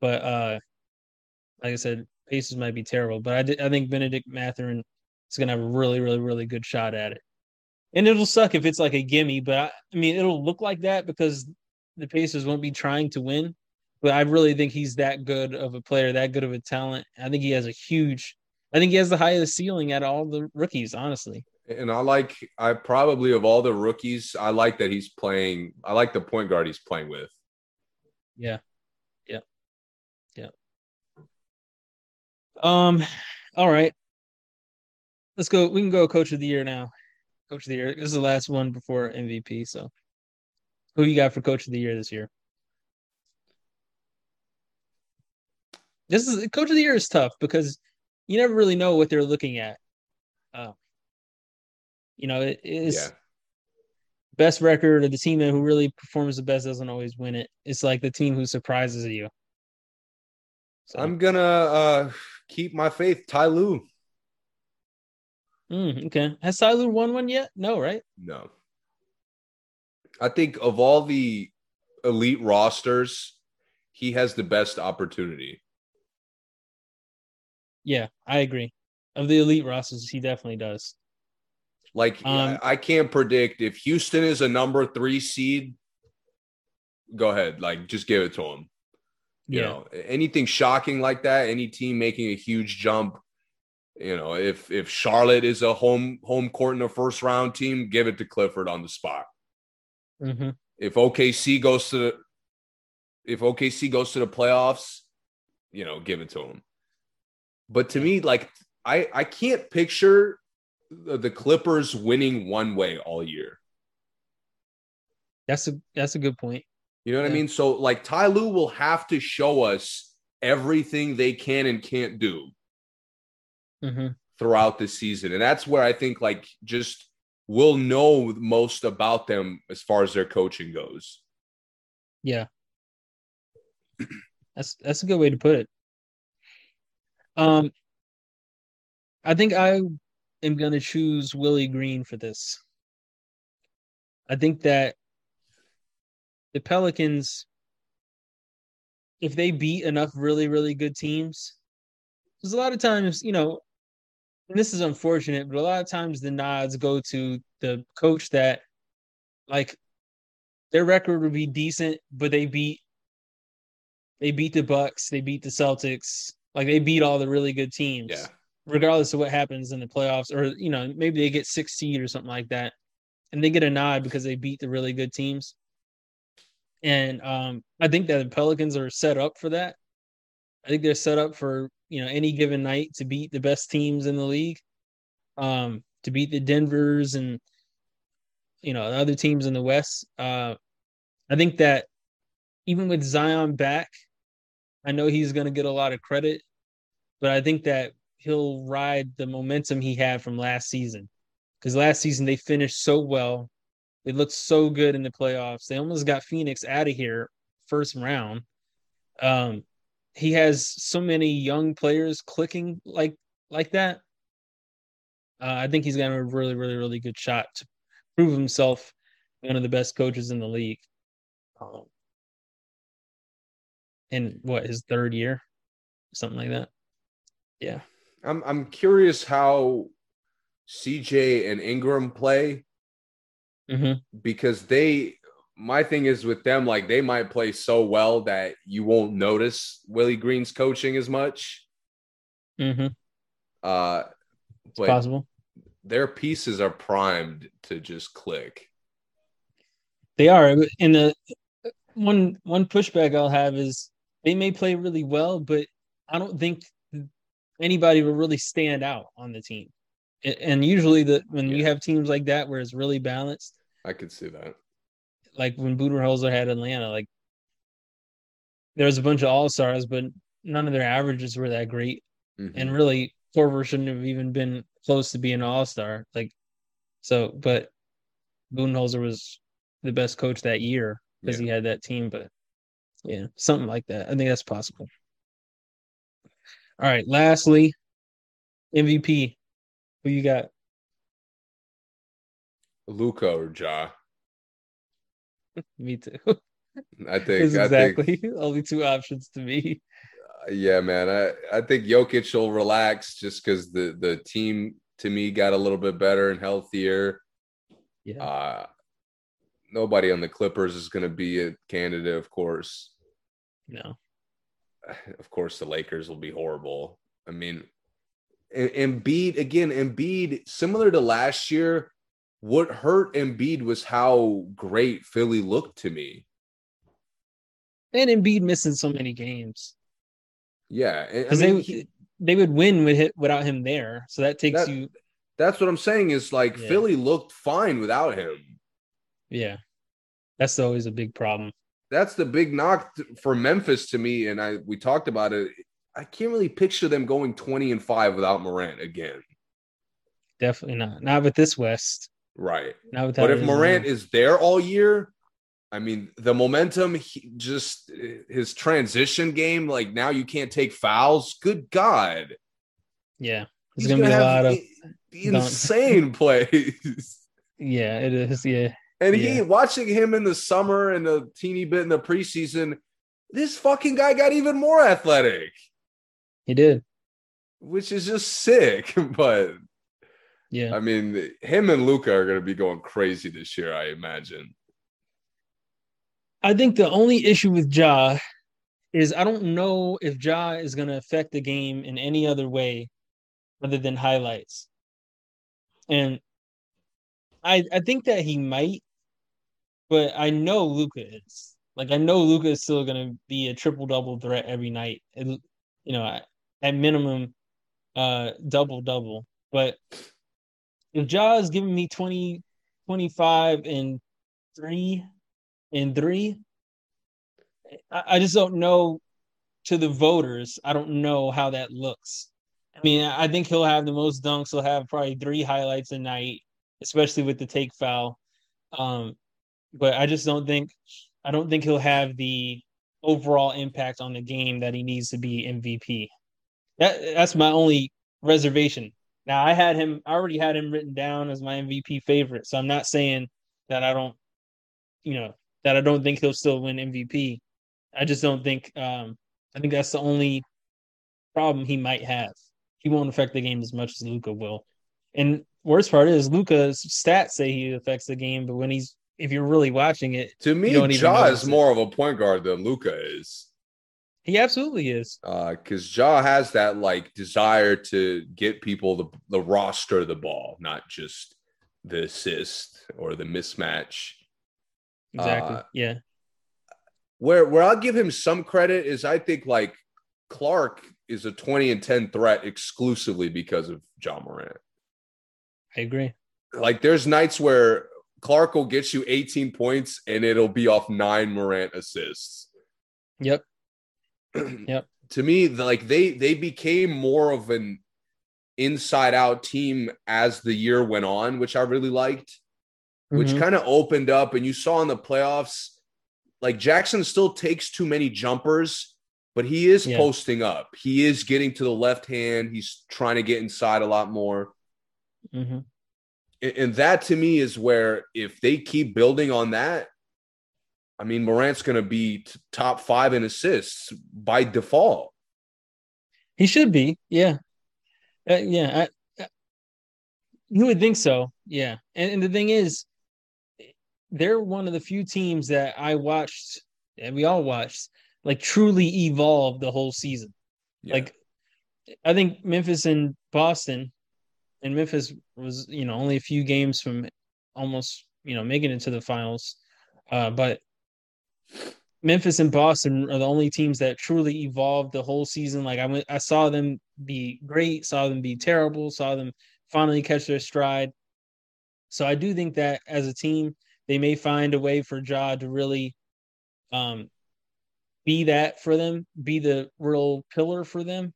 But uh like I said, Pacers might be terrible, but I, di- I think Benedict Mathurin is going to have a really, really, really good shot at it. And it'll suck if it's like a gimme, but I, I mean, it'll look like that because the Pacers won't be trying to win. But I really think he's that good of a player, that good of a talent. I think he has a huge, I think he has the highest ceiling out of all the rookies, honestly. and I like I probably of all the rookies I like that he's playing I like the point guard he's playing with. Yeah. Yeah. Um, all right. Let's go. We can go coach of the year now. Coach of the year. This is the last one before MVP. So who you got for coach of the year this year? This is coach of the year is tough because you never really know what they're looking at. Uh, you know, it is yeah best record or the team that who really performs the best doesn't always win it. It's like the team who surprises you. So, I'm gonna uh keep my faith Ty Lue mm, okay. Has Tyler won one yet? No, right? no I think of all the elite rosters he has the best opportunity Yeah, I agree. Of the elite rosters, he definitely does. Like Um, I, can't predict if Houston is a number three seed. Go ahead, like just give it to them. You Yeah. know, anything shocking like that, any team making a huge jump. You know, if if Charlotte is a home home court in the first round team, give it to Clifford on the spot. hmm If OKC goes to the if OKC goes to the playoffs, you know, give it to him. But to me, like I I can't picture the, the Clippers winning one way all year. That's a that's a good point. You know what Yeah. I mean? So like Ty Lue will have to show us everything they can and can't do hmm throughout the season. And that's where I think like just we'll know most about them as far as their coaching goes. Yeah. That's that's a good way to put it. Um I think I am going to choose Willie Green for this. I think that the Pelicans if they beat enough really really good teams because a lot of times, you know, and this is unfortunate, but a lot of times the nods go to the coach that like their record would be decent, but they beat they beat the Bucks, they beat the Celtics, like they beat all the really good teams. Yeah. Regardless of what happens in the playoffs, or you know, maybe they get six seed or something like that, and they get a nod because they beat the really good teams. And um, I think that the Pelicans are set up for that. I think they're set up for you know any given night to beat the best teams in the league, um, to beat the Denver's and you know the other teams in the West. Uh, I think that even with Zion back, I know he's going to get a lot of credit, but I think that he'll ride the momentum he had from last season because last season they finished so well. They looked so good in the playoffs. They almost got Phoenix out of here first round. Um, he has so many young players clicking like like that. Uh, I think he's got a really, really, really good shot to prove himself one of the best coaches in the league. Um, in what his third year, something like that. Yeah, I'm I'm curious how CJ and Ingram play hmm because they my thing is with them like they might play so well that you won't notice Willie Green's coaching as much. hmm Uh it's possible. their pieces are primed to just click. They are, and the one one pushback I'll have is they may play really well, but I don't think anybody will really stand out on the team. And usually, the when you have teams like that where it's really balanced, I could see that. like when Budenholzer had Atlanta, like there was a bunch of all stars, but none of their averages were that great. Mhm. And really, Korver shouldn't have even been close to being an all star. Like, so, but Budenholzer was the best coach that year because he had that team. But yeah, something like that. I think that's possible. All right. Lastly, MVP. Who you got? Luka or Ja. Me too. I think It's I think exactly only two options to me. yeah, man. I, I think Jokic will relax just because the the team to me got a little bit better and healthier. Yeah. Uh nobody on the Clippers is going to be a candidate, of course. No. Of course, the Lakers will be horrible. I mean, Embiid again. Embiid, similar to last year, what hurt Embiid was how great Philly looked to me. And Embiid missing so many games. Yeah, I Because mean, they he- they would win with it without him there. So that takes That- you that's what I'm saying. Is like Yeah. Philly looked fine without him. yeah. That's always a big problem. That's the big knock for Memphis to me. And I we talked about it. I can't really picture them going 20 and five without Morant again. Definitely not. Not with this West. Right. But if Morant uh, is there all year, I mean, the momentum, he just his transition game, like now you can't take fouls. Good God. yeah, He's there's gonna, be a have lot of insane plays. yeah. It is yeah. And he watching him in the summer and a teeny bit in the preseason, this fucking guy got even more athletic, He did. which is just sick. But Yeah. I mean, him and Luka are going to be going crazy this year, I imagine. I think the only issue with Ja is I don't know if Ja is going to affect the game in any other way other than highlights. And I I think that he might, but I know Luka is. Like I know Luka is still going to be a triple double threat every night. It- you know, at, at minimum uh double double. But if Ja is giving me 20 25 and 3 and three, I, I just don't know to the voters. I don't know how that looks. I mean, I think he'll have the most dunks. He'll have probably three highlights a night, especially with the take foul. Um, but I just don't think I don't think he'll have the overall impact on the game that he needs to be MVP. That that's my only reservation. Now I had him I already had him written down as my MVP favorite. So I'm not saying that I don't you know that I don't think he'll still win MVP. I just don't think um I think that's the only problem he might have. He won't affect the game as much as Luka will. And worst part is Luka's stats say he affects the game, but when he's if you're really watching it, to me, Ja is more of a point guard than Luka is. He absolutely is. Because uh, Ja has that like desire to get people the, the roster the ball, not just the assist or the mismatch. Exactly. Uh, yeah. Where where I'll give him some credit is I think like Clarke is a 20 and 10 threat exclusively because of Ja Morant. I agree. Like there's nights where Clarke will get you 18 points and it'll be off nine Morant assists. Yep. Yep. To me, like they they became more of an inside out team as the year went on, which I really liked, which mm-hmm. kind of opened up. And you saw in the playoffs, like Jackson still takes too many jumpers, but he is yeah. posting up. He is getting to the left hand. He's trying to get inside a lot more. Mm-hmm and that to me is where if they keep building on that, I mean, Morant's going to be top five in assists by default. He should be, yeah, uh, yeah. I, I, you would think so, yeah. And, and the thing is, they're one of the few teams that I watched, and we all watched, like truly evolve the whole season. Yeah. Like, I think Memphis and Boston and Memphis was you know only a few games from almost you know making it to the finals, uh, but Memphis and Boston are the only teams that truly evolved the whole season. Like I went, I saw them be great, saw them be terrible, saw them finally catch their stride. So I do think that as a team, they may find a way for Ja to really um, be that for them, be the real pillar for them.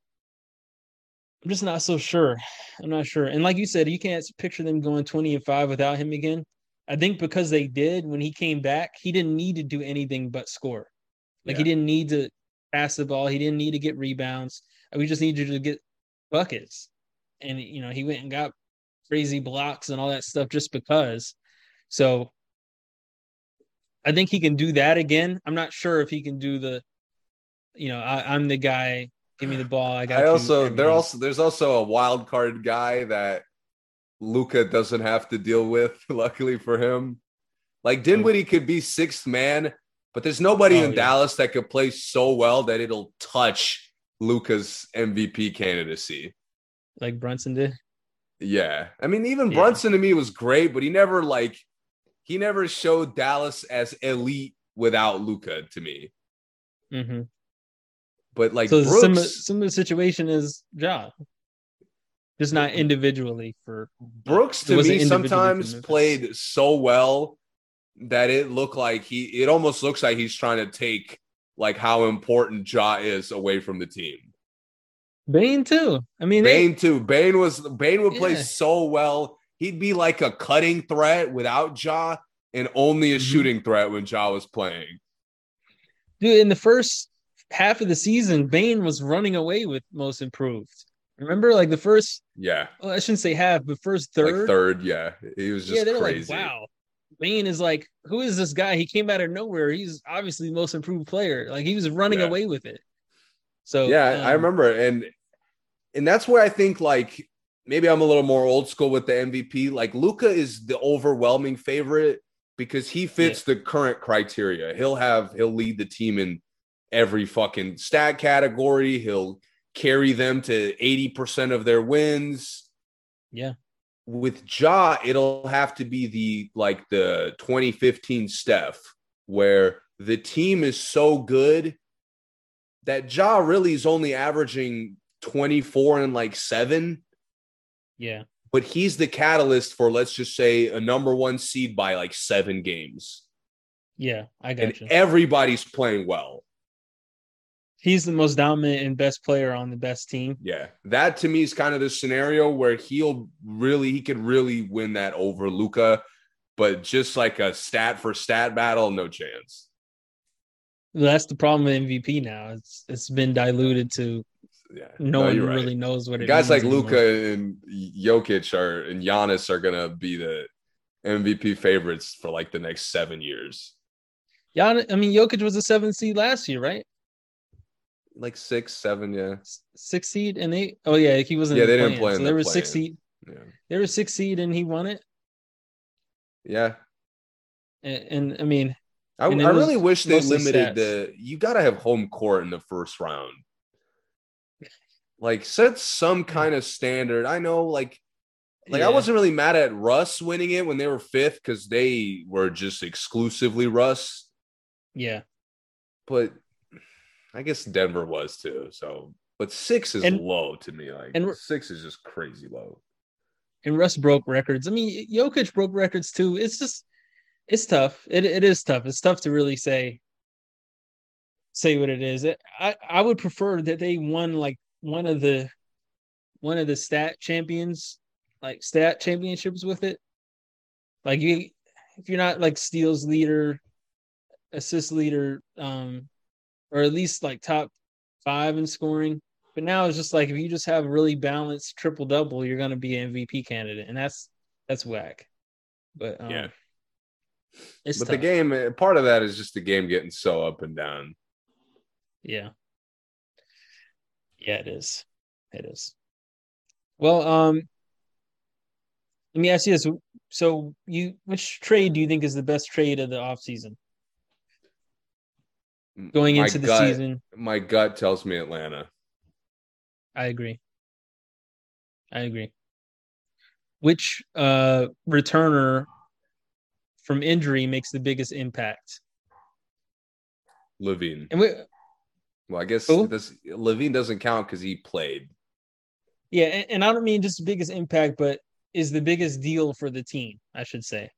I'm just not so sure. I'm not sure. And like you said, you can't picture them going 20 and 5 without him again. I think because they did when he came back, he didn't need to do anything but score. Like yeah. he didn't need to pass the ball, he didn't need to get rebounds. Uh, we just needed to get buckets. And you know, he went and got crazy blocks and all that stuff just because. So I think he can do that again. I'm not sure if he can do the, you know, I, am the guy Give me the ball. I got. I also there also there's also a wild card guy that Luka doesn't have to deal with. Luckily for him, like Dinwiddie could be sixth man, but there's nobody oh, in yeah. Dallas that could play so well that it'll touch Luka's MVP candidacy. Like Brunson did. Yeah, I mean, even yeah. Brunson to me was great, but he never like he never showed Dallas as elite without Luka to me. Mm-hmm. But like so Brooks, similar, similar situation is Ja. Just not individually for Brooks to me sometimes played so well that it looked like he it almost looks like he's trying to take like how important Ja is away from the team. Bane too. I mean Bane they, too. Bane was Bane would yeah. play so well. He'd be like a cutting threat without Ja and only a mm-hmm. shooting threat when Ja was playing. Dude, in the first half of the season, Bane was running away with most improved. Remember, like the first, yeah. Well, I shouldn't say half, but first third, like third, yeah. He was just yeah. crazy. Like, wow, Bane is like, who is this guy? He came out of nowhere. He's obviously the most improved player. Like he was running yeah. away with it. So yeah, um, I remember, and and that's where I think like maybe I'm a little more old school with the MVP. Like Luka is the overwhelming favorite because he fits yeah. the current criteria. He'll have he'll lead the team in every fucking stat category. He'll carry them to 80% of their wins. Yeah. With Ja, it'll have to be the like the 2015 Steph, where the team is so good that Ja really is only averaging 24 and like seven. Yeah. But he's the catalyst for, let's just say, a number one seed by like seven games. Yeah, I and got you. everybody's playing well. He's the most dominant and best player on the best team. Yeah, that to me is kind of the scenario where he'll really he could really win that over Luka, but just like a stat for stat battle, no chance. That's the problem with MVP now. It's it's been diluted to Yeah, no, one right. really knows what it Guys like. Luka and Jokic are and Giannis are gonna be the MVP favorites for like the next seven years. Gian, I mean, Jokic was a seven seed last year, right? Like six, seven, yeah, Six seed, and they. Oh yeah, he wasn't. Yeah, the they didn't play So the there was six seed. yeah, There was six seed, and he won it. yeah. And, and I mean, I, I really wish they limited stats. the. You got to have home court in the first round. Like set some kind of standard. I know, like, like I wasn't really mad at Russ winning it when they were fifth because they were just exclusively Russ. Yeah, But I guess Denver was too. So, but six is And- low to me. Like and- six is just crazy low. and Russ broke records. I mean, Jokic broke records too. It's just, it's tough. It it is tough. It's tough to really say, say what it is. It, I I would prefer that they won like one of the, one of the stat champions, like stat championships with it. Like you, if you're not like steals leader, assist leader, um, or at least like top five in scoring. But now it's just like if you just have a really balanced triple double, you're gonna be an MVP candidate, and that's that's whack. But um, Yeah. it's but tough. the game, eh, part of that is just the game getting so up and down. yeah, yeah, it is, it is. Well, um, let me ask you this: so you, which trade do you think is the best trade of the offseason? Going My into the gut- season? My gut tells me Atlanta. I agree. I agree. Which uh returner from injury makes the biggest impact? LaVine. And we, Well, I guess Who? this LaVine doesn't count because he played. yeah, and, and I don't mean just the biggest impact, but is the biggest deal for the team, I should say.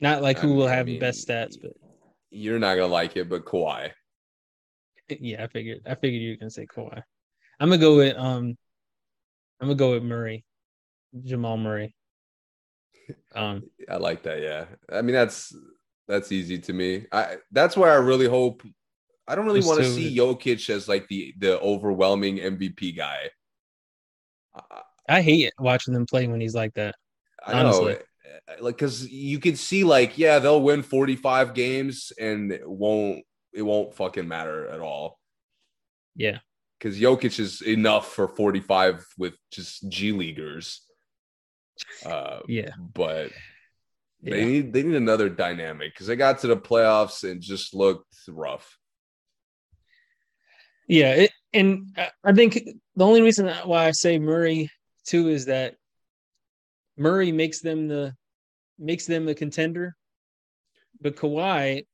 Not like who I- will I have mean, the best stats, but You're not gonna like it, but Kawhi. yeah, I figured I figured you were gonna say Kawhi. I'm gonna go with um I'm gonna go with Murray. Jamal Murray. Um I like that. Yeah, I mean that's that's easy to me. I that's why I really hope. I don't really want to see Jokic as like the the overwhelming MVP guy. I, I hate watching them play when he's like that. I know, Honestly. Like because you can see like yeah they'll win 45 games and it won't it won't fucking matter at all Yeah. because Jokic is enough for 45 with just G leaguers. Uh, Yeah. but they Yeah. need they need another dynamic because they got to the playoffs and just looked rough. Yeah, it, and I- I think the only reason why I say Murray too is that Murray makes them the makes them a contender, but Kawhi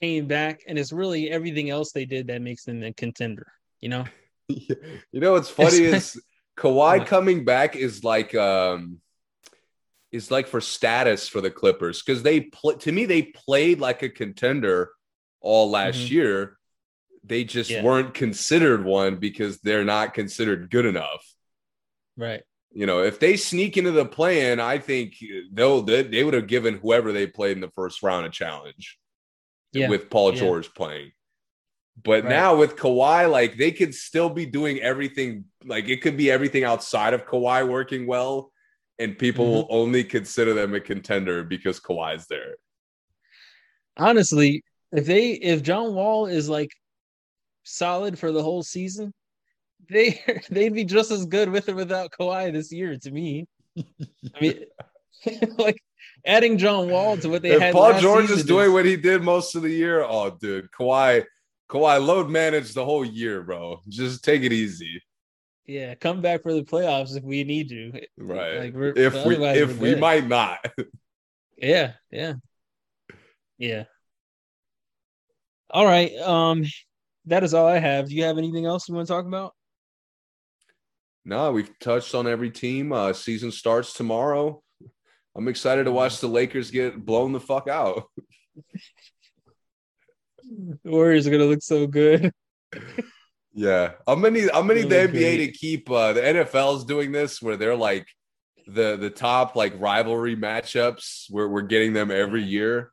came back, and it's really everything else they did that makes them a contender. You know? you know what's funny is Kawhi coming back is like um is like for status for the Clippers because they play to me they played like a contender all last Mhm. year. They just Yeah. weren't considered one because they're not considered good enough. Right. You know, if they sneak into the play-in, I think they'll they, they would have given whoever they played in the first round a challenge Yeah. with Paul Yeah. George playing. But Right. now with Kawhi, like they could still be doing everything, like it could be everything outside of Kawhi working well, and people Mm-hmm. will only consider them a contender because Kawhi's there. Honestly, if they if John Wall is like solid for the whole season, they they'd be just as good with or without Kawhi this year. To me, I mean, like adding John Wall to what they if had. Paul last George is doing what he did most of the year, oh dude, Kawhi, Kawhi load managed the whole year, bro. Just take it easy. Yeah, come back for the playoffs if we need you. Right. Like we're, if we if we good. might not. Yeah, yeah. Yeah. All right. Um that is all I have. Do you have anything else you want to talk about? No, we've touched on every team. Uh, season starts tomorrow. I'm excited to watch the Lakers get blown the fuck out. The Warriors are gonna look so good. Yeah, I'm gonna need I'm gonna need the NBA to keep uh, the NFL's doing this where they're like the the top like rivalry matchups where we're getting them every year.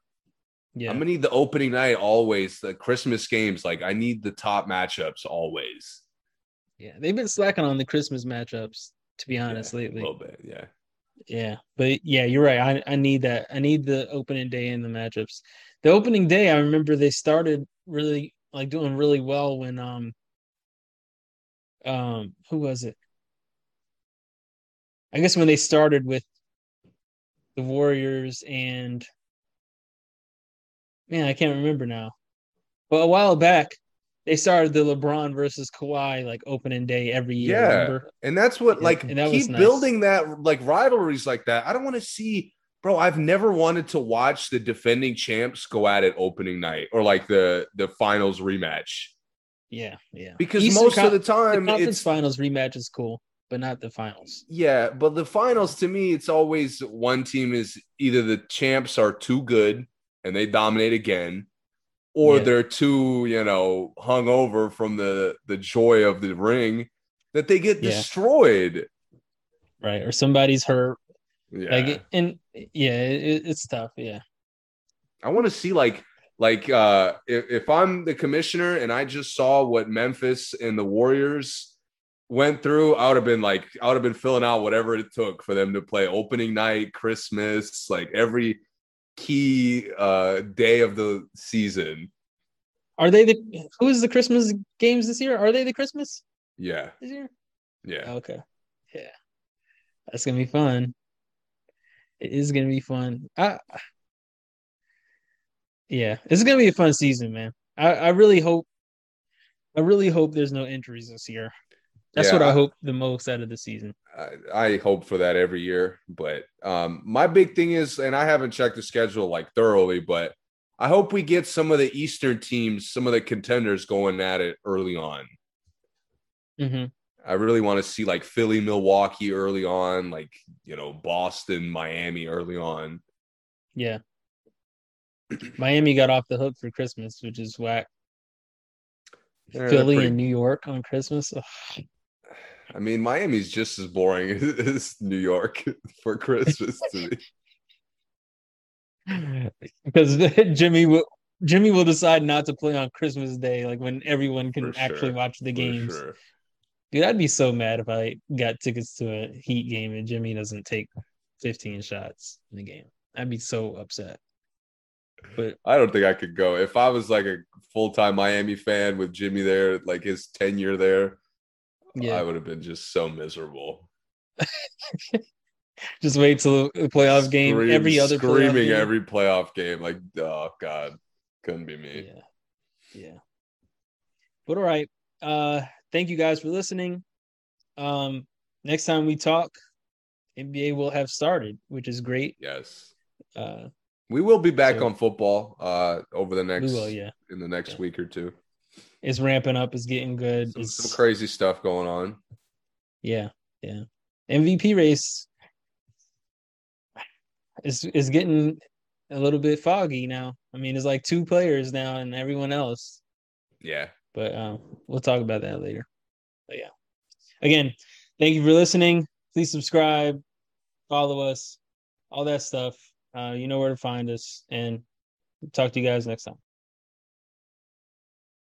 Yeah, I'm gonna need the opening night always. The Christmas games, like I need the top matchups always. Yeah. They've been slacking on the Christmas matchups, to be honest, Yeah, lately. a little bit, yeah. Yeah, but yeah, you're right. I, I need that. I need the opening day and the matchups. The opening day, I remember they started really like doing really well when um um who was it? I guess when they started with the Warriors and man, I can't remember now. But a while back, they started the LeBron versus Kawhi like opening day every year. Yeah. remember? And that's what like and that keep nice. building that like rivalries like that. I don't want to see, bro. I've never wanted to watch the defending champs go at it opening night or like the the finals rematch Yeah, yeah. because Eastern most Con- of the time, the conference it's finals rematch is cool, but not the finals. yeah. But the finals to me, it's always one team is either the champs are too good and they dominate again. Or Yeah. they're too, you know, hung over from the the joy of the ring that they get Yeah. destroyed. Right. Or somebody's hurt. Yeah. Like and yeah, it, it's tough. Yeah. I want to see like like uh if, if I'm the commissioner and I just saw what Memphis and the Warriors went through, I would have been like I would have been filling out whatever it took for them to play opening night, Christmas, like every key uh day of the season. Are they the who is the Christmas games this year? Are they the Christmas Yeah. this year? Yeah. Okay. Yeah. That's gonna be fun. It is gonna be fun. I yeah, it's gonna be a fun season, man. I, I really hope I really hope there's no injuries this year. That's Yeah, what I I- hope the most out of the season. I, I hope for that every year. But um, my big thing is, and I haven't checked the schedule like thoroughly, but I hope we get some of the Eastern teams, some of the contenders going at it early on. hmm I really want to see like Philly, Milwaukee early on, like, you know, Boston, Miami early on. Yeah. Miami got off the hook for Christmas, which is whack. Philly pretty- and New York on Christmas. Ugh. I mean, Miami's just as boring as New York for Christmas to me. because Jimmy will Jimmy will decide not to play on Christmas Day, like when everyone can For actually sure. watch the games. sure. Dude, I'd be so mad if I got tickets to a Heat game and Jimmy doesn't take 15 shots in the game. I'd be so upset. But I don't think I could go. If I was like a full time Miami fan with Jimmy there, like his tenure there, I would have been just so miserable. just wait till the playoff game. Scream- every other playoff screaming game. every playoff game. Like, oh God, couldn't be me. Yeah. Yeah. But all right. Uh thank you guys for listening. Um next time we talk, NBA will have started, which is great. Yes. Uh We will be back So- on football uh over the next will, yeah. in the next Yeah. week or two. It's ramping up, is getting good. Some, some crazy stuff going on. yeah, yeah. MVP race is is getting a little bit foggy now. I mean, it's like two players now and everyone else. Yeah. but um, we'll talk about that later. But yeah, again, thank you for listening. Please subscribe, follow us, all that stuff. Uh, you know where to find us, and talk to you guys next time.